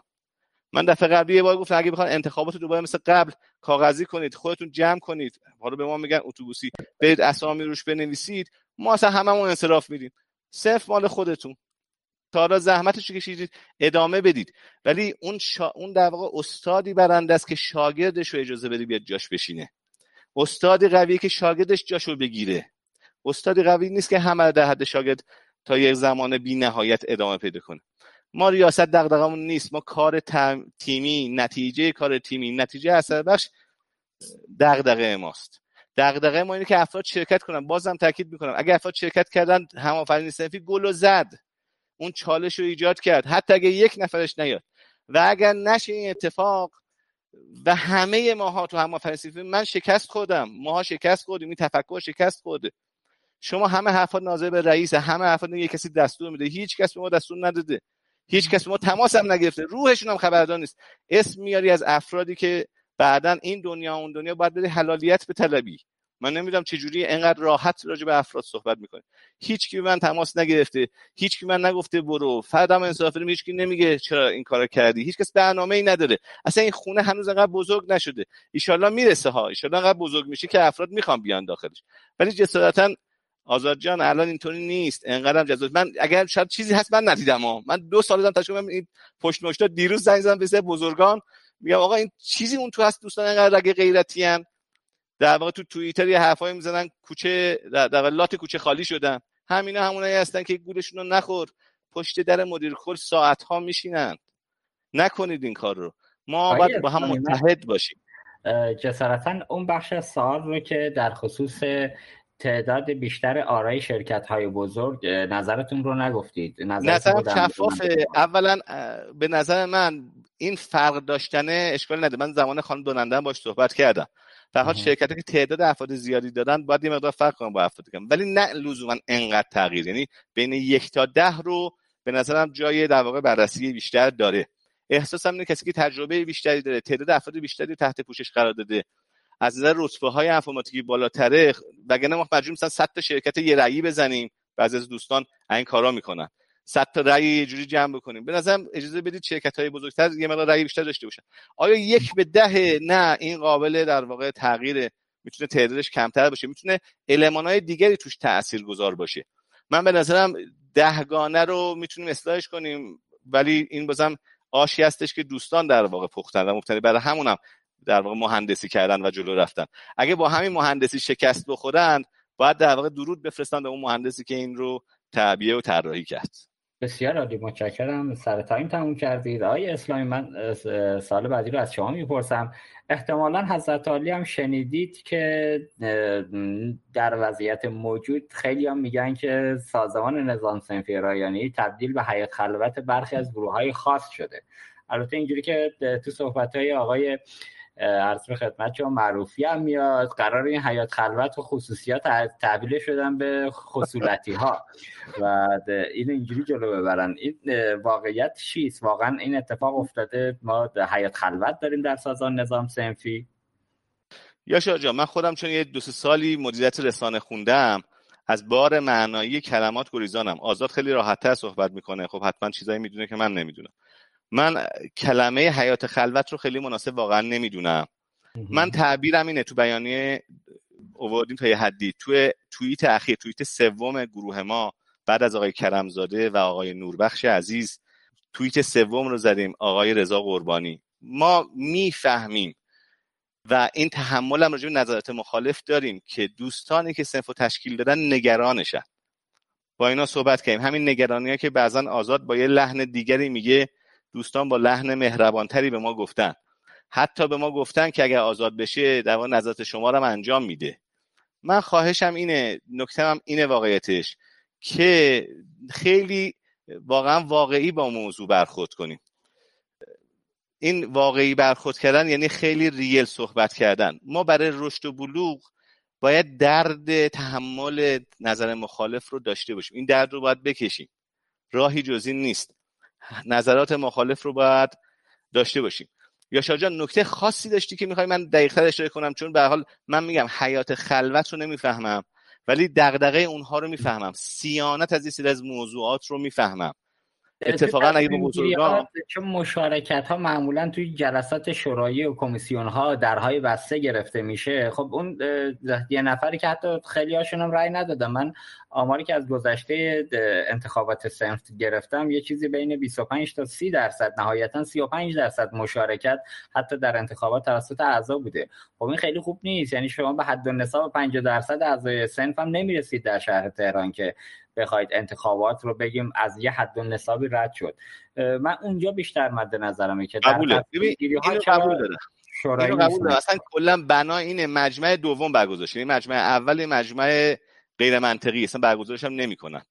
من دفعه قبلی یه بار گفتم اگه بخوان انتخابات دوباره مثل قبل کاغذی کنید خودتون جمع کنید. حالا به ما میگن اتوبوسی. برید اسامی روش بنویسید. ما اصلا هممون انصراف میدیم. صرف مال خودتون. تا حالا زحمتش کشیدید. ادامه بدید. ولی اون شا... اون در واقع استادی برنده است که شاگردش رو اجازه بده بیاد جاش بشینه. استادی قویه که شاگردش جاشو بگیره. استادی قوی نیست که همه در حد شاگرد تا یک زمان بی نهایت ادامه پیدا کنه. ما ریاست دغدغمون نیست. ما کار تیمی نتیجه کار تیمی. نتیجه اثر بخش دغدغه ماست. دغدغه ما اینه که افراد شرکت کنن. بازم تاکید می‌کنم. اگر افراد شرکت کردن همآفرینی صنفی گل و زد. اون چالش رو ایجاد کرد. حتی اگه یک نفرش نیاد. و اگر نشه این اتفاق و همه ماها تو همآفرینی صنفی من شکست خوردم. ماها شکست خوردیم. این تفکر شکست خورده. شما همه حرفات ناظر به رئیس همه حرفات یه کسی دستور میده. هیچ کس به ما دستور نداده. هیچ کس ما تماس هم نگرفته. روحشون هم خبردار نیست. اسم میاری از افرادی که بعدا این دنیا اون دنیا باید بده حلالیت به طلبی. من نمی‌دونم چه جوری انقدر راحت راجع به افراد صحبت می‌کنه هیچ کی من تماس نگرفته. هیچ کی من نگفته برو. فردم انصاف داریم هیچ کی نمیگه چرا این کارو کردی. هیچ کس برنامه ای نداره. اصلا این خونه هنوز انقدر بزرگ نشده. ایشالله می‌رسه ها. ایشالله انقدر بزرگ میشه که افراد می‌خوان بیان داخلش. ولی جسارتا آزاد جان الان اینطوری نیست. انقدرم جذاب. من اگر شاید چیزی هست من ندیدم ها. من دو سال دارم تشکر این پشت نوشته دیروز زنگ زدم به بزرگان. میگم آقا این چیزی اون تو هست دوستان انقدر رگ غیرتی ان در واقع تو توییتر یه حرفایی می‌زنن کوچه در لات کوچه خالی شدن. همینا همونایی هستن که گولشون رو نخور. پشت در مدیر کل ساعت ها میشینن. نکنید این کار رو. ما باید با هم متحد باشیم. جسارتا اون بخش سوال رو که در خصوص تعداد بیشتر آرای شرکت های بزرگ نظرتون رو نگفتید. نظرم شفافه اولا به نظر من این فرق داشتنه اشکال نده من زمان خانم دوننده باش صحبت کردم. حال شرکتی که تعداد افراد زیادی دادن باید یه مقدار فرق کنم با افرادی کنم ولی نه لزوما انقدر تغییر. یعنی بین یک تا ده رو به نظرم جای در واقع بررسی بیشتر داره. احساسم اینه کسی که تجربه بیشتری داره تعداد افراد بیشتری تحت پوشش قرار داده. از نظر رتبه های انفرماتیکی بالاتره وگرنه ما مجبور مثلا 100 تا شرکت یه رأی بزنیم بعضی از دوستان این کارا می‌کنن. 100 تا رأی یه جوری جمع بکنیم. به نظرم اجازه بدید شرکت های بزرگتر یه مقدار رأی بیشتر داشته باشن. آیا یک به ده نه این قابل در واقع تغییر می‌تونه تعدادش کمتر باشه؟ می‌تونه های دیگری توش تاثیر گذار باشه؟ من به نظرم دهگانه رو می‌تونیم اصلاحش کنیم ولی این بازم آشی هستش که دوستان در واقع پختن و مبتنی برای همونم. در واقع مهندسی کردن و جلو رفتن. اگه با همین مهندسی شکست بخورند باید در واقع درود بفرستن به اون مهندسی که این رو تعبیه و طراحی کرد. بسیار عالی. متشکرم. سر تایم تموم کردید. آقای اسلامی من سال بعدی رو از شما می‌پرسم. احتمالا حضرت عالی هم شنیدید که در وضعیت موجود خیلی هم میگن که سازمان نظام سنفی رایانی تبدیل به حیات خلوت برخی از گروه های خاص شده. البته اینجوری که تو صحبت های آقای عرض به خدمت شما معروفی هم میاد. قرار این حیات خلوت و خصوصیات تحویل شدن به خصولتی ها و این اینجوری جلو ببرن. این واقعیت چیست؟ واقعا این اتفاق افتاده؟ ما حیات خلوت داریم در سازمان نظام سنفی. یا جان من خودم چون یه دو سالی مدیریت رسانه خوندم از بار معنایی کلمات گریزانم. آزاد خیلی راحتتر صحبت می‌کنه. خب حتما چیزایی می‌دونه که من نمی‌دونم. من کلمه حیات خلوت رو خیلی مناسب واقعا نمی‌دونم. من تعبیرم اینه تو بیانیه اووردیم تا یه حدی. تو توییت اخیر توییت سوم گروه ما بعد از آقای کرمزاده و آقای نوربخش عزیز توییت سوم رو زدیم آقای رضا قربانی. ما می‌فهمیم و این تحمل هم راجع نظرات مخالف داریم که دوستانی که صنف و تشکیل دادن نگرانشن. با اینا صحبت کردیم. همین نگرانی ها که بعضا آزاد با یه لحن دیگری میگه دوستان با لحن مهربانتری به ما گفتن. حتی به ما گفتن که اگر آزاد بشه در واقع نظرات شما رو انجام میده. من خواهشم اینه نکته هم اینه واقعیتش که خیلی واقعا واقعی با موضوع برخورد کنیم. این واقعی برخورد کردن یعنی خیلی ریل صحبت کردن. ما برای رشد و بلوغ باید درد تحمل نظر مخالف رو داشته باشیم. این درد رو باید بکشیم. راهی جزی نیست. نظرات مخالف رو باید داشته باشیم. یا جان نکته خاصی داشتی که می‌خوای من دقیقتر اشاره کنم؟ چون به حال من میگم حیات خلوت رو نمی‌فهمم ولی دغدغه اونها رو می‌فهمم. سیانت از این سری از موضوعات رو می‌فهمم. اتفاقا اگه بزرگان چون مشارکت ها معمولا توی جلسات شورایی و کمیسیون ها درهای بسته گرفته میشه. خب اون یه نفری که حتی خیلی هاشون هم رأی ندادم من آماری که از گذشته انتخابات سنفت گرفتم یه چیزی بین 25 تا 30 درصد نهایتا 35 درصد مشارکت حتی در انتخابات توسط اعضا بوده. خب این خیلی خوب نیست. یعنی شما به حد و نصاب 50 درصد اعضای سنف هم نمی‌رسید در شهر تهران که بخواید انتخابات رو بگیم از یه حد و نصابی رد شد. من اونجا بیشتر مد نظرمه که قبوله. قبول داره اصلا کلا بنا اینه مجمع دوم برگزار این مجمع اول مجمع غیر منطقی اصلا برگزارش هم نمی‌کنن.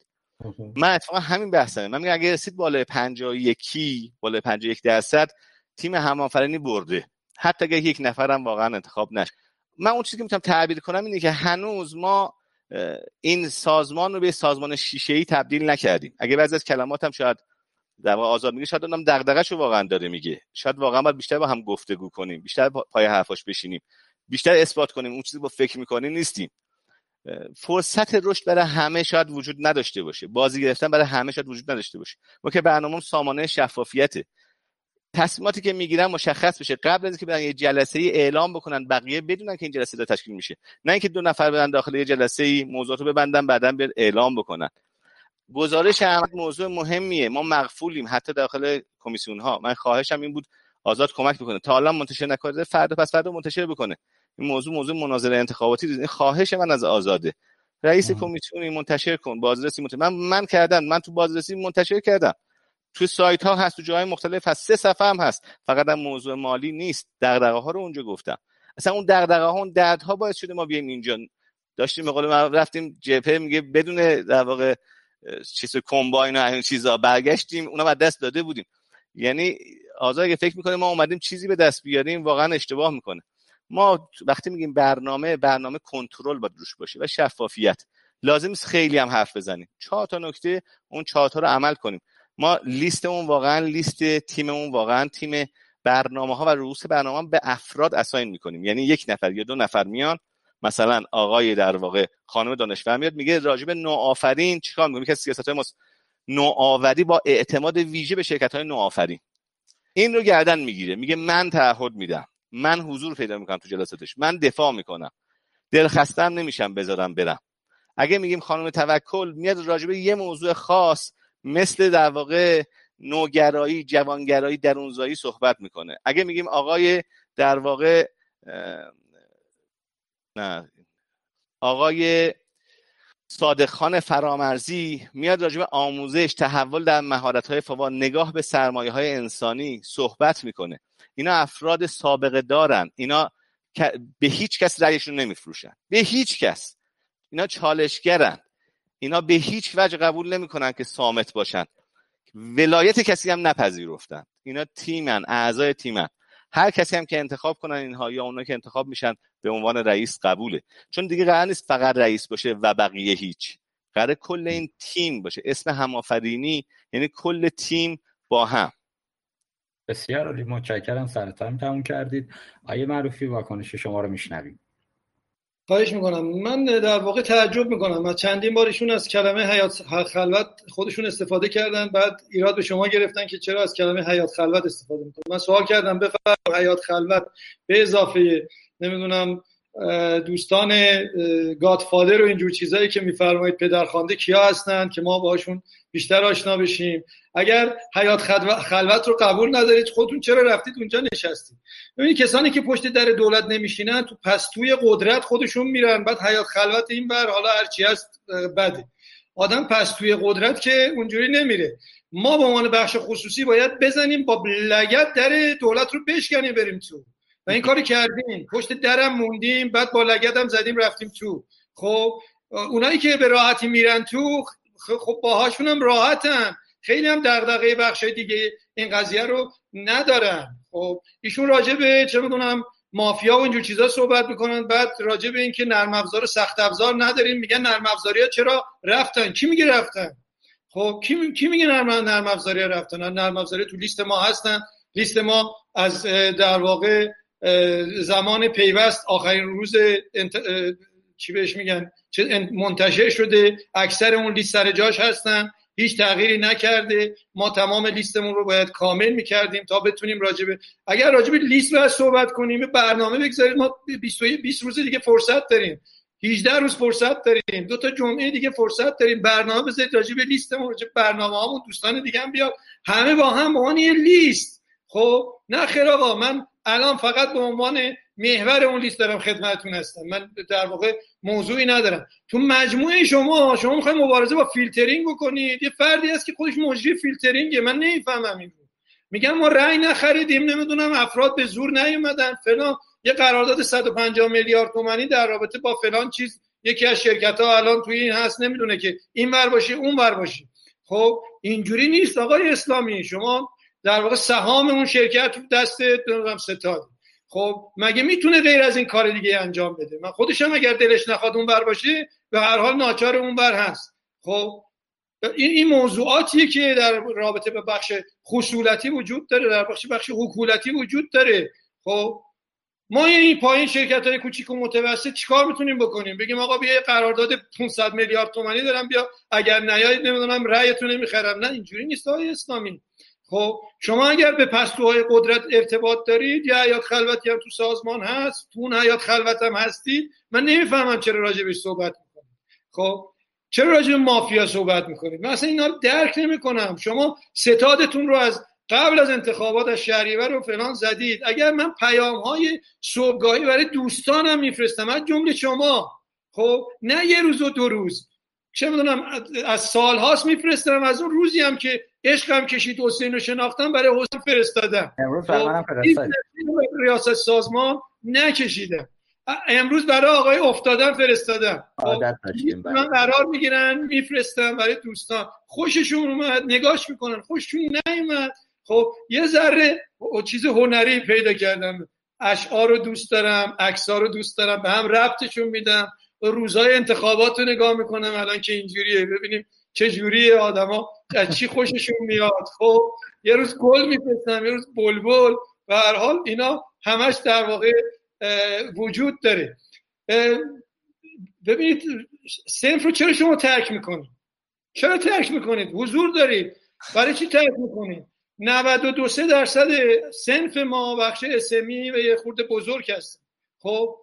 من اتفاقا همین بحثمه. من میگم اگه رسید بالای 51 بالای 51 درصد تیم همآفرینی برده. حتی اگه یک نفرم واقعا انتخاب نشه. من اون چیزی که می‌تونم تعبیر کنم اینه که هنوز ما این سازمان رو به سازمان شیشه ای تبدیل نکردیم. اگه بعضی از کلمات هم شاید در واقع آزاد میگه شاید اونم رو واقعا داره میگه. شاید واقعا باید بیشتر با هم گفتگو کنیم بیشتر پای حرفاش بشینیم بیشتر اثبات کنیم اون چیزی با فکر می‌کنیم نیستیم. فرصت رشد برای همه شاید وجود نداشته باشه. بازی گرفتن برای همه شاید وجود نداشته باشه. ما که برنامه سامانه شفافیته. تصمیماتی که می‌گیرن مشخص بشه. قبل از اینکه برن یه جلسه ای اعلام بکنن بقیه بدونن که این جلسه داره تشکیل میشه. نه اینکه دو نفر برن داخل یه جلسه ای موضوعاتو ببندن بعدا بیاد اعلام بکنن. گزارش احمد موضوع مهمیه. ما مغفولیم حتی داخل کمیسیون ها من خواهشم این بود آزاد کمک بکنه. تا الان منتشر نکرده فردا پس فردا منتشر بکنه. این موضوع موضوع مناظره انتخاباتی این خواهش من از آزاده. رئیس کمیسیونی منتشر کن. بازرسی منتشر. من من کردم. من تو بازرسی منتشر کردم. تو سایت ها هست تو جای مختلف هست. سه صفحه هم هست. فقط هم موضوع مالی نیست. دغدغه ها رو اونجا گفتم. اصلا اون دغدغه ها اون درد ها باعث شده ما بیایم اینجا. داشتیم به قول رفتیم جبهه میگه بدون در واقع چیز کمباین و این چیزا برگشتیم اونا بعد دست داده بودیم. یعنی آزاد اگه فکر می‌کنه ما اومدیم چیزی به دست بیاریم واقعا اشتباه می‌کنه. ما وقتی میگیم برنامه برنامه کنترل باید روش باشه و شفافیت. لازم خیلی هم حرف بزنیم. چهار تا نکته اون چهار تا رو عمل کنیم. ما لیستمون واقعا لیست تیممون واقعا تیم برنامه ها و رؤوس برنامه به افراد اساین می‌کنیم. یعنی یک نفر یا دو نفر میان مثلا آقای در واقع خانم دانشور میاد میگه راجب نوآفرین چیکار می‌کنه که سیاست های ما نوآوری با اعتماد ویژه به شرکت های نوآفرین. این رو گردن می‌گیره. میگه من تعهد میدم. من حضور پیدا می‌کنم تو جلساتش. من دفاع می‌کنم. دلخستم نمیشم بذارم برم. اگه میگیم خانم توکل میاد راجبه یه موضوع خاص مثل در واقع نوگرایی جوانگرایی درونزایی صحبت می‌کنه. اگه میگیم آقای در واقع نه آقای صادق خان فرامرزی میاد راجع به آموزش تحول در مهارت های فوا نگاه به سرمایه های انسانی صحبت می‌کنه. اینا افراد سابقه دارن. اینا به هیچ کس رأیشون نمیفروشن. به هیچ کس. اینا چالشگرن. اینا به هیچ وجه قبول نمی‌کنن که سامت باشن. ولایت کسی هم نپذیرفتن. اینا تیمن اعضای تیمن. هر کسی هم که انتخاب کنن اینها یا اونا که انتخاب میشن به عنوان رئیس قبوله. چون دیگه قرار نیست فقط رئیس باشه و بقیه هیچ. قرار کل این تیم باشه. اسم همآفرینی یعنی کل تیم با هم. بسیار عالی. متشکرم. سرتر تموم کردید. آیه معروفی واکنش شما رو میشنویم. خواهش می‌کنم. من در واقع تعجب می‌کنم. از چندین بار ایشون از کلمه حیات خلوت خودشون استفاده کردن بعد ایراد به شما گرفتن که چرا از کلمه حیات خلوت استفاده می‌کنم من سوال کردم بفرم حیات خلوت به اضافه نمی‌دونم دوستان گادفادر و اینجور چیزهایی که میفرمایید پدرخوانده کیا هستند که ما باشون بیشتر آشنا بشیم؟ اگر حیات خلوت رو قبول ندارید خودتون چرا رفتید اونجا نشستید؟ ببینید کسانی که پشت در دولت نمیشینن تو پستوی قدرت خودشون میرن. بعد حیات خلوت این بر حالا هرچی هست بده. آدم پستوی قدرت که اونجوری نمیره. ما به عنوان بخش خصوصی باید بزنیم با لگت در دولت رو بشکنیم بریم تو. و این کاری کردیم. پشت درم موندیم بعد با لگدم زدیم رفتیم تو. خب اونایی که به راحتی میرن تو خب باهاشون هم راحتن. خیلی هم دغدغه بخش دیگه این قضیه رو ندارن. خب ایشون راجع به چه می‌دونم مافیا و اینجور چیزا صحبت می‌کنن. بعد راجع به اینکه نرم افزار سخت افزار نداریم میگن نرم افزاری ها چرا رفتن؟ کی میگه رفتن؟ خب کی, کی میگه نرم نرم افزاری رفتن؟ نرم افزاری تو لیست ما هستن. لیست ما از در واقع زمان پیوست آخرین روز انت... چی بهش میگن؟ منتشر شده. اکثر اون لیست سر جاش هستن. هیچ تغییری نکرده. ما تمام لیستمون رو باید کامل می‌کردیم تا بتونیم راجبه اگر راجبه لیست باید صحبت کنیم برنامه بگذارید ما 20 روز دیگه فرصت داریم. 18 روز فرصت داریم. دو تا جمعه دیگه فرصت داریم. برنامه بذارید راجبه لیستمون راجب برنامه هامون دوستان دیگه هم بیاد همه با هم با یه لیست. خب نه خیر آقا من الان فقط به عنوان محور اون لیست دارم خدمتتون هستم. من در واقع موضوعی ندارم. تو مجموعه شما شما می‌خواید مبارزه با فیلترینگ بکنید. یه فردی هست که خودش مجری فیلترینگه. من نمی‌فهمم این میگم ما رأی نخریدیم نمی‌دونم افراد به زور نیومدن فلان. یه قرارداد 150 میلیارد تومانی در رابطه با فلان چیز. یکی از شرکت ها الان توی این هست نمی‌دونه که این ور باشه اون ور باشه. خب اینجوری نیست آقای اسلامی. شما در واقع سهام اون شرکت دست نمی‌دونم ستاد خب مگه می‌تونه غیر از این کار دیگه انجام بده؟ من خودشم اگر دلش نخواد اون بر باشه به هر حال ناچار اون بر هست. خب این این موضوعاتیه که در رابطه به بخش خصولتی وجود داره در بخش بخش حکولتی وجود داره. خب ما این پایین شرکت های کوچیک و متوسط چیکار می‌تونیم بکنیم؟ بگیم آقا بیا قرارداد 500 میلیارد تومانی دارم بیا اگر نیایید نمی‌دونم رأیتون نمی‌خرم. نه اینجوری نیست های اسلامی. خب شما اگر به پستوهای قدرت ارتباط دارید یا حیات خلوتی هم تو سازمان هست تو اون حیات خلوت هم هستید من نمی‌فهمم چرا راجبش صحبت می‌کنید. خب چرا راجب مافیا صحبت می‌کنید؟ من اصلا اینا رو درک نمی‌کنم. شما ستادتون رو از قبل از انتخابات از شهریور رو فلان زدید. اگر من پیام های صبحگاهی برای دوستانم میفرستم از جمله شما. خب نه یه روز و دو روز. چه می‌دونم از سال هاست میفرستم از اون روزی هم که عشقم کشید حسین رو شناختم برای حسین فرستادم. خب، ریاست سازمان نکشیدم امروز برای آقای افتادن فرستادم. خب، من قرار می‌گیرن میفرستم برای دوستان. خوششون اومد نگاش می‌کنن خوششون نیومد. خب یه ذره چیز هنری پیدا کردم. اشعار رو دوست دارم عکس‌ها رو دوست دارم به هم ربطشون میدم. روزهای انتخابات رو نگاه می‌کنم الان که اینجوریه. ببینیم چه جوریه آدما. از چی خوششون میاد. خب یه روز گل میفرستم یه روز بلبل. و هر حال اینا همش در واقع وجود داره. ببینید سنف رو چرا شما ترک می‌کنید؟ چرا ترک می‌کنید؟ حضور دارید. برای چی ترک می‌کنید؟ 92 درصد سنف ما بخش اسمی و یه خورده بزرگ هست. خب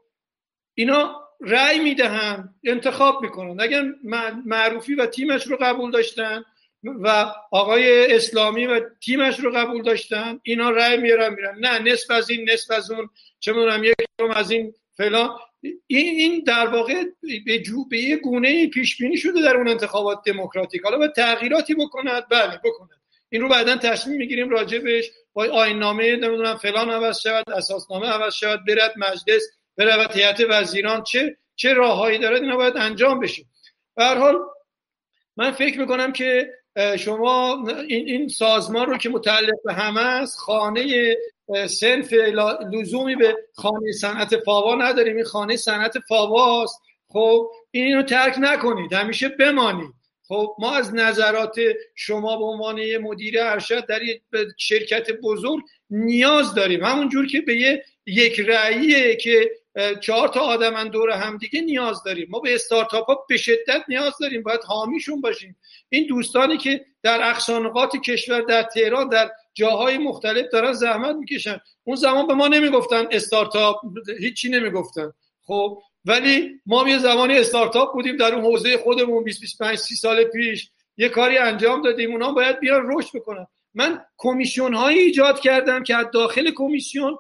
اینا رأی می‌دهن انتخاب می‌کنن. اگر معروفی و تیمش رو قبول داشتن و آقای اسلامی و تیمش رو قبول داشتن اینا رأی میارن میرن. نه نصف از این نصف از اون چه می‌دونم یک از این فلان. این در واقع به, جو به یه گونه پیش بینی شده در اون انتخابات دموکراتیک. حالا به تغییراتی بکند. بله بکند. این رو بعدا تصمیم می‌گیریم راجبش با آیین نامه نمی‌دونم فلان عوض شود اساسنامه عوض شود برد مجلس. برود هیئت وزیران چه چه راههایی داره اینا باید انجام بشه. به هر حال من فکر می‌کنم که شما این, این سازمان رو که متعلق به همه است خانه سنف لزومی به خانه صنعت فاوا نداریم این خانه صنعت فاواست خب این رو ترک نکنید. همیشه بمانید. خب ما از نظرات شما به عنوان مدیر ارشد در شرکت بزرگ نیاز داریم. همون جور که به یه یک رأیه که چهار تا آدم دور هم دیگه نیاز داریم. ما به استارتاپ ها به شدت نیاز داریم. باید حامیشون باشیم. این دوستانی که در اقصانقات کشور در تهران در جاهای مختلف دارن زحمت می‌کشن. اون زمان به ما نمی‌گفتن استارتاپ هیچی نمی‌گفتن. خب ولی ما یه زمانی استارتاپ بودیم در اون حوزه خودمون 20 25 30 سال پیش یه کاری انجام دادیم. اونا باید بیان رشد بکنن. من کمیسیون هایی ایجاد کردم که از داخل کمیسیون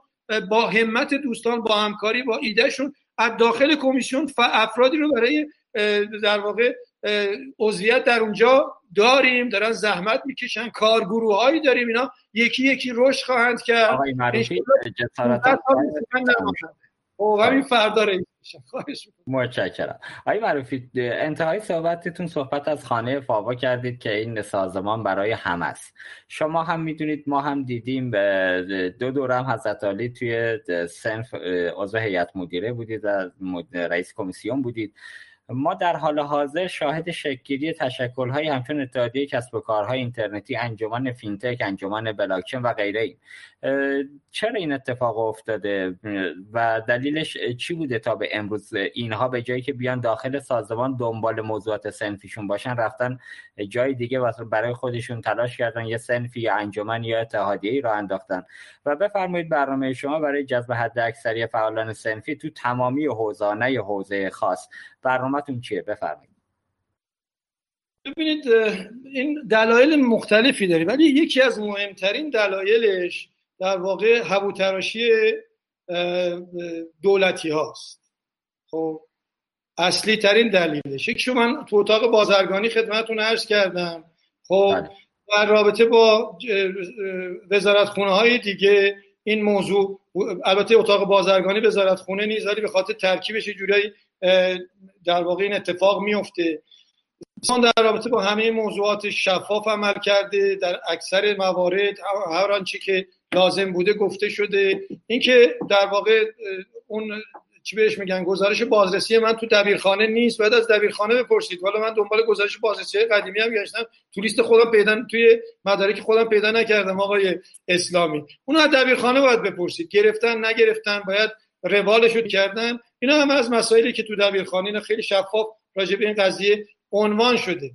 با همت دوستان با همکاری با ایدهشون از داخل کمیسیون افرادی رو برای در واقع عضویت در اونجا داریم دارن زحمت می‌کشن کارگروه هایی داریم اینا یکی یکی رشد خواهند کرد. آقای معروفی خب همین فردا متشکرم. آقای معروفی انتهای صحبتتون صحبت از خانه فاوا کردید که این سازمان برای هم است. شما هم می‌دونید ما هم دیدیم دو دورم حضرت علی توی سنف عضو هیئت مدیره بودید و رئیس کمیسیون بودید. ما در حال حاضر شاهد شکلگیری تشکل‌های همچون اتحادیه کسب و کارهای اینترنتی انجمن فینتک انجمن بلاکچین و غیره چرا این اتفاق افتاده؟ و دلیلش چی بوده تا به امروز اینها به جایی که بیان داخل سازمان دنبال موضوعات سنفیشون باشن رفتن جای دیگه برای خودشون تلاش کردن یه سنفی یا انجمن یا اتحادیه را انداختن؟ و بفرمایید برنامه شما برای جذب حد اکثری فعالان سنفی تو تمامی حوزانه حوزه خاص. برنامهتون چیه؟ بفرمایید. ببینید این دلایل مختلفی داری ولی یکی از مهمترین دلایلش در واقع هووتراشی دولتی هاست. خب اصلی ترین دلیلش. یکی من تو اتاق بازرگانی خدمتتون عرض کردم. خب بله. در رابطه با وزارت خونه های دیگه این موضوع البته اتاق بازرگانی وزارت خونه نیست ولی به خاطر ترکیبش جورایی در واقع این اتفاق میفته. در رابطه با همه موضوعات شفاف عمل کرده در اکثر موارد هر آنچه که لازم بوده گفته شده. اینکه در واقع اون چی بهش میگن؟ گزارش بازرسی من تو دبیرخانه نیست. باید از دبیرخانه بپرسید. حالا من دنبال گزارش بازرسی قدیمی هم گشتم. تو لیست خودم پیدا توی مدارک خودم پیدا نکردم آقای اسلامی. اون از دبیرخانه باید بپرسید. گرفتن نگرفتن باید روالش رو کردن. اینا هم از مسائلی که تو دبیرخانه خیلی شفاف راجع به این قضیه عنوان شده.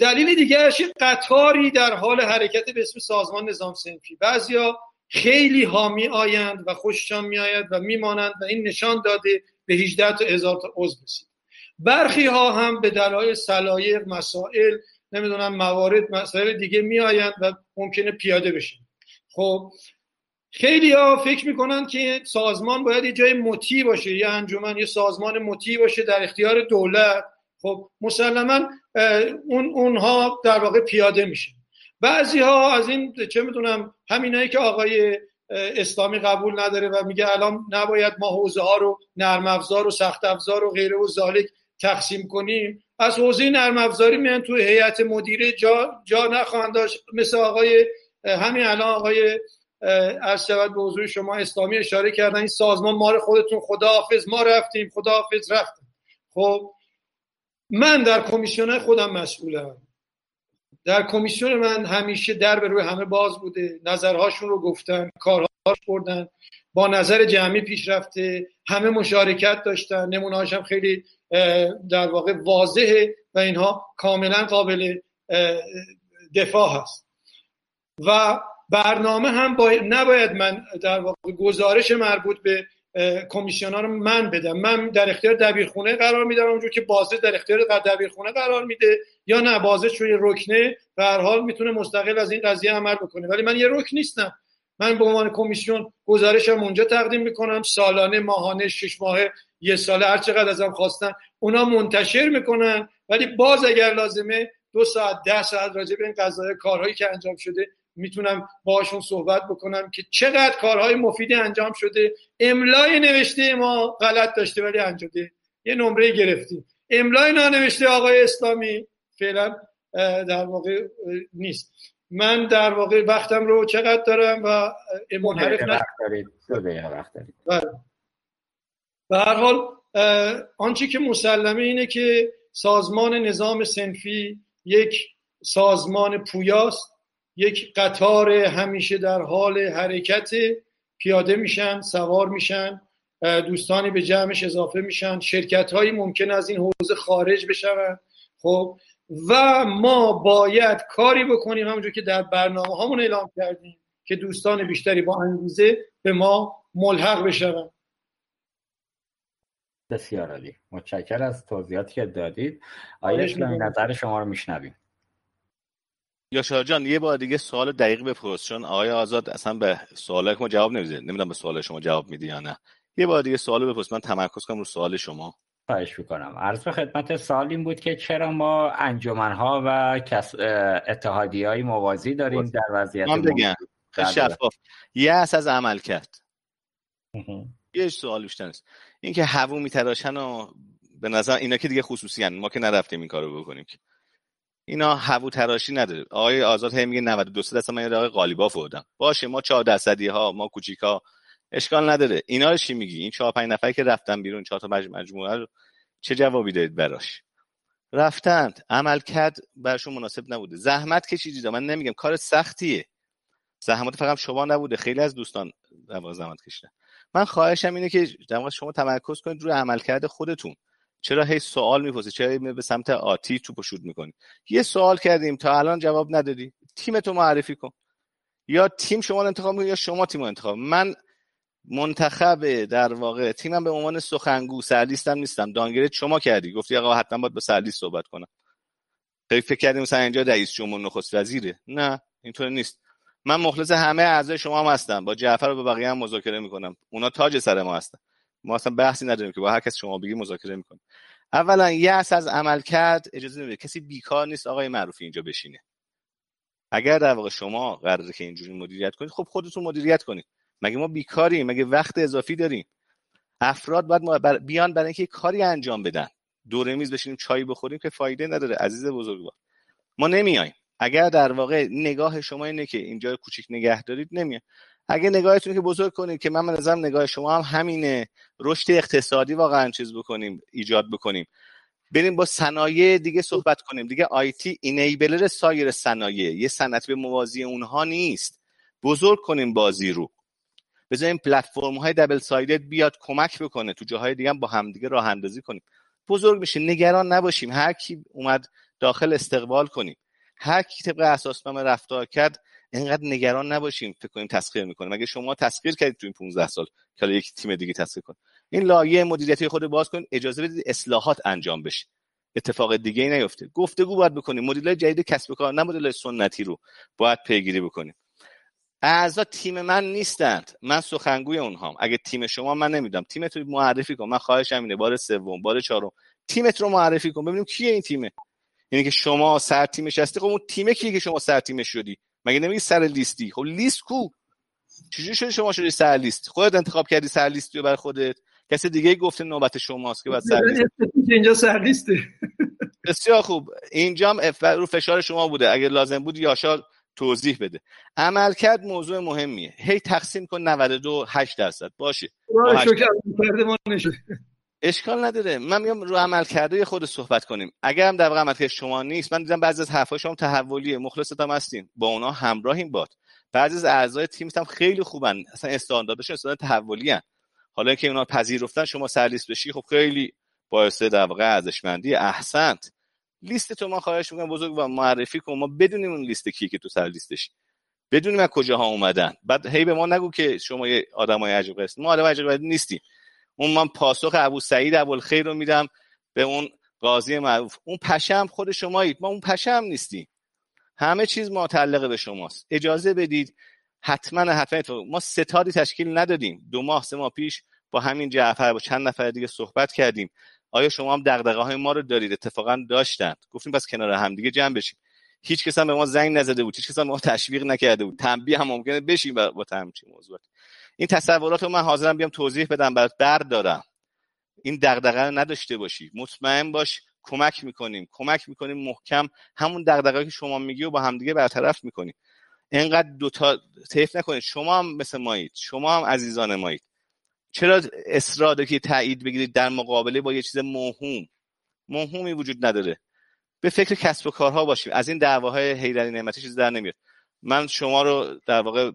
دلیل دیگرش قطاری در حال حرکت به اسم سازمان نظام سنفی. بعضیا خیلی حامی آیند و خوششان میآید و میمانند و این نشان داده به 18 تا هزار تا عضو رسید. برخی ها هم به دلایل سلایق مسائل نمی‌دونم موارد مسائل دیگه میآیند و ممکنه پیاده بشن. خب خیلی ها فکر می‌کنن که سازمان باید یه جای مطیع باشه یه انجمن یه سازمان مطیع باشه در اختیار دولت. خب مسلما اون اونها در واقع پیاده میشه. بعضی ها از این چه می‌دونم همینایی که آقای اسلامی قبول نداره و میگه الان نباید ما حوزه ها رو نرم افزار و سخت افزار و غیره و ذالک تقسیم کنیم. از حوزه نرم افزاری میان تو هیئت مدیره جا, جا نخواهند داشت. مثل آقای همین الان آقای از شود به حضور شما اسلامی اشاره کردن این سازمان ما خودتون خداحافظ ما رفتیم خداحافظ رفتیم. خب من در کمیسیون خودم مسئولم. در کمیسیون من همیشه در به روی همه باز بوده. نظرهاشون رو گفتن کارهاش بردن. با نظر جمعی پیش رفته همه مشارکت داشتن. نمونهاش خیلی در واقع واضحه و اینها کاملا قابل دفاع هست. و برنامه هم باید نباید من در واقع گزارش مربوط به کمیسیون ها رو من بدم. من در اختیار دبیرخونه قرار میدم اونجور که بازه در اختیار دبیرخونه قرار میده یا نه بازه روی رکنه به هر حال می‌تونه مستقل از این قضیه عمل بکنه. ولی من یه رکن نیستم. من به عنوان کمیسیون گزارشم اونجا تقدیم می‌کنم سالانه ماهانه شش ماهه یه ساله هر چقدر ازم خواستن اونا منتشر می‌کنن. ولی باز اگر لازمه دو ساعت ده ساعت راجع به این قضایای کارهایی که انجام شده می‌تونم باشون صحبت بکنم که چقدر کارهای مفیدی انجام شده. املای نوشته ما غلط داشته ولی انجام یه نمره گرفتیم. املای نانوشته آقای اسلامی فعلا در واقع نیست. من در واقع وقتم رو چقدر دارم و منحرف بله. به هر حال آنچه که مسلمه اینه که سازمان نظام سنفی یک سازمان پویاست. یک قطار همیشه در حال حرکت پیاده میشن سوار میشن دوستانی به جمعش اضافه میشن. شرکت هایی ممکن از این حوزه خارج بشون. خب و ما باید کاری بکنیم همونجور که در برنامه هامون اعلام کردیم که دوستان بیشتری با انگیزه به ما ملحق بشون. بسیار عالی. متشکر از توضیحاتی که دادید. آیا نظر شما رو میشنویم. یا جان یه بار دیگه سوال دقیق بپرس چون آقای آزاد اصلا به سوال ما جواب نمیده. نمی‌دونم به سوال شما جواب میدی یا نه. یه بار دیگه سوال بپرس من تمرکز کنم رو سوال شما. خواهش می‌کنم. عرض به خدمت سوال این بود که چرا ما ها و اتحادی های موازی داریم در وضعیت من بگم. شفاف. یه از عمل کرد. یه سوال بیشتر نیست اینکه هوو میتراشن و به نظر اینا که دیگه خصوصی هن. ما که نرفتیم این کارو بکنیم اینا هوو تراشی نداره. آقای آزاد هم میگه 92 درصد من آقای قالیباف بودم باشه ما 4 درصدی ها ما کوچیکا اشکال نداره. اینا رو چی میگی؟ این 4 5 نفری که رفتن بیرون 4 تا مجموعه رو چه جوابی دارید براش؟ رفتند. عمل کرد برشون مناسب نبوده. زحمت کشیدید. من نمیگم کار سختیه. زحمت فقط شما نبوده. خیلی از دوستان زحمت کشیدن. من خواهشم اینه که شما تمرکز کنید روی عملکرد خودتون. چرا هی سوال می‌پرسی؟ چرا به سمت آتی تو شوت می‌کنی؟ یه سوال کردیم تا الان جواب ندادی. تیم تو معرفی کن. یا تیم شما انتخاب یا شما تیم انتخاب من منتخب در واقع تیمم به عنوان سخنگو سرلیستم نیستم. دانگرید شما کردی. گفتی آقا حتما باید با سرلیست صحبت کنم. خیلی فکر کردیم مثلا اینجا رئیس جمهور نخست وزیره. نه اینطور نیست. من مخلص همه اعضای شما هم هستم. با جعفر و با بقیه هم مذاکره می‌کنم. اونا تاج سر ما هستن. ما اصلا بحثی نداریم که با هر کس شما بگی مذاکره می‌کنیم اولا یأس از عمل کرد اجازه نمیده. کسی بیکار نیست آقای معروفی اینجا بشینه. اگر در واقع شما قراره که اینجوری مدیریت کنید خب خودتون مدیریت کنید. مگه ما بیکاریم؟ مگه وقت اضافی داریم؟ افراد باید بیان برای اینکه کاری انجام بدن. دوره میز بشینیم چای بخوریم که فایده نداره عزیز بزرگوار. ما نمیایم. اگر در واقع نگاه شما اینه که اینجا کوچیک نگه دارید نمیایم. اگه نگاهتون که بزرگ کنید که من به نظرم نگاه شما هم همینه. رشد اقتصادی واقعا چیز بکنیم ایجاد بکنیم. بریم با صنایع دیگه صحبت کنیم. دیگه آیتی اینیبلر سایر صنایع یه صنعت به موازی اونها نیست. بزرگ کنیم بازی رو. بذاریم پلتفرم های دبل سایدد بیاد کمک بکنه. تو جاهای دیگه هم با همدیگه راه اندازی کنیم. بزرگ بشه نگران نباشیم. هر کی اومد داخل استقبال کنیم. هر کی طبق اساسنامه رفتار کرد اینقدر نگران نباشیم فکر کنیم تسخیر می‌کنیم. اگه شما تسخیر کردید تو این 15 سال که یک تیم دیگه تسخیر کن این لایه مدیریتی خود باز کنید اجازه بدید اصلاحات انجام بشه. اتفاق دیگه ای نیفته. گفتگو باید بکنیم. مدل جدید کسب کار نه مدل سنتی رو باید پیگیری بکنیم. اعضا تیم من نیستند. من سخنگوی اونهام. اگه تیم شما من نمیدم تیمت رو معرفی کن. من خواهشم اینه. بار سوم بار چهارم. تیمت رو معرفی کن. ببینیم کیه این تیمه. یعنی که شما سر تیمش هستی. خب اون تیمه کیه که شما سر تیمش شدی؟ مگه نمیگی سر لیستی؟ خب لیست کو؟ چجوری شدی شما شدی سر لیست؟ خودت انتخاب کردی سر لیستی رو برای خودت؟ کسی دیگه گفته نوبت شماست که بعد سر لیست. اینجا سر لیسته. بسیار خوب. اینجا رو فشار شما بوده. اگه لازم بود یاشا توضیح بده. عملکرد موضوع مهمیه. هی تقسیم کن 92 8 درصد. باشه. اشکال نداره. من میام رو عمل کرده خود صحبت کنیم. اگر هم در واقع شما نیست من دیدم بعضی از حرفای شما تحولیه. مخلصتم هستین. با اونا همراهیم باد. بعضی از اعضای تیم هم خیلی خوبن. اصلا استانداردشون استاندارد تحولی هن. حالا که اونا پذیرفتن شما سرلیست بشی خب خیلی باعث در واقع ارزشمندی احسنت. لیست تو ما خواهش می‌کنم بزرگ و معرفی کن. ما بدونیم اون لیست کی که تو سر لیستش. بدونیم از کجاها اومدن. بعد هی به ما نگو که شما یه آدمای عجیب هست ما آدم عجیب نیستیم. اون من پاسخ ابو سعید ابوالخیر رو میدم به اون قاضی معروف. اون پشم خود شمایید. ما اون پشم نیستیم. همه چیز متعلق به شماست. اجازه بدید حتما حتما ما ستادی تشکیل ندادیم. دو ماه سه ماه پیش با همین جعفر با چند نفر دیگه صحبت کردیم. آیا شما هم دغدغه های ما رو دارید؟ اتفاقا داشتند. گفتیم پس کنار هم دیگه جمع بشیم. هیچ کس هم به ما زنگ نزده بود. هیچ کس هم ما تشویق نکرده بود. تنبیه هم ممکنه بشیم با, با همچین موضوعات این تصورات رو من حاضرم بیام توضیح بدم برات بردارم این دغدغه رو نداشته باشی. مطمئن باش کمک می‌کنیم. کمک می‌کنیم محکم همون دغدغه که شما میگی و با همدیگه برطرف می‌کنیم اینقدر دوتا طیف نکنید. شما هم مثل مایید. شما هم عزیزان مایید. چرا اصرار که تایید بگیرید در مقابله با یه چیز موهوم؟ موهومی وجود نداره. به فکر کسب و کارها باشیم. از این دعواهای حیدری نعمتی چیز در نمیاد. من شما رو در واقع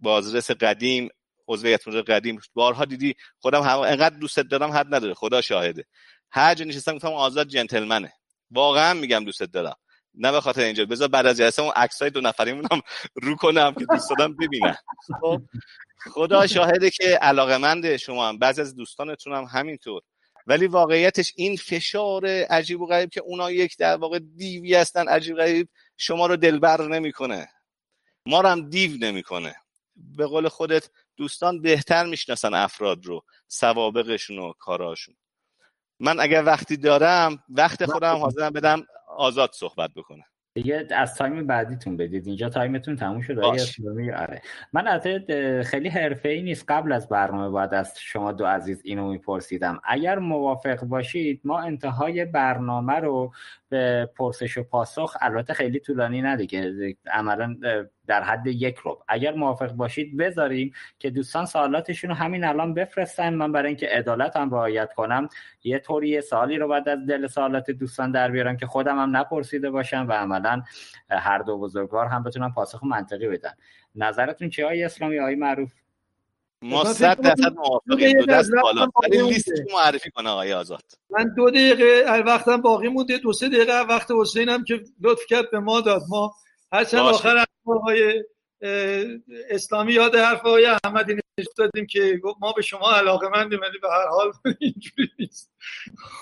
بازرس قدیم عضو قدیم بارها دیدی خودم هم انقدر دوستت دارم حد نداره. خدا شاهده. هر جا نشستم گفتم آزاد جنتلمنه. واقعا میگم دوستت دارم. نه به خاطر اینجا. بذار بعد از جلسه اون عکسای دو نفریمون هم رو کنم که دوست دارم ببینن. خب، خدا شاهده که علاقه شما هم. بعضی از دوستانتون هم همینطور. ولی واقعیتش این فشار عجیب و غریب که اونا یک در واقع دیوی هستن عجیب غریب شما رو دلبر نمی‌کنه. ما رو هم دیو نمی‌کنه. به قول خودت دوستان بهتر می‌شناسن افراد رو سوابقشون و کاراشون من اگر وقتی دارم وقت خودم حاضرم بدم آزاد صحبت بکنه. دیگه از time بعدیتون بدید. اینجا time تون تموم شد. آره. من البته خیلی حرفه ای نیست. قبل از برنامه باید از شما دو عزیز اینو میپرسیدم. اگر موافق باشید ما انتهای برنامه رو به پرسش و پاسخ البته خیلی طولانی ندیگه عملا در حد یک رو اگر موافق باشید بذاریم که دوستان سوالاتشون رو همین الان بفرستن. من برای اینکه عدالت هم رعایت کنم یه طوری سوالی رو بعد از دل سوالات دوستان در بیارم که خودم هم نپرسیده باشم و عملا هر دو بزرگوار هم بتونم پاسخ منطقی بدن. نظرتون چه های اسلامی؟ های معروف؟ ما صد درصد موافقیم. دو دست بالا. ولی لیست معرفی کنه آقای آزاد. من دو دقیقه وقتم باقی مونده. دو سه دقیقه وقت حسینم که لطف کرد به ما داد. ما هرچند آخر آقای اسلامی یاد حرف آقای احمدی دادیم که ما به شما علاقه مندیم ولی به هر حال اینجوری نیست.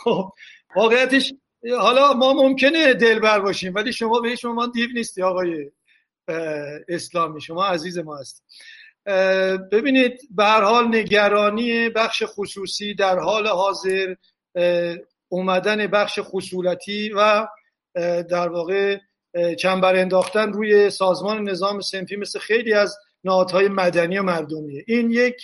خب واقعیتش حالا ما ممکنه دلبر باشیم ولی شما به شما دیو نیستی آقای اسلامی. شما عزیز ما هست ببینید به هر حال نگرانی بخش خصوصی در حال حاضر اومدن بخش خصولتی و در واقع چنبر انداختن روی سازمان نظام سنفی مثل خیلی از نهادهای مدنی و مردمیه. این یک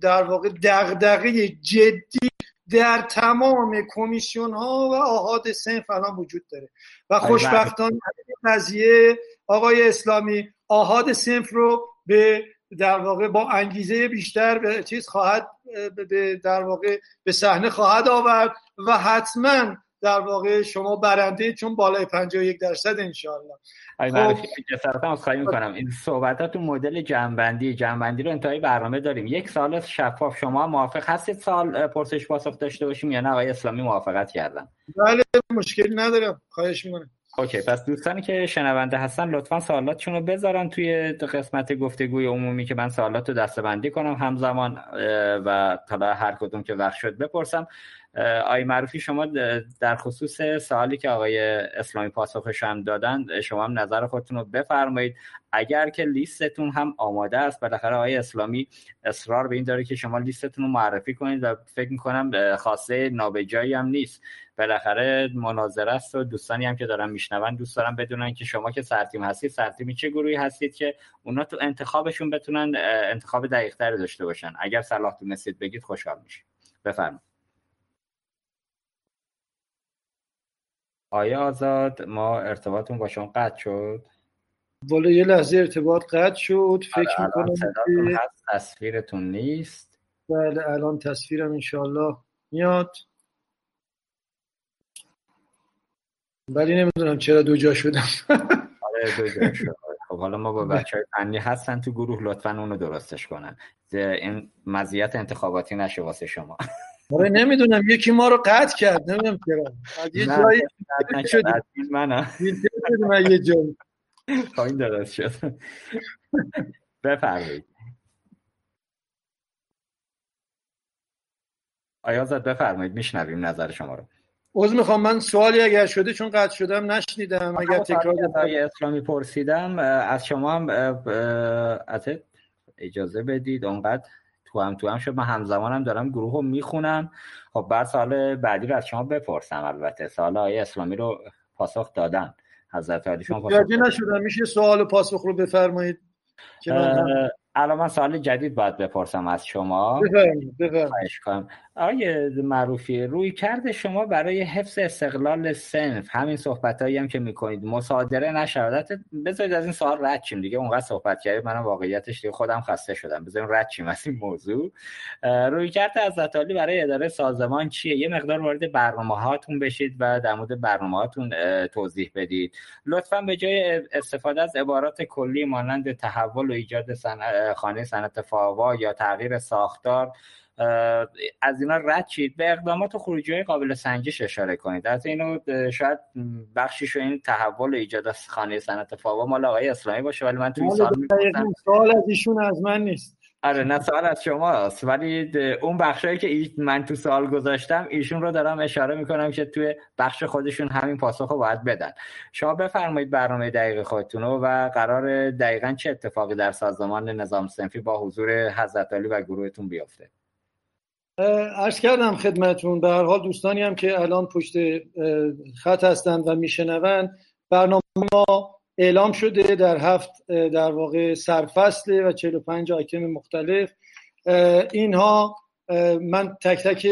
در واقع دغدغه جدی در تمام کمیسیون ها و آهاد سنف الان وجود داره. و خوشبختانه قضیه آقای اسلامی آهاد سنف رو به در واقع با انگیزه بیشتر به چیز خواهد به در واقع به صحنه خواهد آورد و حتما در واقع شما برنده چون بالای 51 درصد انشالله آقای معروفی جسارتا از خواهی می‌کنم. این صحبتات تو مدل جنبندی جنبندی رو انتهای برنامه داریم. یک سال شفاف شما موافق هستید سال پرسش پاسخ داشته باشیم یا نه؟ آقای اسلامی موافقت کردن. بله مشکلی ندارم. خواهش می‌کنم. اوکی پس دوستانی که شنونده هستن لطفا سوالاتشون رو بذارن توی قسمت گفتگوی عمومی که من سوالات رو دستبندی کنم. همزمان و تا هر کدوم که وقت شد بپرسم. آقای معروفی شما در خصوص سوالی که آقای اسلامی پاسخش هم دادن شما هم نظر خودتون رو بفرمایید. اگر که لیستتون هم آماده است بالاخره آقای اسلامی اصرار به این داره که شما لیستتون رو معرفی کنید و فکر می‌کنم خاصه نابجایی هم نیست. بالاخره مناظره است و دوستانی هم که دارن میشنون دوست دارم بدونن که شما که سرتیم هستید سرتیمی چه گروهی هستید که اونا تو انتخابشون بتونن انتخاب دقیق داشته باشن. اگر صلاح دونستید بگید خوشحال میشید بفرمایید. آیا آزاد ما ارتباطمون با شما قطع شد؟ والا یه لحظه ارتباط قطع شد. فکر آره، می‌کنم هست تصویرتون نیست. بله الان تصویرم انشالله میاد. ولی نمی‌دونم چرا دو جا شدم. آره دو جا شد. خب حالا ما با بچه های فنی هستن تو گروه لطفا اونو درستش کنن. این مزیت انتخاباتی نشه واسه شما. آره نمی‌دونم یکی ما رو قطع کرد نمی‌دونم چرا. یه جایی من من یه جایی این درست شد. بفرمایید. آیا زد بفرمایید میشنویم نظر شما رو. عوض می‌خوام من سوالی اگر شده چون قطع شدم نشنیدم. اگر تکرار اسلامی پرسیدم از شما هم اجازه بدید اونقدر تو هم تو هم شد. من همزمانم دارم گروه رو می‌خونم. خب بعد سال بعدی رو از شما بپرسم البته. سال های اسلامی رو پاسخ دادن. حضرت علی شما پاسخ نشدم. میشه سوال پاسخ رو بفرمایید. الان من سوال جدید باید بپرسم از شما. بفرمایید آقای معروفی روی کرده شما برای حفظ استقلال سنف همین صحبت هایی هم که می‌کنید مصادره نشودت بذارید از این سوال رد چیم دیگه. اونقدر صحبت کردید منم واقعیتش دیگه خودم خسته شدم. بذارید رد چیم از این موضوع. روی کرده از برای اداره سازمان چیه؟ یه مقدار وارد برنامه هاتون بشید و در مورد برنامه هاتون توضیح بدید. لطفا به جای استفاده از عبارات کلی مانند تحول و ایجاد خانه صنعت فاوا یا تغییر ساختار از اینا رد چید به اقدامات و خروجی های قابل سنجش اشاره کنید. از اینو شاید بخشیش این تحول ایجاد خانه صنعت فاوا مال آقای اسلامی باشه ولی من توی سال سوال از ایشون از من نیست. آره نه سوال از شماست. ولی اون بخشایی که من تو سال گذاشتم ایشون رو دارم اشاره می‌کنم که توی بخش خودشون همین پاسخ رو باید بدن. شما بفرمایید برنامه دقیق خودتون و قرار دقیقا چه اتفاقی در سازمان نظام سنفی با حضور حضرت علی و گروهتون بیفته؟ ارز کردم خدمتون به هر حال دوستانی هم که الان پشت خط هستند و میشنوند برنامه ما اعلام شده در هفت در واقع سرفصل و 45 آیتم مختلف. اینها من تک تک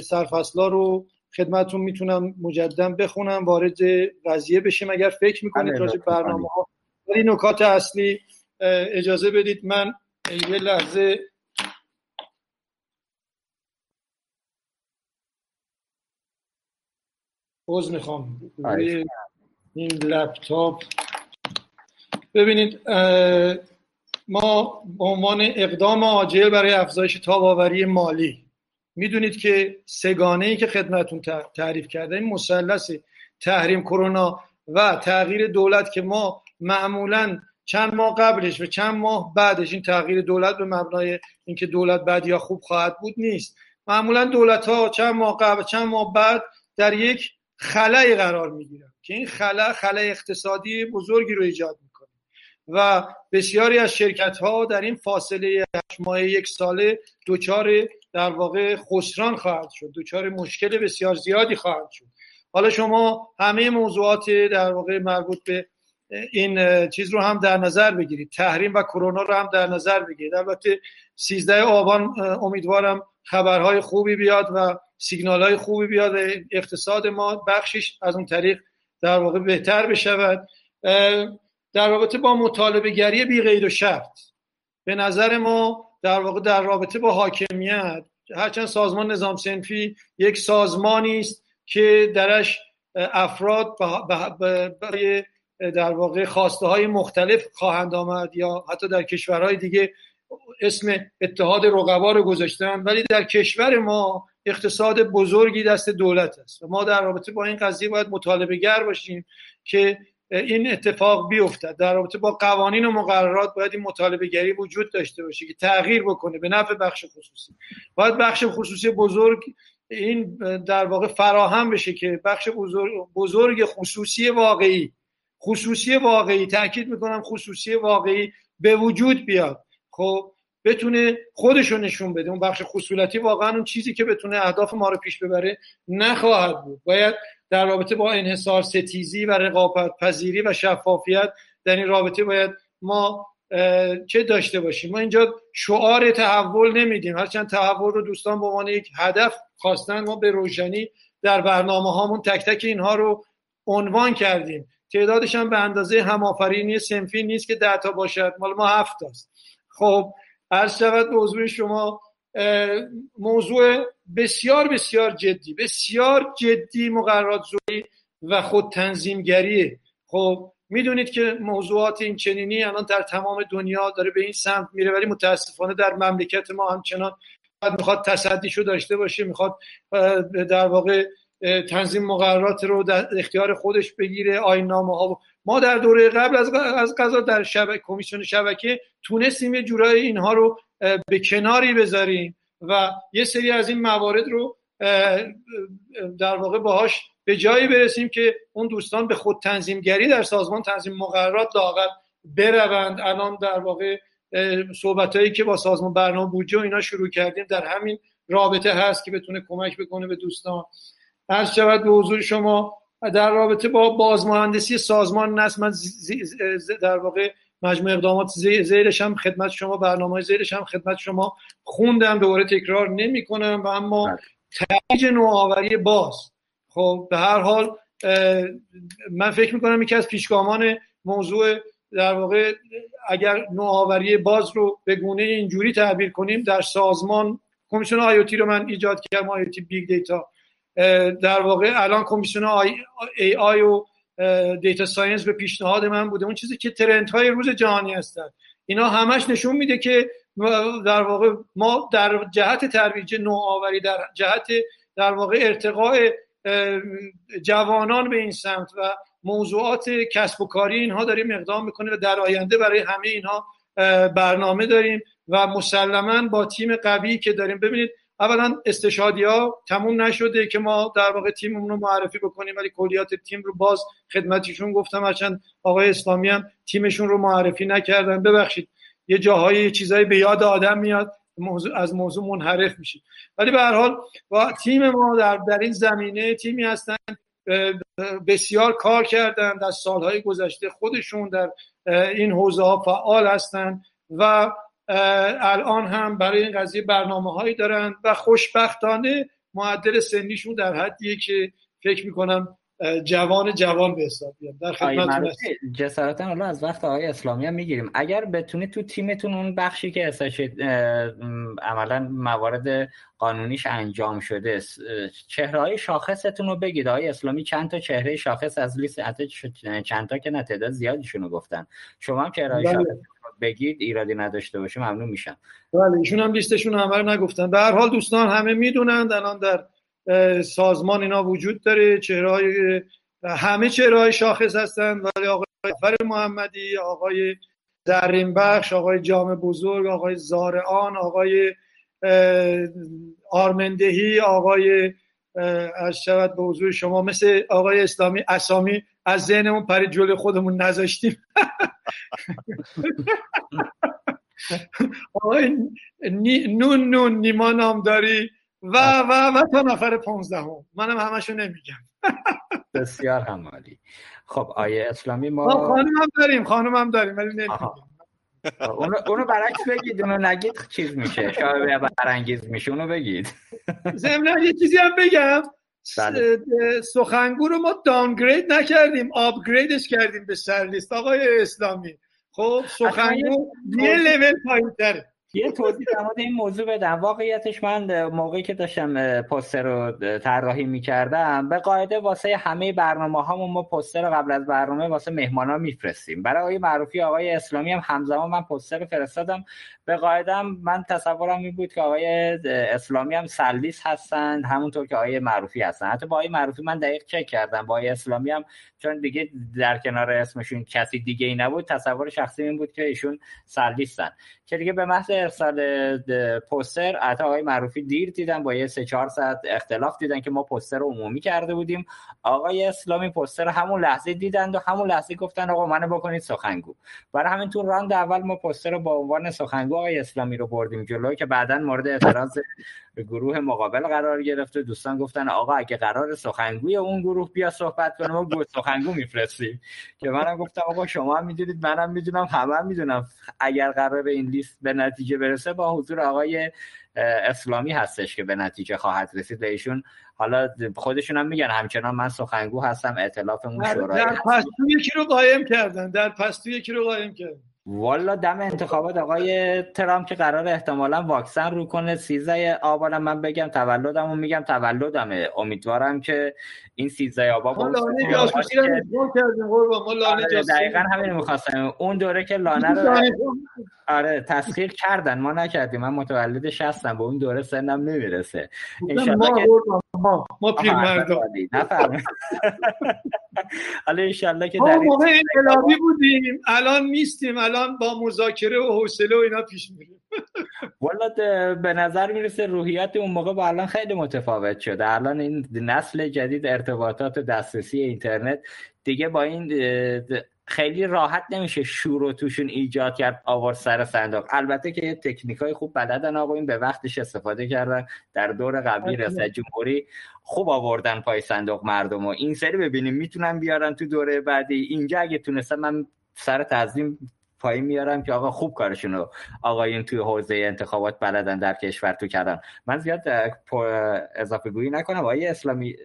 سرفصل رو خدمتون می‌تونم مجددا بخونم وارد قضیه بشیم اگر فکر می‌کنید راجع برنامه ها ولی نکات اصلی اجازه بدید من یه لحظه عوض می‌خوام. این لپتاپ ببینید ما به عنوان اقدام عاجل برای افزایش تاباوری مالی می‌دونید که سگانه ای که خدمتون تعریف کرده این مثلث تحریم کرونا و تغییر دولت که ما معمولا چند ماه قبلش و چند ماه بعدش این تغییر دولت به مبنای اینکه دولت بعد یا خوب خواهد بود نیست. معمولا دولت ها چند ماه قبل چند ماه بعد در یک خلای قرار می‌گیرن که این خلا خلای اقتصادی بزرگی رو ایجاد و بسیاری از شرکت ها در این فاصله هشت ماه یک ساله دوچار در واقع خسران خواهد شد دوچار مشکل بسیار زیادی خواهد شد. حالا شما همه موضوعات در واقع مربوط به این چیز رو هم در نظر بگیرید. تحریم و کرونا رو هم در نظر بگیرید. البته 13 آبان امیدوارم خبرهای خوبی بیاد و سیگنال های خوبی بیاد اقتصاد ما بخشش از اون طریق در واقع بهتر بشود. در رابطه با مطالبه گری بی غیر و شرط. به نظر ما در واقع در رابطه با حاکمیت هرچند سازمان نظام سنفی یک سازمانی است که درش افراد برای در واقع خواسته های مختلف خواهند آمد یا حتی در کشورهای دیگه اسم اتحاد رقبا رو گذاشتن. ولی در کشور ما اقتصاد بزرگی دست دولت است ما در رابطه با این قضیه باید مطالبه گر باشیم که این اتفاق بیفتد. در رابطه با قوانین و مقررات باید این مطالبه گری وجود داشته باشه که تغییر بکنه به نفع بخش خصوصی. باید بخش خصوصی بزرگ این در واقع فراهم بشه که بخش بزرگ, خصوصی واقعی خصوصی واقعی. تاکید می‌کنم خصوصی واقعی به وجود بیاد. خب بتونه خودشو نشون بده. اون بخش خصولتی واقعا اون چیزی که بتونه اهداف ما رو پیش ببره نخواهد بود. باید در رابطه با انحصار ستیزی و رقابت پذیری و شفافیت در این رابطه باید ما چه داشته باشیم؟ ما اینجا شعار تحول نمیدیم. هرچند تحول رو دوستان به عنوان یک هدف خواستن ما به روشنی در برنامه هامون تک تک اینها رو عنوان کردیم. تعدادش هم به اندازه همآفرینی سنفی نیست که ده تا باشد. مال ما هفت است خب عرض شود به حضور شما موضوع بسیار بسیار جدی بسیار جدی مقررات زوری و خود تنظیمگریه خب می‌دونید که موضوعات این چنینی الان در تمام دنیا داره به این سمت میره ولی متاسفانه در مملکت ما همچنان می‌خواد تصدیشو داشته باشه می‌خواد در واقع تنظیم مقررات رو در اختیار خودش بگیره آین نامه ها ما در دوره قبل از از قضا در شبکه کمیسیون شبکه تونستیم یه جورایی اینها رو به کناری بذاریم و یه سری از این موارد رو در واقع باهاش به جایی برسیم که اون دوستان به خود تنظیمگری در سازمان تنظیم مقررات لاقل بروند. الان در واقع صحبت هایی که با سازمان برنامه بودجه و اینا شروع کردیم در همین رابطه هست که بتونه کمک بکنه به دوستان. هر شود به حضور شما در رابطه با بازمهندسی سازمان نصب من در واقع مجموع اقدامات زیرش هم خدمت شما برنامه زیرش هم خدمت شما خوندم دوباره تکرار نمی کنم و اما بله. تایید نوآوری باز خب به هر حال من فکر می‌کنم یکی از پیشگامان موضوع در واقع اگر نوآوری باز رو به گونه اینجوری تعبیر کنیم در سازمان کمیسیون IoT رو من ایجاد کردم IoT big data در واقع الان کمیسیون آی, AI و data science به پیشنهاد من بوده. اون چیزی که trend های روز جهانی هستن. اینا همش نشون میده که در واقع ما در جهت ترویج نوآوری در جهت در واقع ارتقاء جوانان به این سمت و موضوعات کسب و کاری اینها داریم اقدام می‌کنیم و در آینده برای همه اینها برنامه داریم و مسلما با تیم قوی که داریم. ببینید اولا استشادی ها تموم نشده که ما در واقع تیممون رو معرفی بکنیم ولی کلیات تیم رو باز خدمتیشون گفتم. هرچند آقای اسلامی هم تیمشون رو معرفی نکردن. ببخشید یه جاهای چیزایی به یاد آدم میاد موضوع از موضوع منحرف میشه. ولی به هر حال با تیم ما در, در این زمینه تیمی هستن. بسیار کار کردن. در سالهای گذشته خودشون در این حوزه ها فعال هستند و الان هم برای این قضیه برنامه هایی دارن و خوشبختانه معدل سنیشون در حدیه که فکر می‌کنم جوان جوان به حساب بیاد. در خدمت جسارتا حالا از وقت آقای اسلامی هم می‌گیریم. اگر بتونید تو تیمتون اون بخشی که احساس عملا موارد قانونیش انجام شده چهره های شاخصتون رو بگید. آقای اسلامی چند تا چهره شاخص از لیست چند تا که نه تعداد زیادیشون رو گفتن. شما هم چهره های بله. شاخص بگید ایرادی نداشته باشه ممنون میشم. بله ایشون هم لیستشون همه رو نگفتن. به هر حال دوستان همه می‌دونن الان در سازمان اینا وجود داره چهره همه چهره های شاخص هستن. ولی آقای فر محمدی آقای درین بخش آقای جام بزرگ آقای زارعان آقای آرمندهی آقای از شود به حضور شما مثل آقای اسلامی اسامی از ذهنمون پرید جلوی خودمون نذاشتیم. آقای نون نون نیما نامداری و و و تا نفر پونزدهم منم همشو نمیگم. بسیار همالی. خب آیه اسلامی ما خانم هم داریم خانم هم داریم ولی نمیگم. اونو, اونو برعکس بگید اونو نگید چیز میشه شاید برانگیز میشه اونو بگید. ضمن یه چیزی هم بگم. بله. سخنگو رو ما دانگرید نکردیم آپگریدش کردیم به سرلیست آقای اسلامی. خب سخنگو یه لول پایین تره یه توضیح در این موضوع بدم. واقعیتش من موقعی که داشتم پوستر رو طراحی می‌کردم به قاعده واسه همه برنامه هامون ما پوستر قبل از برنامه واسه مهمان ها میفرستیم. برای آقای معروفی آقای اسلامی هم همزمان من پوستر فرستادم. به قاعده من تصورم این بود که آقای اسلامی هم سلیس هستند همونطور که آقای معروفی هستن. حتی با آقای معروفی من دقیق چک کردم. با آقای اسلامی هم چون دیگه در کنار اسمشون کسی دیگه ای نبود تصور شخصی این بود که ایشون سلیسن که دیگه به محض ارسال پوستر حتی آقای معروفی دیر دیدن با یه سه چهار ساعت اختلاف دیدن که ما پوستر عمومی کرده بودیم. آقای اسلامی پوستر همون لحظه دیدند و همون لحظه گفتن آقا منو بکنید سخنگو. برای همین تو راند اول ما پوستر رو با عنوان سخنگو آقای اسلامی رو بردیم جلو که بعدا مورد اعتراض گروه مقابل قرار گرفته. دوستان گفتن آقا اگه قرار سخنگوی اون گروه بیا صحبت کنه ما سخنگو میفرستیم. که منم گفتم آقا شما هم می‌دونید منم می‌دونم همه هم می‌دونم. اگر قرار این لیست به نتیجه برسه با حضور آقای اسلامی هستش که به نتیجه خواهد رسید. ایشون حالا خودشون هم میگن همچنان من سخنگو هستم اون شورای در پستو یکی رو قایم کردن؟ در پستو یکی رو قایم کردن؟ والا دم انتخابات آقای ترامپ که قرار احتمالا واکسن رو کنه. سیزه آبانم من بگم تولدم و میگم تولدمه. امیدوارم که این سیزه آبا با آره دقیقا همین می‌خواستم. اون دوره که لانه رو آره تسخیر کردن. ما نکردیم. من متولد شستم به اون دوره سنم نمی‌رسه. انشالله که ما ما پیرمردم حالا انشالله که در موقع انقلابی بودیم. الان نیستیم. الان با مذاکره و حوصله و اینا پیش میریم. والا به نظر می‌رسه روحیت اون موقع با الان خیلی متفاوت شده. الان این نسل جدید ارتباطات دسترسی اینترنت دیگه با این خیلی راحت نمیشه شور و توشون ایجاد کرد آورد سر صندوق. البته که یه تکنیک های خوب بلدن آقا این به وقتش استفاده کردن. در دور قبلی رئیس جمهوری خوب آوردن پای صندوق مردم و این سری ببینیم می‌تونن بیارن تو دوره بعدی. اینجا اگه تونستم من سر تنظیم پایین میارم که آقا خوب کارشون رو آقایون توی حوزه انتخابات بلدن در کشور تو کردن. من زیاد اضافه گویی نکنم. آقای اسلامی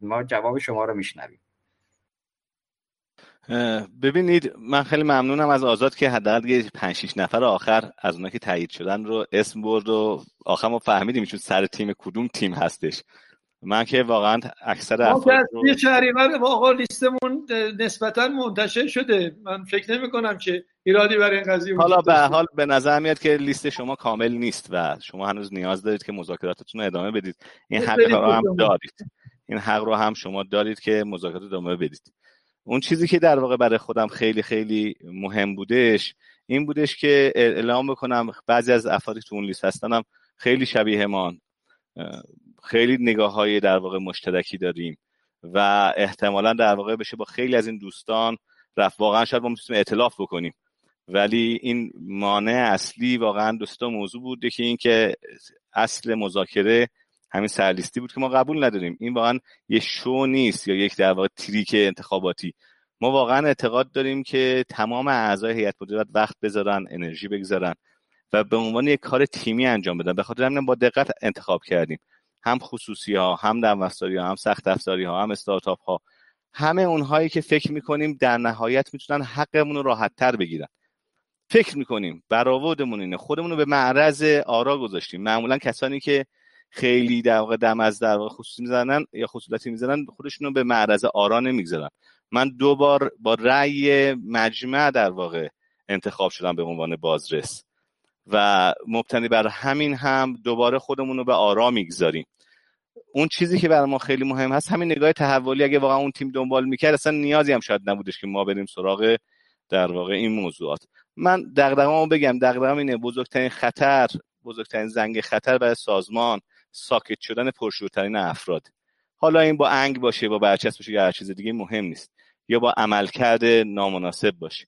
ما جواب شما رو میشنویم. ببینید من خیلی ممنونم از آزاد که حداقل یه 5 6 نفر آخر از اونها که تایید شدن رو اسم برد و آخر ما فهمیدیم چون سر تیم کدوم تیم هستش. من که واقعا اکثر افراد رو... شهریور واقعا لیستمون نسبتا منتشر شده. من فکر نمی کنم که ایرادی برای این قضیه حالا به حال به نظر میاد که لیست شما کامل نیست و شما هنوز نیاز دارید که مذاکراتتون رو ادامه بدید. این حق رو هم دارید. این حق رو هم شما دارید که مذاکرات ادامه بدید. اون چیزی که در واقع برای خودم خیلی خیلی مهم بودش این بودش که اعلام بکنم بعضی از افرادی تو اون لیست هستنم خیلی شبیه مان خیلی نگاه های در واقع مشترکی داریم و احتمالا در واقع بشه با خیلی از این دوستان رفت. واقعا شاید ما می‌تونیم اعتلاف بکنیم. ولی این مانع اصلی واقعا دوستا موضوع بوده که اینکه اصل مذاکره همین سرلیستی بود که ما قبول نداریم. این واقعا یه شو نیست یا یک در واقع تریک انتخاباتی. ما واقعا اعتقاد داریم که تمام اعضای هیئت مدیره وقت بذارن انرژی بگذارن و به عنوان یک کار تیمی انجام بدن. به خاطر همین با دقت انتخاب کردیم. هم خصوصی ها هم دموستاری ها هم سخت افزاری ها هم استارتاپ ها همه اونهایی که فکر می‌کنیم در نهایت می‌تونن حقمون رو راحت تر بگیرن. فکر می‌کنیم برآوردمون اینه. خودمون رو به معرض آرا گذاشتیم. معمولا کسانی که خیلی در واقع دم از در واقع خصوصی می‌زنن یا خصوصیتی می‌زنن خودشون رو به معرض آرا نمی‌گذارن. من دو بار با رأی مجمع در واقع انتخاب شدم به عنوان بازرس. و مبتنی بر همین هم دوباره خودمون رو به آرا می‌گذاریم. اون چیزی که برای ما خیلی مهم هست همین نگاه تحولی اگه واقعا اون تیم دنبال می‌کرد اصلا نیازی هم شاید نبودش که ما بریم سراغ در واقع این موضوعات. من دغدغه‌مو بگم. دغدغه‌م اینه بزرگترین خطر بزرگترین زنگ خطر برای سازمان ساکت شدن پرشورترین افراد. حالا این با انگ باشه با برچسب باشه یا هر چیز دیگه مهم نیست. یا با عملکرد نامناسب باشه.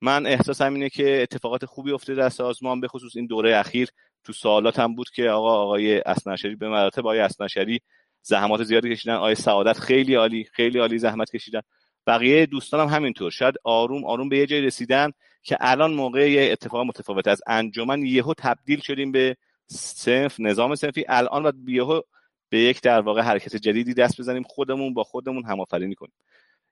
من احساسم اینه که اتفاقات خوبی افتاده در سازمان به خصوص این دوره اخیر. تو سوالات هم بود که آقا آقای اسنشری به مراتب آقای اسنشری زحمات زیادی کشیدن آقای سعادت خیلی عالی خیلی عالی زحمت کشیدن. بقیه دوستانم هم همینطور. شاید آروم آروم به یه جای رسیدن که الان موقع اتفاق متفاوت از انجمن یهو تبدیل شدیم به سنف نظام سنفی. الان باید یهو به یک در واقع حرکت جدیدی دست بزنیم خودمون با خودمون همآفرینی کنیم.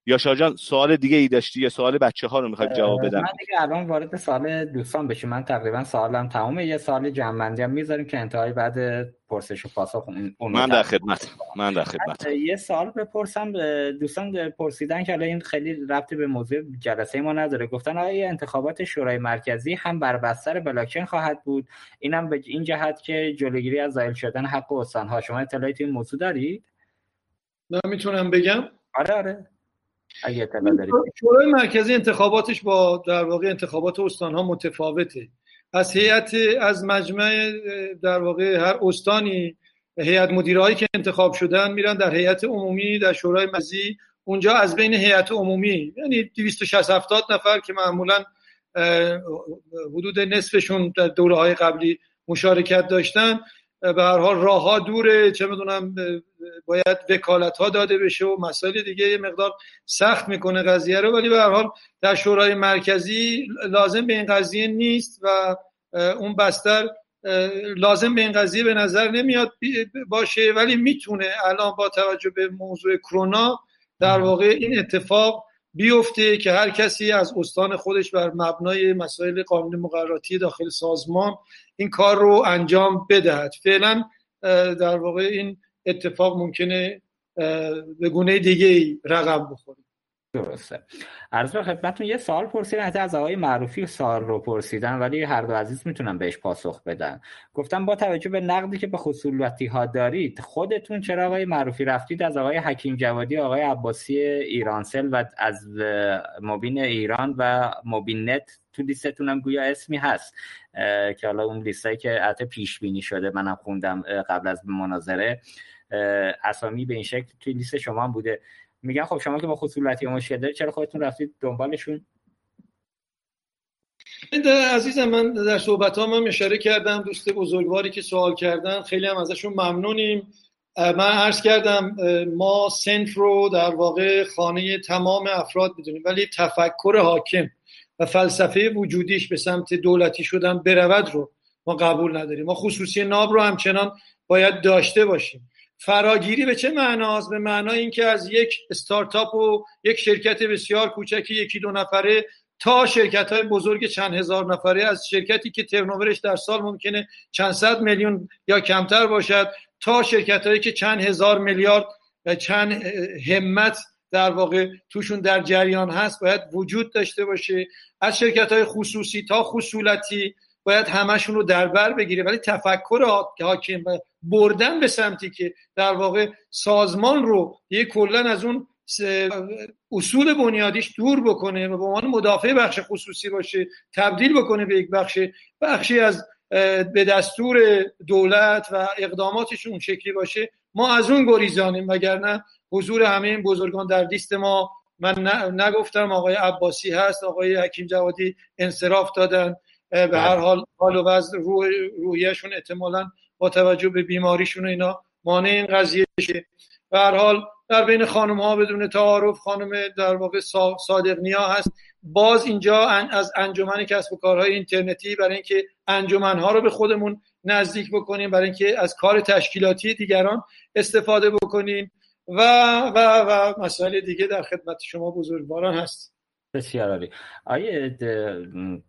یا شاجان سوال دیگه ای داشتی؟ یا سوال بچه ها رو می‌خوای جواب بدم؟ من دیگه الان وارد سوال دوستان بشیم من تقریبا سوالم تمومه. یه سوال جنبندی هم می‌ذاریم که انتهای بعد پرسش و پاسخ اون من در خدمت. من در خدمت. یه سوال بپرسم. دوستان پرسیدن که الان این خیلی ربطی به موضوع جلسه ما نداره. گفتن آیا انتخابات شورای مرکزی هم بر بستر بلاکچین خواهد بود؟ اینم به این جهت که جلوگیری از زائل شدن حق استانها. شما اطلاعی این موضوع دارید؟ نمی‌تونم بگم. آره آره. اگه شورای مرکزی انتخاباتش با در واقع انتخابات استان ها متفاوته. از هیئت از مجمع در واقع هر استانی هیئت مدیرهایی که انتخاب شدن میرن در هیئت عمومی در شورای مرکزی. اونجا از بین هیئت عمومی یعنی 260 70 نفر که معمولا حدود نصفشون در دوره های قبلی مشارکت داشتن. به هر حال راه ها دوره چه می‌دونم باید وکالت ها داده بشه و مسائل دیگه یه مقدار سخت می‌کنه قضیه رو. ولی به هر حال در شورای مرکزی لازم به این قضیه نیست و اون بستر لازم به این قضیه به نظر نمیاد باشه. ولی می‌تونه الان با توجه به موضوع کرونا در واقع این اتفاق بیفته که هر کسی از استان خودش بر مبنای مسائل قانون مقرراتی داخل سازمان این کار رو انجام بدهد. فعلا در واقع این اتفاق ممکنه به گونه دیگه رقم بخوره. درسته. عرض به خدمتتون یه سوال پرسیدن حتی از آقای معروفی سوال رو پرسیدن ولی هر دو عزیز می‌تونن بهش پاسخ بدن. گفتم با توجه به نقدی که به خصولتی ها دارید خودتون چرا آقای معروفی رفتید از آقای حکیم جوادی آقای عباسی ایرانسل و از مبین ایران و مبین نت تو لیستتون هم گویا اسمی هست که حالا اون لیستایی که حتی پیش بینی شده منم خوندم قبل از مناظره اسامی به این شکل توی لیست شما هم بوده. میگن خب شما که با خصولتی مشکل دارید چرا خودتون رفتید دنبالشون؟ عزیزم من در صحبت ها من اشاره کردم دوست بزرگواری که سوال کردن خیلی هم ازشون ممنونیم. من عرض کردم ما سنف رو در واقع خانه تمام افراد بدونیم ولی تفکر حاکم و فلسفه وجودیش به سمت دولتی شدن برود رو ما قبول نداریم. ما خصوصی ناب رو همچنان باید داشته باشیم. فراگیری به چه معناست؟ به معنای اینکه از یک استارتاپ و یک شرکت بسیار کوچکی یکی دو نفره تا شرکت های بزرگ چند هزار نفره از شرکتی که ترنوورش در سال ممکنه چند صد میلیون یا کمتر باشد تا شرکت هایی که چند هزار میلیارد و چند همت در واقع توشون در جریان هست باید وجود داشته باشه. از شرکت های خصوصی تا خصولتی باید همشون رو در بر بگیره. ولی تفکر حاکم بردن به سمتی که در واقع سازمان رو یه کلا از اون اصول بنیادیش دور بکنه و به عنوان مدافع بخش خصوصی باشه تبدیل بکنه به یک بخش بخشی از به دستور دولت و اقداماتش اون شکلی باشه ما از اون گریزانیم. وگرنه حضور همه این بزرگان در لیست ما من نگفتم آقای عباسی هست آقای حکیم جوادی انصراف دادن به هر حال حال و وضع روح روحیشون احتمالا با توجه به بیماریشون و اینا مانع این قضیه شه به هر حال در بین خانم ها بدون تعارف خانم در واقع صادق نیا هست. باز اینجا از انجمن کسب و کارهای اینترنتی برای اینکه انجمن ها رو به خودمون نزدیک بکنیم برای اینکه از کار تشکیلاتی دیگران استفاده بکنیم. و و و مسائل دیگه در خدمت شما بزرگواران هست. بسیار عالی. آیه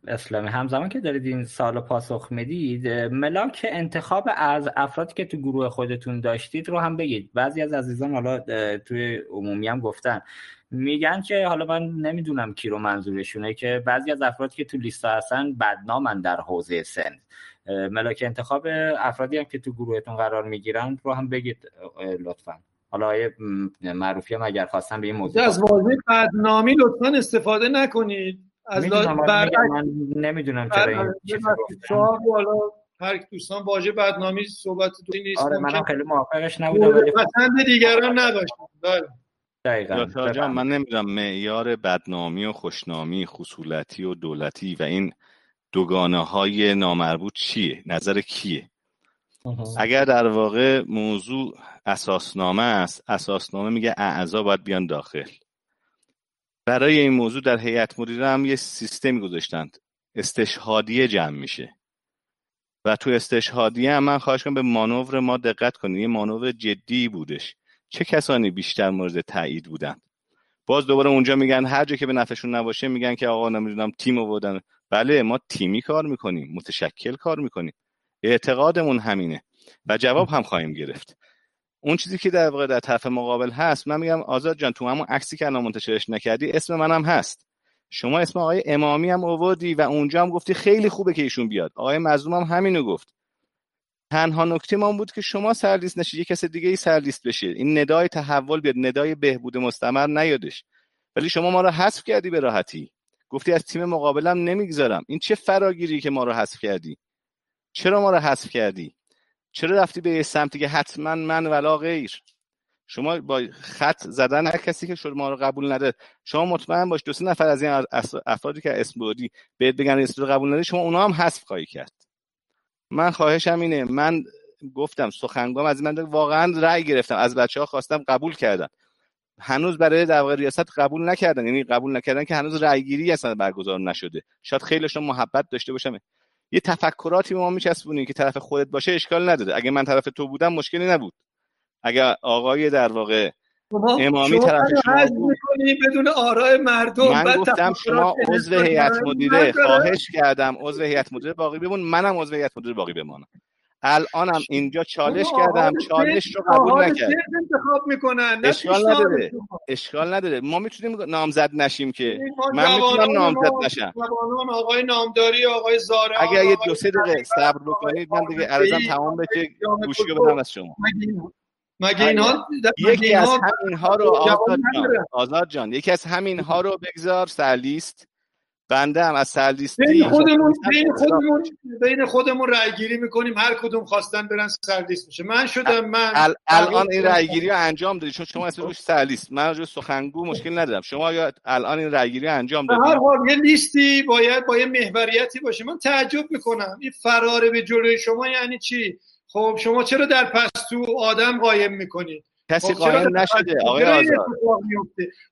اسلامی همزمان که دارید این سال پاسخ می‌دید ملاک انتخاب از افرادی که تو گروه خودتون داشتید رو هم بگید. بعضی از عزیزان حالا توی عمومی هم گفتن. میگن که حالا من نمی‌دونم کی رو منظورشونه که بعضی از افرادی که تو لیست هستن بدنامن در حوزه سن. ملاک انتخاب افرادی هم که تو گروهتون قرار می‌گیرن رو هم بگید. لطفا. حالا آیه معروفی هم اگر خواستن به این موضوع از واژه بدنامی لطفا استفاده نکنید. از بر... من نمی‌دونم چرا این حالا هر دوستان واژه بدنامی صحبت تو نیست آره من خیلی موافقش نبودم ولی پسند دیگران نباشه بله. دقیقاً من نمی‌دونم معیار بدنامی و خوشنامی خصولتی و دولتی و این دوگانه های نامربوط چیه؟ نظر کیه؟ اگر در واقع موضوع اساسنامه است اساسنامه میگه اعضا باید بیان داخل. برای این موضوع در هیئت مدیره هم یه سیستمی گذاشتند. استشهادیه جمع میشه. و تو استشهادیه هم من خواهش کنم به مانور ما دقت کنید. یه مانور جدی بودش. چه کسانی بیشتر مورد تایید بودند؟ باز دوباره اونجا میگن هر جا که به نفعشون نباشه میگن که آقا نمی‌دونم تیم آوردن بله ما تیمی کار می‌کنیم. متشکل کار می‌کنیم. اعتقادمون همینه. و جواب هم خواهیم گرفت. اون چیزی که در واقع در طرف مقابل هست من میگم آزاد جان تو همون عکسی که الان منتشرش نکردی اسم منم هست. شما اسم آقای امامی هم آوردی و اونجا هم گفتی خیلی خوبه که ایشون بیاد. آقای مظلوم هم همینو گفت. تنها نکته ما بود که شما سرلیست نشید یه کس دیگه ای سرلیست بشه. این ندای تحول بیاد ندای بهبود مستمر نیادش. ولی شما ما رو حذف کردی به راحتی. گفتی از تیم مقابلم نمی‌گذارم این چه فراگیری که ما رو حذف کردی؟ چرا ما رو حذف کردی؟ چرا رفتی به سمتی که حتما من ولا غیر؟ شما با خط زدن هر کسی که شما رو قبول نده شما مطمئن باش دو سه نفر از این افرادی که اسم بودی بهت بگن اسم رو قبول نده شما اونا هم حذف خواهی کرد. من خواهشم اینه من گفتم سخنگوام از من واقعا رأی گرفتم از بچه ها خواستم قبول کردن. هنوز برای در واقع ریاست قبول نکردن یعنی قبول نکردن که هنوز رأی گیری اصلا برگزار نشده. شاید خیلیشون محبت داشته باشم. یه تفکراتی به ما میچسبونی که طرف خودت باشه اشکال نداره. اگه من طرف تو بودم مشکلی نبود. اگر آقای در واقع امامی طرف شما بدون آراء مردم. من گفتم شما عضو هیئت مدیره. خواهش کردم عضو هیئت مدیره باقی بمون. منم عضو هیئت مدیره باقی بمانم. الانم اینجا چالش کردم چالش رو قبول نکرد. انتخاب می‌کنن اشکال نداره اشکال نداره. ما می‌تونیم نامزد نشیم که. من می‌تونم نامزد نشم. آقای نامداری آقای زاره اگر یه دو سه دقیقه صبر بکنید من دیگه عرضم تمام بشه گوشی بدم از شما. مگه اینها یکی از همینها رو آزاد جان آزاد جان یکی از همینها رو بگذار سرلیست بنده هم از سرلیستی بین خودمون بین خودمون بین خودمون رای گیری می‌کنیم. هر کدوم خواستن برن سرلیست میشه. من شدم من الان این رای گیری رو انجام دادی چون شما اسم روش سرلیست من جو سخنگو مشکل ندارم. شما یا الان این رای گیری انجام دادید هر حال یه لیستی باید با یه محوریتی باشه. من تعجب می‌کنم. این فرار به جلوی شما یعنی چی؟ خب شما چرا در پستو آدم قایم می‌کنید؟ کسی خب قایم نشده آقای آزاد؟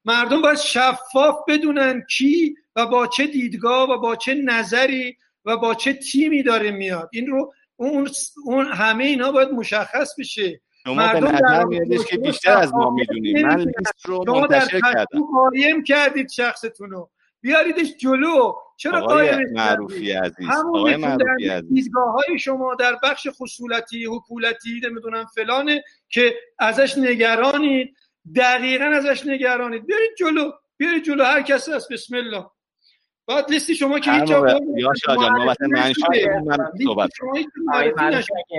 مردم باید شفاف بدونن کی و با چه دیدگاه و با چه نظری و با چه تیمی داره میاد. این رو اون, اون همه اینا باید مشخص بشه. شما مردم به نظر میادش که بیشتر از ما می‌دونید من لیست رو منتشر کردم. قایم کردید شخصتون رو بیاریدش جلو. چرا آقای معروفی عزیز آقای معروفی عزیز. های شما در بخش خصولتی حکولتی نمی‌دونم فلانه که ازش نگرانید دقیقا ازش نگرانید. بیارید جلو بیارید جلو هر کسی از بسم الله. بعد لیستی شما که هیچ جا یا جان نوبت من صحبت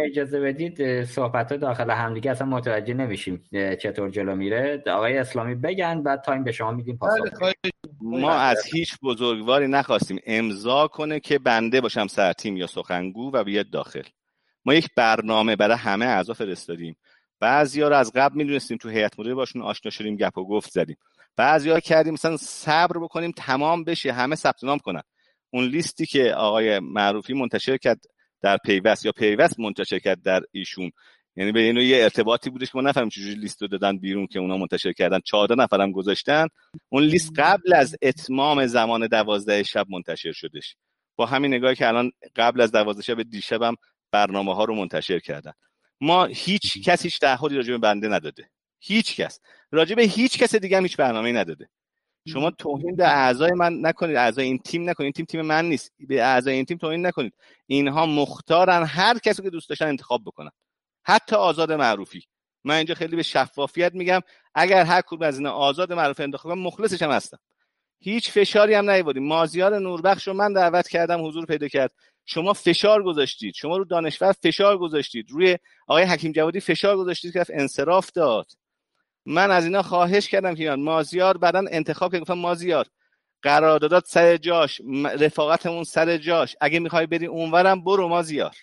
اجازه بدید صحبت داخل همدیگه اصلا متوجه نمیشیم چطور جلو میره. آقای اسلامی بگن بعد تایم به شما میدیم پاسخ بله، ما از هیچ بزرگواری نخواستیم امضا کنه که بنده باشم سرتیم یا سخنگو و بیاد داخل. ما یک برنامه برای همه اعضا فرستادیم. بعضیا رو از قبل می‌دونستیم تو هیئت مدیره باشون آشنا شدیم گپ و گفت زدیم. بعضیا کردیم مثلا صبر بکنیم تمام بشه همه ثبت نام کنن. اون لیستی که آقای معروفی منتشر کرد در پیوست یا پیوست منتشر کرد در ایشون یعنی به اینو یه ارتباطی بودش که ما نفهمیم چجوری لیست رو دادن بیرون که اونا منتشر کردن. چهارده نفرم گذاشتن. اون لیست قبل از اتمام زمان دوازده شب منتشر شدش. با همین نگاهی که الان قبل از دوازده شب دیشبم برنامه ها رو منتشر کردن. ما هیچ کس هیچ تعهدی راجع به بنده نداده. هیچ کس. راجع به هیچ کس دیگه هم هیچ برنامه نداده. شما توهین به اعضای من نکنید اعضای این تیم نکنید. این تیم تیم من نیست. به اعضای این تیم توهین نکنید. اینها مختارن هر کسی که دوست داشتن انتخاب بکنن. حتی آزاد معروفی. من اینجا خیلی به شفافیت میگم. اگر هر کدوم از اینا آزاد معروف انتخاب کنم مخلصش هم هستم هیچ فشاری هم نیوردیم مازیار نوربخش رو من دعوت کردم حضور پیدا کرد. شما فشار گذاشتید. شما رو دانشور فشار گذاشتید. روی آقای حکیم جوادی فشار گذاشتید که انصراف داد. من از اینا خواهش کردم که مازیار بعدا انتخاب که گفتم مازیار قراردادات سر جاش رفاقتمون سر جاش. اگه می‌خوای بری اونورم برو مازیار.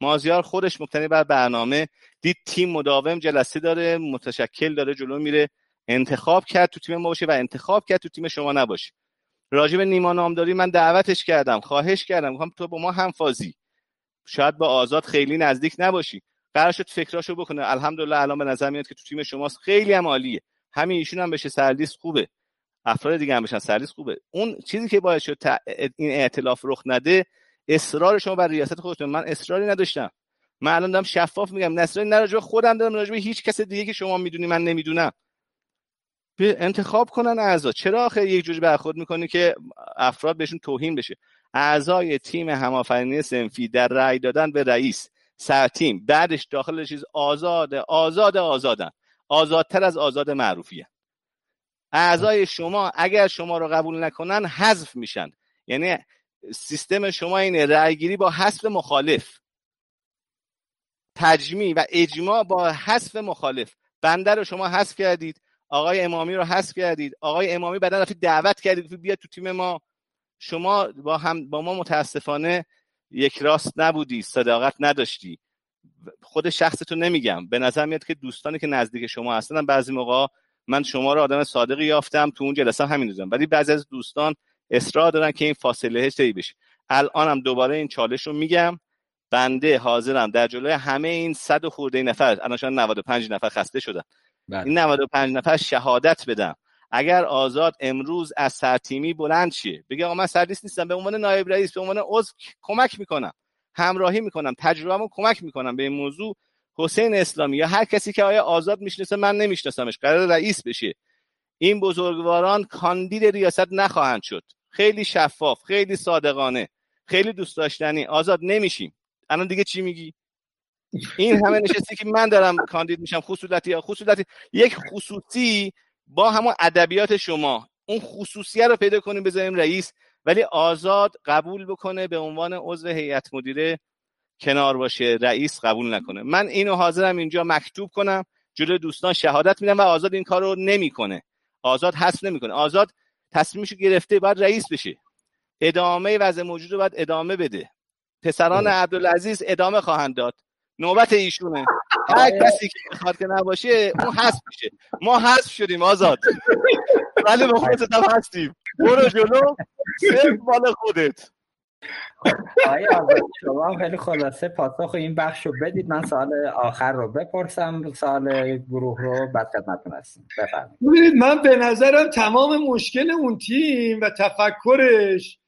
مازیار خودش مقتنی بر برنامه. دید تیم مداوم جلسه داره متشکل داره جلو میره. انتخاب کرد تو تیم ما باشه و انتخاب کرد تو تیم شما نباشه. راجب نیما نامداری من دعوتش کردم خواهش کردم. گفتم تو با ما هم فازی. شاید با آزاد خیلی نزدیک نباشی. قرار شد فکراشو بکنه. الحمدلله الان به نظر میاد که تو تیم شماست. خیلی هم عالیه. همین ایشون هم بشه سرلیست خوبه. افراد دیگه هم بشن سرلیست خوبه. اون چیزی که باعث شد این ائتلاف رخ نده اصرار شما بر ریاست خودتون. من اصراری نداشتم. من الان دارم شفاف میگم. نصرانی نه خودم دارم راجع هیچ کس دیگه که شما می‌دونی من نمی‌دونم. انتخاب کنن اعضا. چرا آخه یک جوری برخورد می‌کنی که افراد بهشون توهین بشه؟ اعضای تیم همافرینی سنفی در رأی دادن به رئیس. سرتیم. بعدش داخل چیز آزاد آزاد آزادن. آزادتر از آزاد معروفیه. اعضای شما اگر شما رو قبول نکنن حذف میشن. یعنی سیستم شما اینه رأیگیری با حذف مخالف. تجمیع و اجماع با حذف مخالف. بنده رو شما حذف کردید آقای امامی رو حذف کردید آقای امامی بعدا رفتید دعوت کردید بیاد تو تیم ما. شما با هم با ما متاسفانه یک راست نبودی صداقت نداشتی. خود شخصتو نمیگم. به نظر میاد که دوستانی که نزدیک شما هستن بعضی موقع من شما رو آدم صادقی یافتم تو اون جلسه همین دوزم ولی بعضی از دوستان اصرار دارن که این فاصله طی بشه. الانم دوباره این چالش رو میگم. بنده حاضرم در جلوی همه این صد خورده نفر الان شاید 95 نفر خسته شدن. بله. این 95 نفر شهادت بدم. اگر آزاد امروز از سرتیمی بلند شه بگه آقا من سرلیس نیستم به عنوان نایب رئیس به عنوان عضو کمک می‌کنم همراهی می‌کنم تجربهمو کمک می‌کنم به این موضوع حسین اسلامی یا هر کسی که آیا آزاد می‌شناسه من نمیشناسمش قرار رئیس بشه. این بزرگواران کاندید ریاست نخواهند شد. خیلی شفاف خیلی صادقانه خیلی دوست داشتنی. آزاد نمیشیم. الان دیگه چی میگی؟ این همه نشستی که من دارم کاندید میشم خصوصیتی خصوصیتی. یک خصوصی با همون ادبیات شما. اون خصوصیه رو پیدا کنیم بذاریم رئیس ولی آزاد قبول بکنه به عنوان عضو هیئت مدیره کنار باشه. رئیس قبول نکنه. من اینو حاضرم اینجا مکتوب کنم جلوی دوستان شهادت میدم و آزاد این کار رو نمی‌کنه. آزاد حس نمی‌کنه. آزاد تصمیمشو گرفته باید رئیس بشه. ادامه وضع موجود رو باید ادامه بده. پسران عبدالعزیز ادامه خواهند داد. نوبت ایشونه. هر کسی که می‌خواد که نباشه اون حذف میشه. ما حذف شدیم آزاد. ولی به خودت هم هستیم. برو جلو صرف مال خودت. آیا شما خیلی خلاصه پاسخ این بخش رو بدید. من سال آخر رو بپرسم. سال گروه رو بعد خدمتتون هستیم بفرمایید. من به نظرم تمام مشکل اون تیم و تفکرش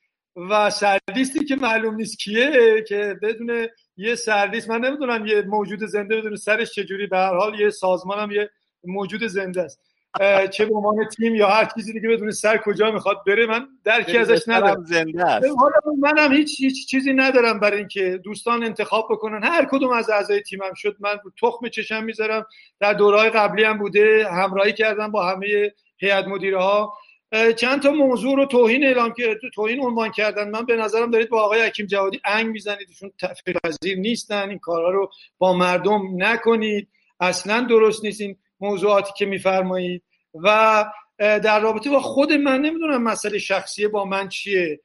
و سردیستی که معلوم نیست کیه که بدون یه سردیست من نمی‌دونم یه موجود زنده بدون سرش چجوری به هر حال یه سازمانم یه موجود زنده است. چه به عنوان تیم یا هر چیزی دیگه بدون سر کجا می‌خواد بره من درکی ازش ندارم. زنده است. حالا منم هیچ هیچ چیزی ندارم برای اینکه دوستان انتخاب بکنن. هر کدوم از اعضای تیمم شد من تخم چشم می‌ذارم. در دورهای قبلی هم بوده همراهی کردم با همه هیئت مدیره ها چند تا موضوع رو توهین اعلام کرد توهین عنوان کردن. من به نظرم دارید با آقای حکیم جوادی انگ می‌زنید. ایشون تفکر نیستن. این کارها رو با مردم نکنید. اصلا درست نیست این موضوعاتی که میفرمایید. و در رابطه با خود من نمی‌دونم مسئله شخصی با من چیه.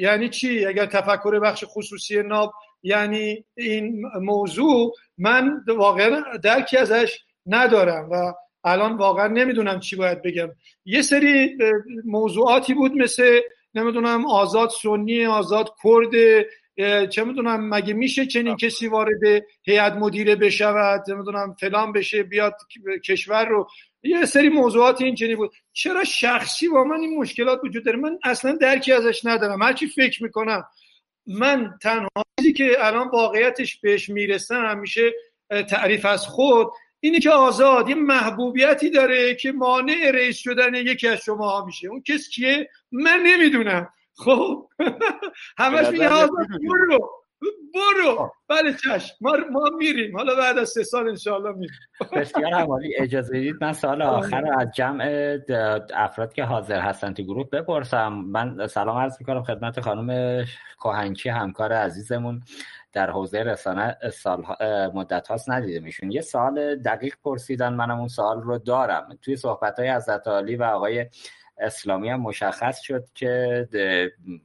یعنی چی؟ اگر تفکر بخش خصوصی ناب یعنی این موضوع من واقعا درکی ازش ندارم. و الان واقعا نمی‌دونم چی باید بگم. یه سری موضوعاتی بود مثل نمی‌دونم آزاد سنی آزاد کرد چه می‌دونم مگه میشه چنین کسی وارد هیئت مدیره بشود نمی‌دونم فلان بشه بیاد کشور رو. یه سری موضوعات این چنین بود. چرا شخصی با من این مشکلات وجود داره؟ من اصلا درکی ازش ندارم. هرچی فکر می‌کنم من تنها چیزی که الان واقعیتش بهش می‌رسم همیشه تعریف از خود اینی که آزاد یه محبوبیتی داره که مانع رئیس شدن یکی از شما ها میشه. اون کس کیه؟ من نمی‌دونم. خب؟ همش میگه آزاد برو. برو. بله چشم. ما, ما میریم. حالا بعد از سه سال انشاءالله میریم. بسیار حوالی اجازه دید من سال آخر از جمع افراد که حاضر هستن تو گروه بپرسم. من سلام عرض می‌کنم خدمت خانم کوهنچی همکار عزیزمون. در حوزه رسانه سال مدت هاست ندیده میشون یه سال دقیق پرسیدن منم اون سال رو دارم. توی صحبت های حضرت عالی و آقای اسلامی هم مشخص شد که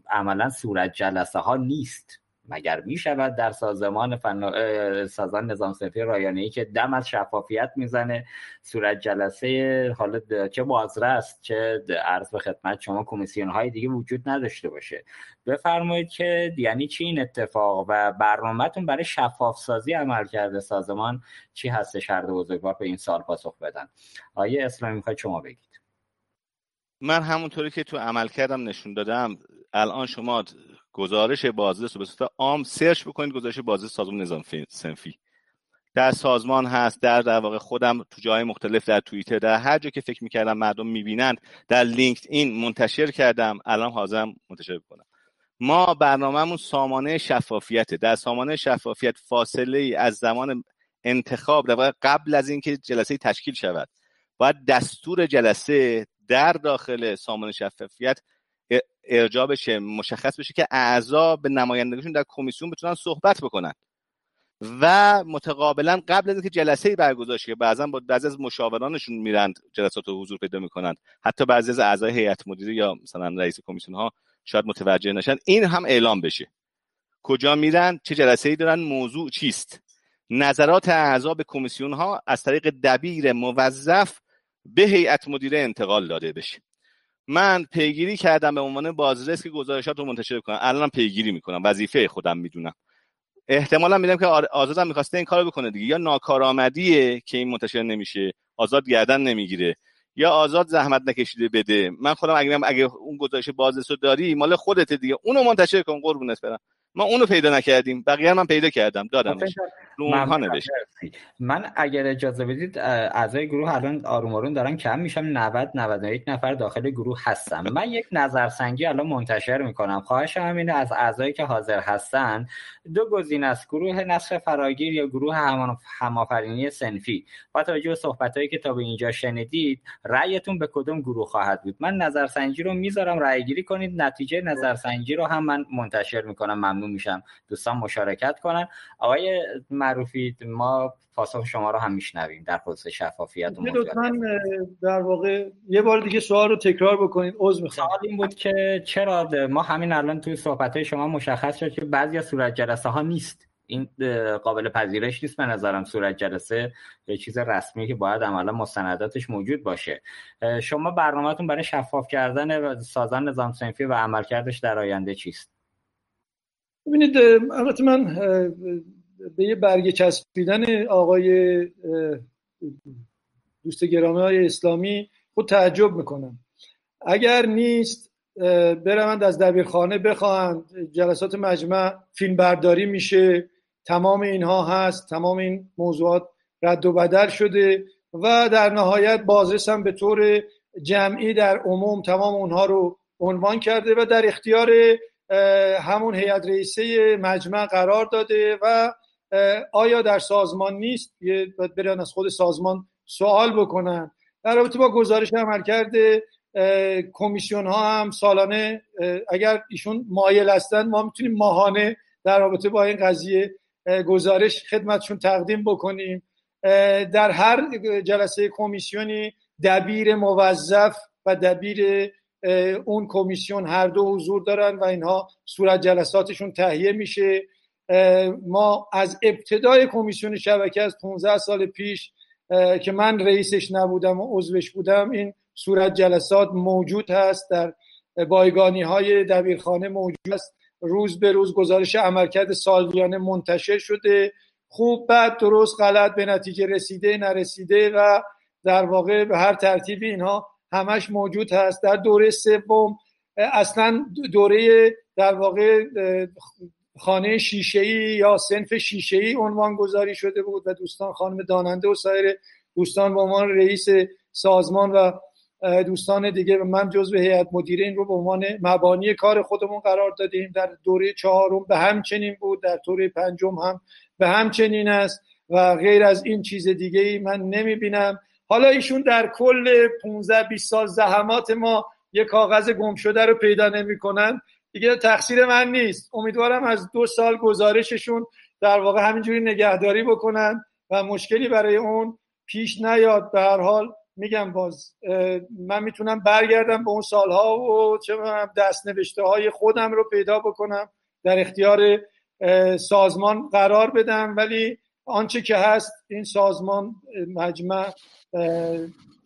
عملا صورت جلسه ها نیست. مگر می شود در سازمان فن... سازمان نظام سنفی رایانه ای که دم از شفافیت می‌زنه صورت جلسه حالا چه بازره است چه عرض به خدمت شما کمیسیون های دیگه وجود نداشته باشه. بفرمایید که یعنی چی این اتفاق و برنامهتون برای شفاف سازی عمل کرده سازمان چی هست شرط بزرگوار به این سال پاسخ بدن. آیه اسلامی می‌خواید شما بگید. من همونطوری که تو عمل کردم نشون دادم الان شما گزارش بازرس رو به صورت عام سرچ بکنید گزارش بازرس سازمان نظام سنفی. در سازمان هست در در واقع خودم تو جای مختلف در توییتر در هر جا که فکر می‌کردم مردم می‌بینند در لینکد این منتشر کردم. الان حاضرم منتشر کنم ما برنامهمون سامانه شفافیت در سامانه شفافیت فاصله ای از زمان انتخاب در قبل از اینکه جلسه تشکیل شود باید دستور جلسه در داخل سامانه شفافیت ارجاع بشه مشخص بشه که اعضا به نمایندگیشون در کمیسیون بتونن صحبت بکنن. و متقابلا قبل از اینکه جلسه برگزار شه بعضا با بعضی از مشاورانشون میرند جلسات رو حضور پیدا می‌کنند. حتی بعضی از اعضای هیئت مدیره یا مثلا رئیس کمیسیون ها شاید متوجه نشن. این هم اعلام بشه. کجا میرن؟ چه جلسه ای دارن؟ موضوع چیست؟ نظرات اعضا به کمیسیون ها از طریق دبیر موظف به هیئت مدیره انتقال داده بشه. من پیگیری کردم به عنوان بازرس که گزارشات رو منتشر کنم. الان پیگیری می‌کنم. وظیفه خودم می‌دونم. احتمالا میدم که آزادم می‌خواسته این کارو بکنه دیگه. یا ناکارآمدیه که این منتشر نمیشه آزاد گردن نمی‌گیره یا آزاد زحمت نکشیده بده. من خودم اگه اگه اون گزارش بازرس رو داری مال خودت دیگه. اونو منتشر کن قربونت برم. ما اونو پیدا نکردیم. بقیه من پیدا کردم. دادم من اگر اجازه بدید اعضای گروه الان آروم آروم دارن کم میشم. 90 91 نفر داخل گروه هستم من یک نظرسنجی الان منتشر می‌کنم. خواهش همینه از اعضایی که حاضر هستن دو گزینه است. گروه نصر فراگیر یا گروه همآفرینی سنفی. با توجه به صحبتایی که تا به اینجا شنیدید رأیتون به کدوم گروه خواهد بود؟ من نظرسنجی رو می‌ذارم. رأی گیری کنید. نتیجه نظرسنجی رو هم من منتشر می‌کنم. ممنون. میشم دوستان مشارکت کنن. آقای معروفی ما پاسخ شما رو هم میشنویم در خصوص شفافیت و لطفا در واقع یه بار دیگه سوال رو تکرار بکنید عذر می‌خوام. سوال این بود که چرا ما همین الان توی صحبت های شما مشخص شد که بعضی از صورت جلسه ها نیست. این قابل پذیرش نیست به نظرم صورت جلسه یه چیز رسمی که باید عملا مستنداتش موجود باشه. شما برنامهتون برای شفاف کردن سازن نظام سنفی و عملکردش در آینده چیست؟ ببینید البته من به یه برگه چسبیدن آقای دوست گرامی های اسلامی خود تعجب می‌کنم. اگر نیست بروند از دبیرخانه بخواهند. جلسات مجمع فیلم برداری میشه. تمام اینها هست. تمام این موضوعات رد و بدل شده و در نهایت بازرس هم به طور جمعی در عموم تمام اونها رو عنوان کرده و در اختیار همون هیئت رئیسه مجمع قرار داده و آیا در سازمان نیست؟ باید برن از خود سازمان سوال بکنن. در رابطه با گزارش عملکرد کمیسیون ها هم سالانه اگر ایشون مایل هستن ما می‌تونیم ماهانه در رابطه با این قضیه گزارش خدمتشون تقدیم بکنیم. در هر جلسه کمیسیونی دبیر موظف و دبیر اون کمیسیون هر دو حضور دارن و اینها صورت جلساتشون تهیه میشه. ما از ابتدای کمیسیون شبکه از 15 سال پیش که من رئیسش نبودم و عضوش بودم این صورت جلسات موجود هست. در بایگانی های دبیرخانه موجود است. روز به روز گزارش عملکرد سالیانه منتشر شده. خوب بد درست غلط به نتیجه رسیده نرسیده و در واقع به هر ترتیبی اینها همش موجود هست. در دوره سوم اصلا دوره در واقع خانه شیشه ای یا سنف شیشه ای عنوان گذاری شده بود و دوستان خانم داننده و سایر دوستان به عنوان رئیس سازمان و دوستان دیگه و من جزو هیئت مدیره این رو به عنوان مبانی کار خودمون قرار دادیم. در دوره چهارم به همچنین بود در دوره پنجم هم به همچنین است و غیر از این چیز دیگه ای من نمی بینم حالا ایشون در کل 15 20 سال زحمات ما یه کاغذ گم شده رو پیدا نمی‌کنن. دیگه تقصیر من نیست. امیدوارم از دو سال گزارششون در واقع همینجوری نگهداری بکنن و مشکلی برای اون پیش نیاد. به هر حال میگم باز من می‌تونم برگردم به اون سالها و چه دست نوشته های خودم رو پیدا بکنم در اختیار سازمان قرار بدم. ولی آنچه که هست این سازمان مجمع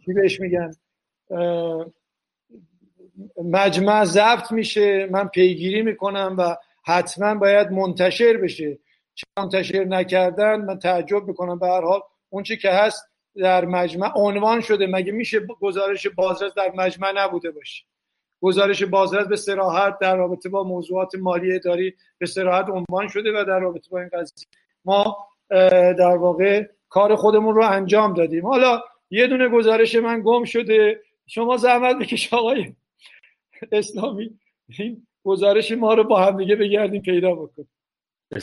چی بهش میگن؟ مجمع ضبط میشه من پیگیری می‌کنم و حتما باید منتشر بشه. چه منتشر نکردن من تعجب می‌کنم. به هر حال اون چی که هست در مجمع عنوان شده. مگه میشه گزارش بازرس در مجمع نبوده باشه؟ گزارش بازرس به سراحت در رابطه با موضوعات مالی اداری به سراحت عنوان شده و در رابطه با این قضیه. ما در واقع کار خودمون رو انجام دادیم. حالا یه دونه گزارش من گم شده. شما زحمت بکش آقای اسلامی. این گزارش ما رو با هم دیگه بگردیم پیدا بکن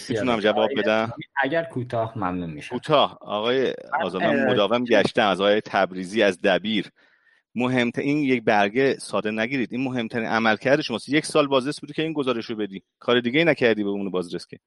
می‌تونم جواب بدم؟ اگر کوتاه ممنون میشم. کوتاه. آقای آزاد مداوم گشتم از آقای تبریزی از دبیر. مهمترین این یک برگه ساده نگیرید. این مهمترین عملکرد شماست. یک سال بازرس بودی که این گزارش رو بدی. کار دیگه ای نکردی به اون بازرس که.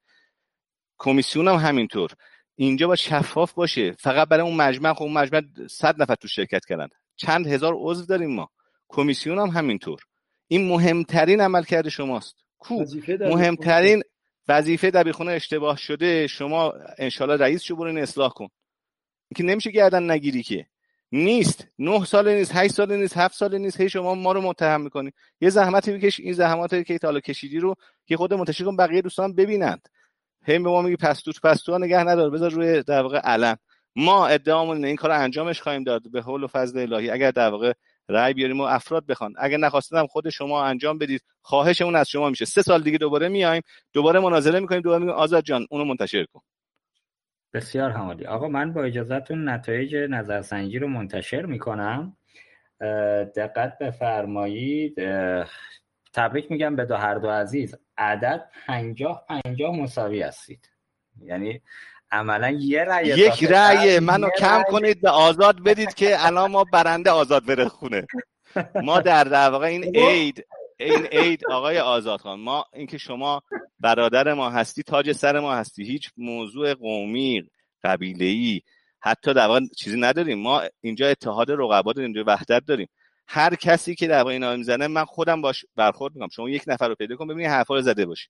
کمیسیون هم همینطور. اینجا با شفاف باشه. فقط برای اون مجمع خب اون مجمع 100 نفر تو شرکت کردن. چند هزار عضو داریم ما. کمیسیون هم همینطور. این مهمترین عملکرد شماست. کو؟ مهمترین وظیفه دبیرخونه اشتباه شده. شما انشالله رئیس شو برین اصلاح کن. که نمیشه گردن نگیری که. نیست. نه سال نیست هشت سال نیست هفت سال نیست. هی شما ما رو متهم می‌کنی. یه زحمتی بکش این زحماتی که تا کشیدی رو که خود منتشر کن بقیه دوستان ببینند. هی به ما میگی پستو پستو نگه ندار بذار روی در واقع علم. ما ادعامون این کار انجامش خواهیم داد به حول و فضل الهی. اگر در واقع رأی بیاریم و افراد بخوان. اگر نخواستم خود شما انجام بدید خواهشمون از شما میشه. سه سال دیگه دوباره میایم دوباره مناظره می‌کنیم دوباره میگیم آزاد جان اونو منتشر کن. بسیار همالی آقا من با اجازهتون نتایج نظرسنجی رو منتشر می‌کنم. دقت بفرمایید. تبریک میگم به دو هر دو عزیز. عدد پنجاه پنجاه مساوی هستید. یعنی عملا یه رأی یک رأی منو کم کنید به آزاد بدید که الان ما برنده آزاد بره خونه. ما در در واقع این عید این عید آقای آزاد خان ما اینکه شما برادر ما هستی تاج سر ما هستی هیچ موضوع قومی قبیله ای حتی در واقع چیزی نداریم. ما اینجا اتحاد رقبا داریم اینجا وحدت داریم. هر کسی که در اینا می‌زنه من خودم باش برخورد می‌کنم. شما یک نفر رو پیدا کن ببینید حرفا رو زده باشی.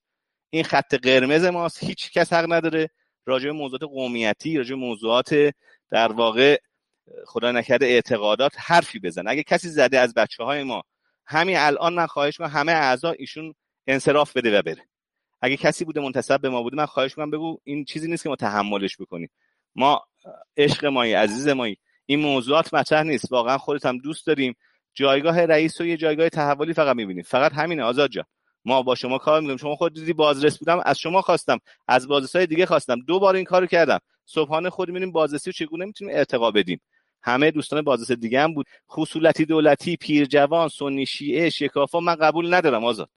این خط قرمز ماست هیچ کس حق نداره راجع به موضوعات قومیتی راجع به موضوعات در واقع خدا نکرده اعتقادات حرفی بزن اگه کسی زده از بچه های ما همین الان من خواهش می‌کنم همه اعضا ایشون انصراف بده و بره. اگه کسی بوده منتسب به ما بوده من خواهش می‌کنم بگو این چیزی نیست که ما تحملش بکنیم. ما عشق مایی عزیز مایی این موضوعات مطرح نیست. واقعا خودت هم دوست داریم جایگاه رئیس و یه جایگاه تحولی فقط می‌بینیم فقط همینه آزاد جان. ما با شما کار می‌کنیم. شما خود دیدی بازرس بودم از شما خواستم. از بازرس های دیگه خواستم. دو بار این کارو کردم. صبحانه خود می‌بینیم بازرسی رو چگونه می‌تونیم ارتقا بدیم. همه دوستان بازرس دیگه هم بود. خصولتی دولتی پیر جوان سنی شیعه شکافا من قبول ندارم آزاد.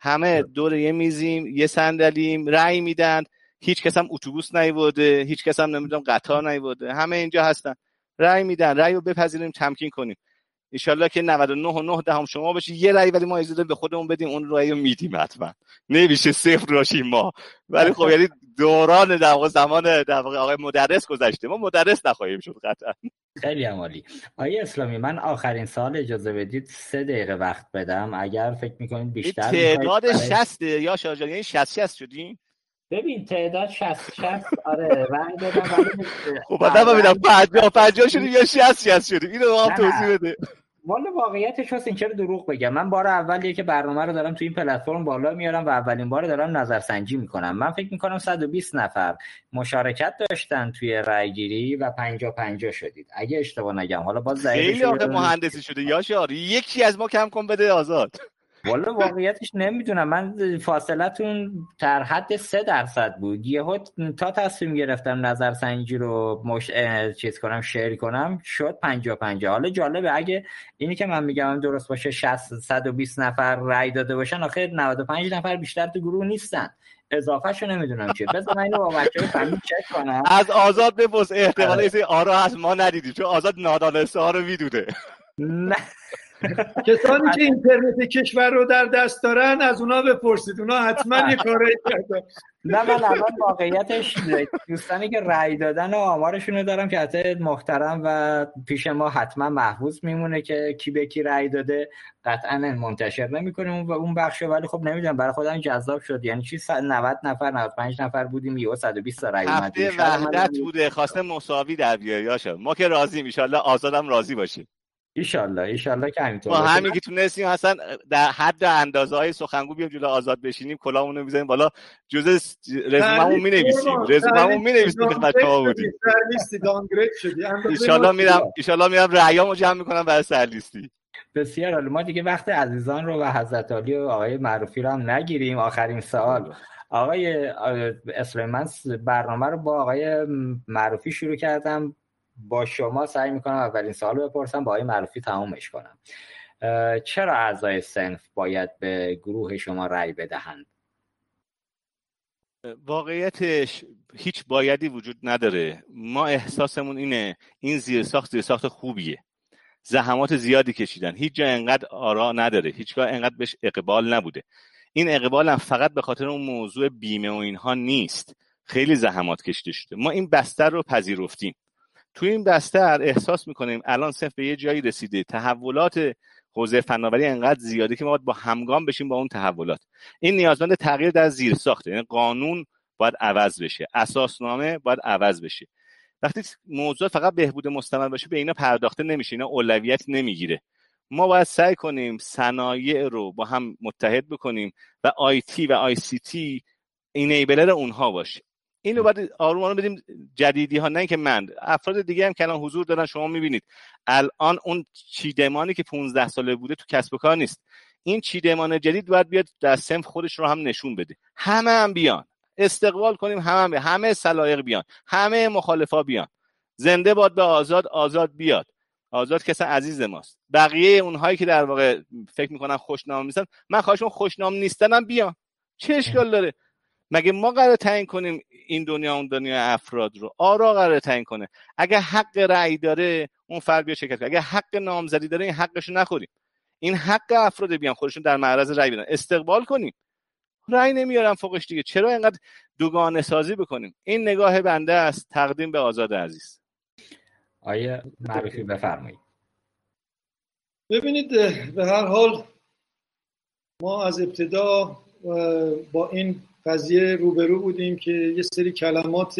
همه دور یه میزیم یه صندلیم رأی میدن. هیچ کس هم اتوبوس نیورده هیچ کس هم نمی‌دونم قطار نیورده. همه اینجا هستن. رأی میدن. رأی رو بپذیریم تمکین کنیم. انشالله که 99 و 9 دهم شما باشی. یه رأی ولی ما اجازه به خودمون بدیم اون رأی رو میدیم حتما. نمیشه صفر باشیم ما. ولی خب یعنی دوران در واقع زمان در واقع آقای مدرس گذشته. ما مدرس نخواهیم شد قطعا. خیلی عمالی آقای اسلامی من آخرین سال اجازه بدید. سه دقیقه وقت بدم. اگر فکر می‌کنید بیشتر تعداد 60 یا شاجان یعنی 60 60 شدیم؟ ببین تعداد 60 60 آره رنگ دادم خب بعد ببینم 50 50 شدیم یا 60 60 شدیم؟ اینو هم توضیح بده. والا واقعیتش هست این چرا دروغ بگم؟ من بار اولیه که برنامه رو دارم تو این پلتفرم بالا میارم و اولین بار دارم نظرسنجی می‌کنم. من فکر می‌کنم 120 نفر مشارکت داشتن توی رای گیری و 50 50 شدید. اگه اشتباه نگم حالا باز خیلی آخه مهندسی شده. یاشار یکی از ما کم کن بده آزاد. والا واقعیتش نمی‌دونم. من فاصلتون در حد سه درصد بود. یهو تا تصمیم گرفتم نظرسنجی رو مش... چیز کنم شیر کنم شد 50 50 حالا جالبه اگه اینی که من میگم درست باشه 60 120 نفر رای داده باشن آخه 95 نفر بیشتر تو گروه نیستن. اضافه شو نمی‌دونم چیه. بذار من اینو با بچه‌ها فهمی چک کنم. از آزاد بپرس احتمال آره. آرا هست ما ندیدیم چون آزاد نادانسته ها رو می‌دونه. نه. کسانی که اینترنت کشور رو در دست دارن از اونا بپرسید. اونا حتما یه کاری کردن نه من الان واقعیتش دوستانی که رأی دادن و آمارشون رو دارم که حتی محترم و پیش ما حتما محفوظ میمونه که کی به کی رأی داده. قطعا منتشر نمی‌کنیم و اون بخش ولی خب نمی‌دونم برای خودم جذاب شد. یعنی چی؟ 90 نفر 95 نفر بودیم یهو 120 تا رأی اومد. هفته وحدت بوده. خواسته مساوی در بیاره ما که راضی ان آزادم راضی باشیم. ایشالله ایشالله که همینطور ما همین که تونستیم اصلا در حد اندازه های سخنگو بیام جلو آزاد بشینیم کلامون رو می‌زنیم بالا جزء رزوممون می نویسیم رزوممون می نویسیم خدمت شما بودیم. لیستی دانگرید شدی. ایشالله میرم ایشالله میرم رأیامو جمع می‌کنم برای سرلیستی بسیار عالی. ما دیگه وقت عزیزان رو و حضرت علی و آقای معروفی رو هم نگیریم. آخرین سوال. آقای اسلام من برنامه رو با آقای معروفی شروع کردم. با شما سعی می‌کنم اولین سوال بپرسم با آقای معروفی تمامش کنم. چرا اعضای سنف باید به گروه شما رأی بدهند؟ واقعیتش هیچ بایدی وجود نداره. ما احساسمون اینه این زیرساخت زیرساخت خوبیه. زحمات زیادی کشیدن. هیچ جا انقدر آرا نداره. هیچگاه انقدر بهش اقبال نبوده. این اقبال هم فقط به خاطر اون موضوع بیمه و اینها نیست. خیلی زحمات کشیده شده. ما این بستر رو پذیرفتیم. توی این بستر احساس می‌کنیم الان صرف به یه جایی رسیده. تحولات حوزه فناوری انقدر زیاده که ما باید با همگام بشیم با اون تحولات. این نیازمند تغییر در زیر ساخته. یعنی قانون باید عوض بشه. اساسنامه باید عوض بشه. وقتی موضوع فقط بهبود مستمر باشه به اینا پرداخته نمیشه. اینا اولویت نمی‌گیره. ما باید سعی کنیم صنایع رو با هم متحد بکنیم و آیتی و آی سی تی اینیبلر اونها باشه. این رو باید آروم بدیم جدیدی ها نه که من. افراد دیگه هم که الان حضور دارن شما می‌بینید. الان اون چیدمانی که 15 ساله بوده تو کسب و کار نیست. این چیدمان جدید باید بیاد در سنف خودش رو هم نشون بده. همه هم بیان. استقبال کنیم همه هم همه سلایق بیان. همه مخالفا بیان. زنده باد به آزاد آزاد بیاد. آزاد کسی عزیز ماست. بقیه اونهایی که در واقع فکر می‌کنن خوشنام نیستن من خواهشون خوشنام نیستنم بیان. چه اشکال داره؟ مگه ما قرار تعیین کنیم این دنیا اون دنیا افراد رو؟ آرا قرار تعیین کنه. اگه حق رأی داره اون فرد بیا شرکت کنه. اگه حق نامزدی داره این حقش نخوریم. این حق افراد بیان خودشون در معرض رأی بدن. استقبال کنیم. رأی نمیارم فوقش دیگه. چرا اینقدر دوگانه سازی بکنیم؟ این نگاه بنده است. تقدیم به آزاد عزیز. آیا معرفی بفرمایید. ببینید به هر حال ما از ابتدا با این قضیه روبرو بودیم که یه سری کلمات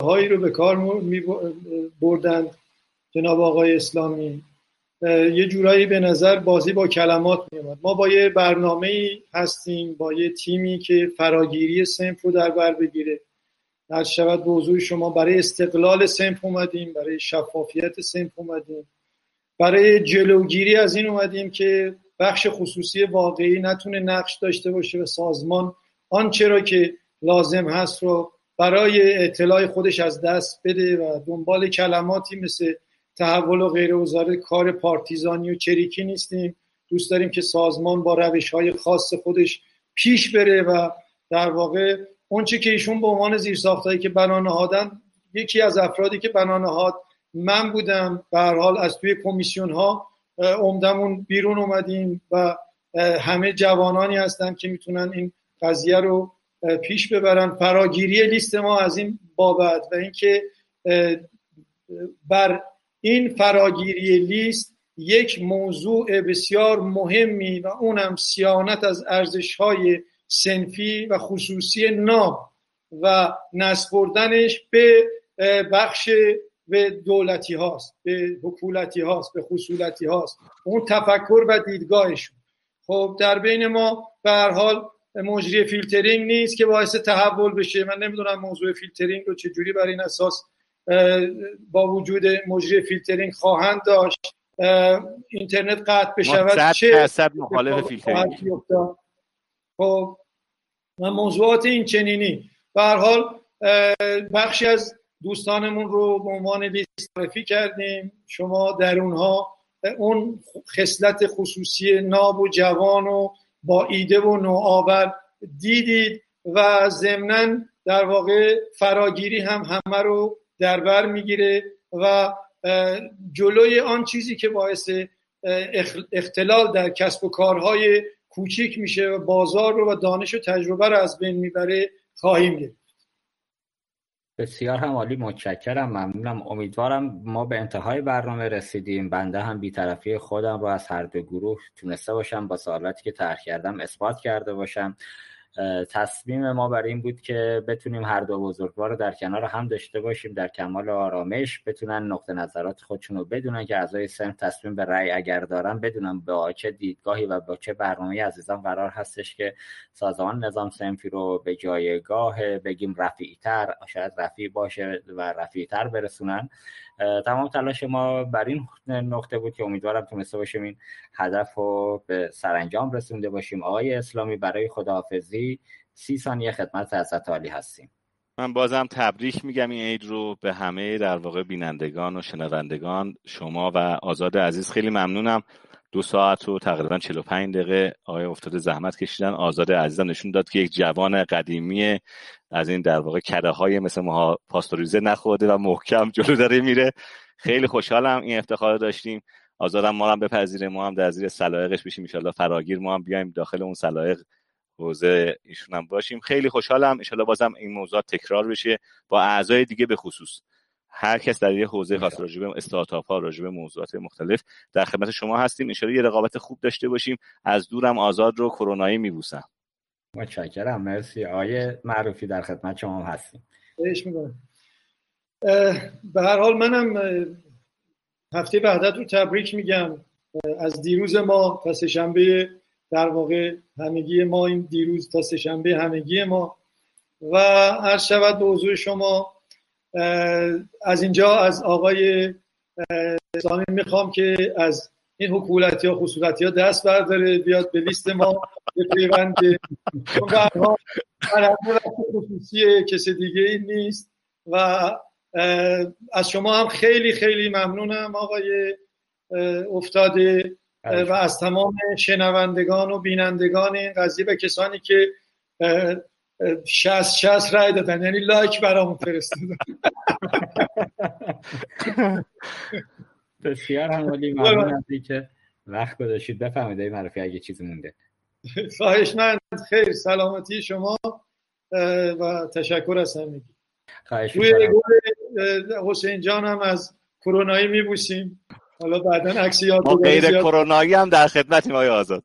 واجه رو به کار می بردند. جناب آقای اسلامی یه جورایی به نظر بازی با کلمات می ما با یه برنامه هستیم با یه تیمی که فراگیری سنف رو در بر بگیره. در شود به شما برای استقلال سنف اومدیم برای شفافیت سنف اومدیم. برای جلوگیری از این اومدیم که بخش خصوصی واقعی نتونه نقش داشته باشه و سازمان آنچه را که لازم هست رو برای اطلاع خودش از دست بده و دنبال کلماتی مثل تحول و غیر وزاره کار پارتیزانی و چریکی نیستیم. دوست داریم که سازمان با روش های خاص خودش پیش بره و در واقع اونچه که ایشون به عنوان زیرساختهایی که بنا نهادن یکی از افرادی که بنا نهاد من بودم به حال از توی کمیسیون ها عمدمون بیرون اومدیم و همه جوانانی هستن که می‌تونن این قضیه رو پیش ببرن. فراگیری لیست ما از این بابت و اینکه بر این فراگیری لیست یک موضوع بسیار مهمی و اونم سیانت از ارزش های سنفی و خصوصی ناب و نسپردنش به بخش به دولتی هاست به حکولتی هاست به خصولتی هاست. اون تفکر و دیدگاهشون. خب در بین ما به هر حال مجری فیلترینگ نیست که باعث تحول بشه. من نمی‌دونم موضوع فیلترینگ رو چجوری بر این اساس با وجود مجری فیلترینگ خواهند داشت. اینترنت قطع بشود چه مخالف فیلترینگ. خب موضوعات این چنینی. به هر حال بخشی از دوستانمون رو به عنوان لیست معرفی کردیم. شما در اونها اون خصلت خصوصی ناب و جوان و با ایده و نوآور دیدید و ضمنا در واقع فراگیری هم همه رو در بر می‌گیره و جلوی آن چیزی که باعث اختلال در کسب و کارهای کوچیک میشه و بازار رو و دانش و تجربه رو از بین می‌بره خواهیم گرفت. بسیار هم عالی متشکرم ممنونم. امیدوارم ما به انتهای برنامه رسیدیم. بنده هم بیطرفی خودم رو از هر دو گروه تونسته باشم با سوالاتی که طرح کردم اثبات کرده باشم. تصمیم ما برای این بود که بتونیم هر دو بزرگوار رو در کنار هم داشته باشیم در کمال آرامش بتونن نقطه نظرات خودشون رو بدونن که اعضای سن تصمیم به رأی اگر دارن بدونن با چه دیدگاهی و با چه برنامه عزیزان قرار هستش که سازمان نظام سنفی رو به جایگاه بگیم رفیعتر شاید رفیع باشه و رفیعتر برسونن. تمام تلاش ما بر این نقطه بود که امیدوارم تونسته باشیم این هدف رو به سرانجام رسونده باشیم. آقای اسلامی برای خداحافظی سی ثانیه خدمت حضرت عالی هستیم. من بازم تبریک میگم این عید رو به همه در واقع بینندگان و شنوندگان شما و آزاد عزیز. خیلی ممنونم. دو ساعت و تقریبا 45 دقیقه آقای افتاده زحمت کشیدن. آزاد عزیزم نشون داد که یک جوان قدیمی از این در واقع کره های مثل ما پاستوریزه نخورده و محکم جلو داره میره. خیلی خوشحالم این افتخار داشتیم. آزادم ما هم بپذیره ما هم در زیر سلایقش بشیم. ان فراگیر ما هم بیایم داخل اون سلایق. حوزه ایشون هم باشیم. خیلی خوشحالم. ان بازم این موضوع تکرار بشه. با اعضای دیگه به خصوص. هر کس در یه حوزه خاص راجع به استارتاپ ها راجع به موضوعات مختلف در خدمت شما هستیم. ان یه رقابت خوب داشته باشیم. از دورم آزاد رو کرونایی میبوسم. متشکرم. مرسی. آیه معروفی در خدمت شما هستیم. به هر حال منم هفته بعدت رو تبریک میگم. از دیروز ما تا سهشنبه در واقع همگی ما این دیروز تا سهشنبه همگی ما. و هر شود به حضور شما از اینجا از آقای سامی می‌خوام که از این حکولتی ها خصوصیتی ها دست برداره بیاد به لیست ما به پیوند خصوصی کسی دیگه ای نیست و از شما هم خیلی خیلی ممنونم آقای افتاده و از تمام شنوندگان و بینندگان این قضیه به کسانی که شست شست رای دادن. یعنی لایک برامون فرستادن. بسیار همالی ممنون از که وقت گذاشتید. بفهمید معرفی اگه چیزی مونده. خواهش من خیر. سلامتی شما و تشکر از همگی. خواهش حسین جان هم از کرونایی میبوسیم. حالا بعدا عکس یاد ما غیر کرونایی هم در خدمتیم آقای آزاد.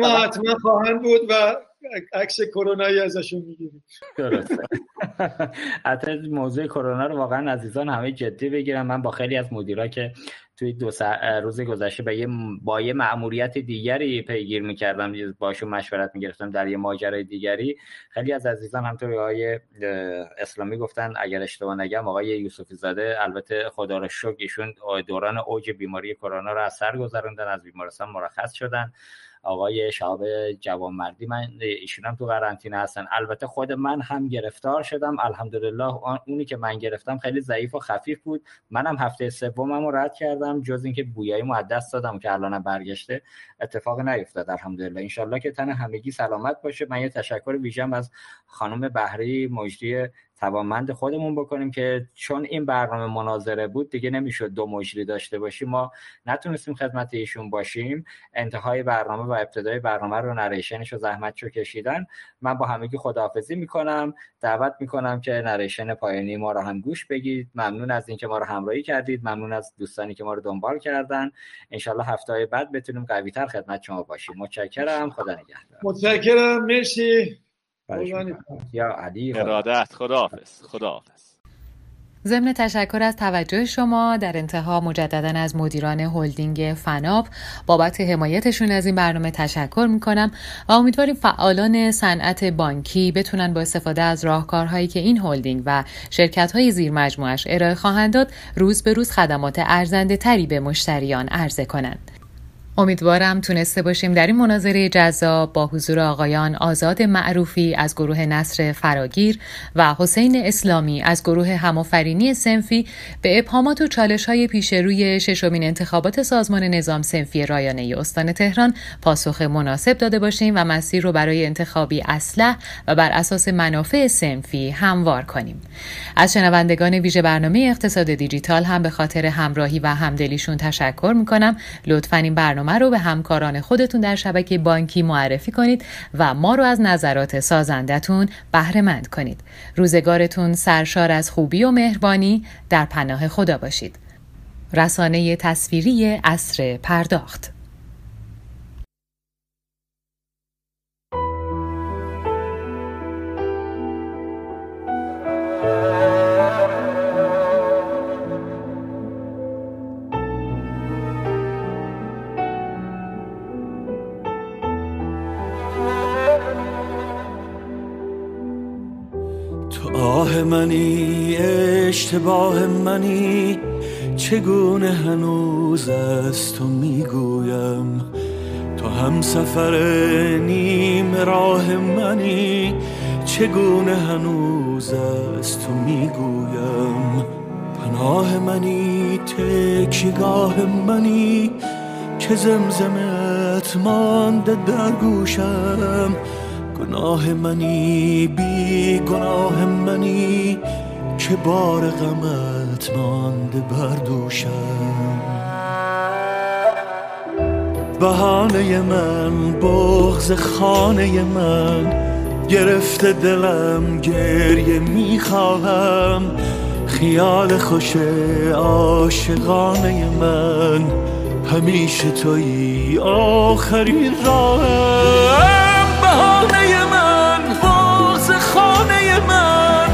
ما حتما خواهند بود و عکس کرونایی ازشون می‌گیریم. درسته. حتی موضوع کرونا رو واقعا عزیزان همه جدی بگیرم. من با خیلی از مدیرا که توی دو روز گذشته با یه با یه مأموریت دیگری پیگیر می‌کردم باشون مشورت می‌گرفتم در یه ماجرای دیگری. خیلی از عزیزان همطور آقای اسلامی گفتن اگر اشتباه نگم آقای یوسفی زاده البته خدا رو شکر ایشون دوران اوج بیماری کرونا رو از سر گذروندن از بیمارستان مرخص شدن. آقای شهاب جوانمردی من ایشون هم تو قرنطینه هستن. البته خود من هم گرفتار شدم. الحمدلله اونی که من گرفتم خیلی ضعیف و خفیف بود. منم هفته سومم رو رد کردم جز اینکه بویایی مو دست دادم که الانم برگشته. اتفاق نیفتاد الحمدلله. انشالله که تن همگی سلامت باشه. من یه تشکر ویژم از خانم بهری مجدی توانمند خودمون بکنیم که چون این برنامه مناظره بود دیگه نمی‌شد دو مجری داشته باشیم. ما نتونستیم خدمت ایشون باشیم. انتهای برنامه و ابتدای برنامه رو نریشنش و زحمت رو کشیدن. من با همگی خداحافظی می‌کنم. دعوت می‌کنم که نریشن پایانی ما رو هم گوش بگید. ممنون از اینکه ما رو همراهی کردید. ممنون از دوستانی که ما رو دنبال کردن. انشالله هفته بعد بتونیم قویتر خدمت شما باشیم. متشکرم. خدا نگهدار. متشکرم. مرسی. یا علی ارادت. خداحافظ. خداحافظ. ضمن تشکر از توجه شما در انتها مجددا از مدیران هلدینگ فناب بابت حمایتشون از این برنامه تشکر می‌کنم و امیدواریم فعالان صنعت بانکی بتونن با استفاده از راهکارهایی که این هلدینگ و شرکت های زیر مجموعش ارائه خواهند داد روز به روز خدمات ارزنده تری به مشتریان عرضه کنند. امیدوارم تونسته باشیم در این مناظره جذاب با حضور آقایان آزاد معروفی از گروه نصر فراگیر و حسین اسلامی از گروه همافرینی سنفی به ابهامات و چالش های پیش روی ششمین انتخابات سازمان نظام سنفی رایانه استان تهران پاسخ مناسب داده باشیم و مسیر رو برای انتخابی اصلح و بر اساس منافع سنفی هموار کنیم. از شنوندگان ویژه برنامه اقتصاد دیجیتال هم به خاطر همراهی و همدلیشون تشکر می‌کنم. لطفا این برنامه برنامه رو به همکاران خودتون در شبکه بانکی معرفی کنید و ما رو از نظرات سازندتون بهره مند کنید. روزگارتون سرشار از خوبی و مهربانی در پناه خدا باشید. رسانه تصویری اصر پرداخت منی اشتباه منی چگونه هنوز از تو می‌گویم؟ تو هم سفر نیم راه منی چگونه هنوز از تو می‌گویم؟ پناه منی تکیگاه منی که زمزمت مانده در گوشم. گناه منی بی گناه منی که بار غمت مانده بر دوشم. بهانه من بغز خانه من گرفته دلم گریه می‌خواهم. خیال خوش عاشقانه من همیشه توی آخرین راهم. بهانه من باز خانه من.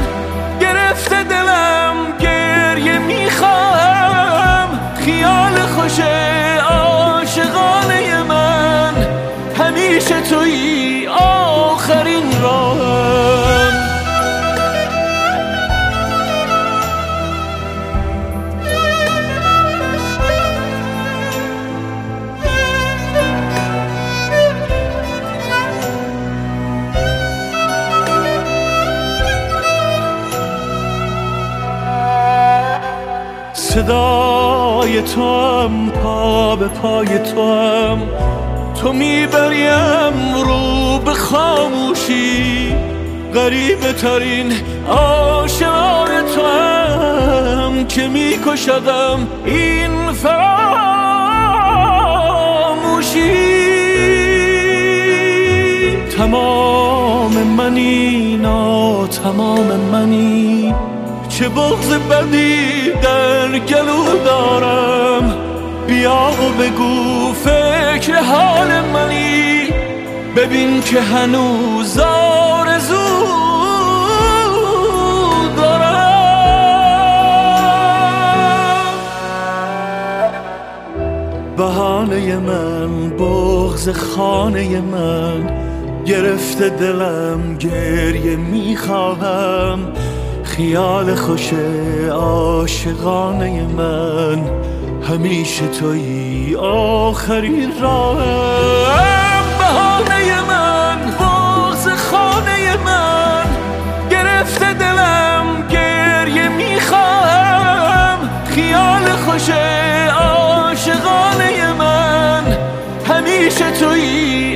گرفته دلم گریه می‌خواهم خیال خوش صدای تو هم پا به پای تو هم تو می‌بریم رو به خاموشی. غریبه ترین عاشقان تو هم که میکشدم این فراموشی. تمام منی نا تمام منی. چه بغز بدی در گلو دارم؟ بیا و بگو فکر حال منی. ببین که هنوز آرزو دارم. بهانه من بغز خانه من. گرفته دلم گریه می‌خواهم خیال خوش عاشقانه من. همیشه توی آخرین راهم بهانه من باز خانه من. گرفته دلم گریه می‌خواهم. خیال خوش عاشقانه من. همیشه توی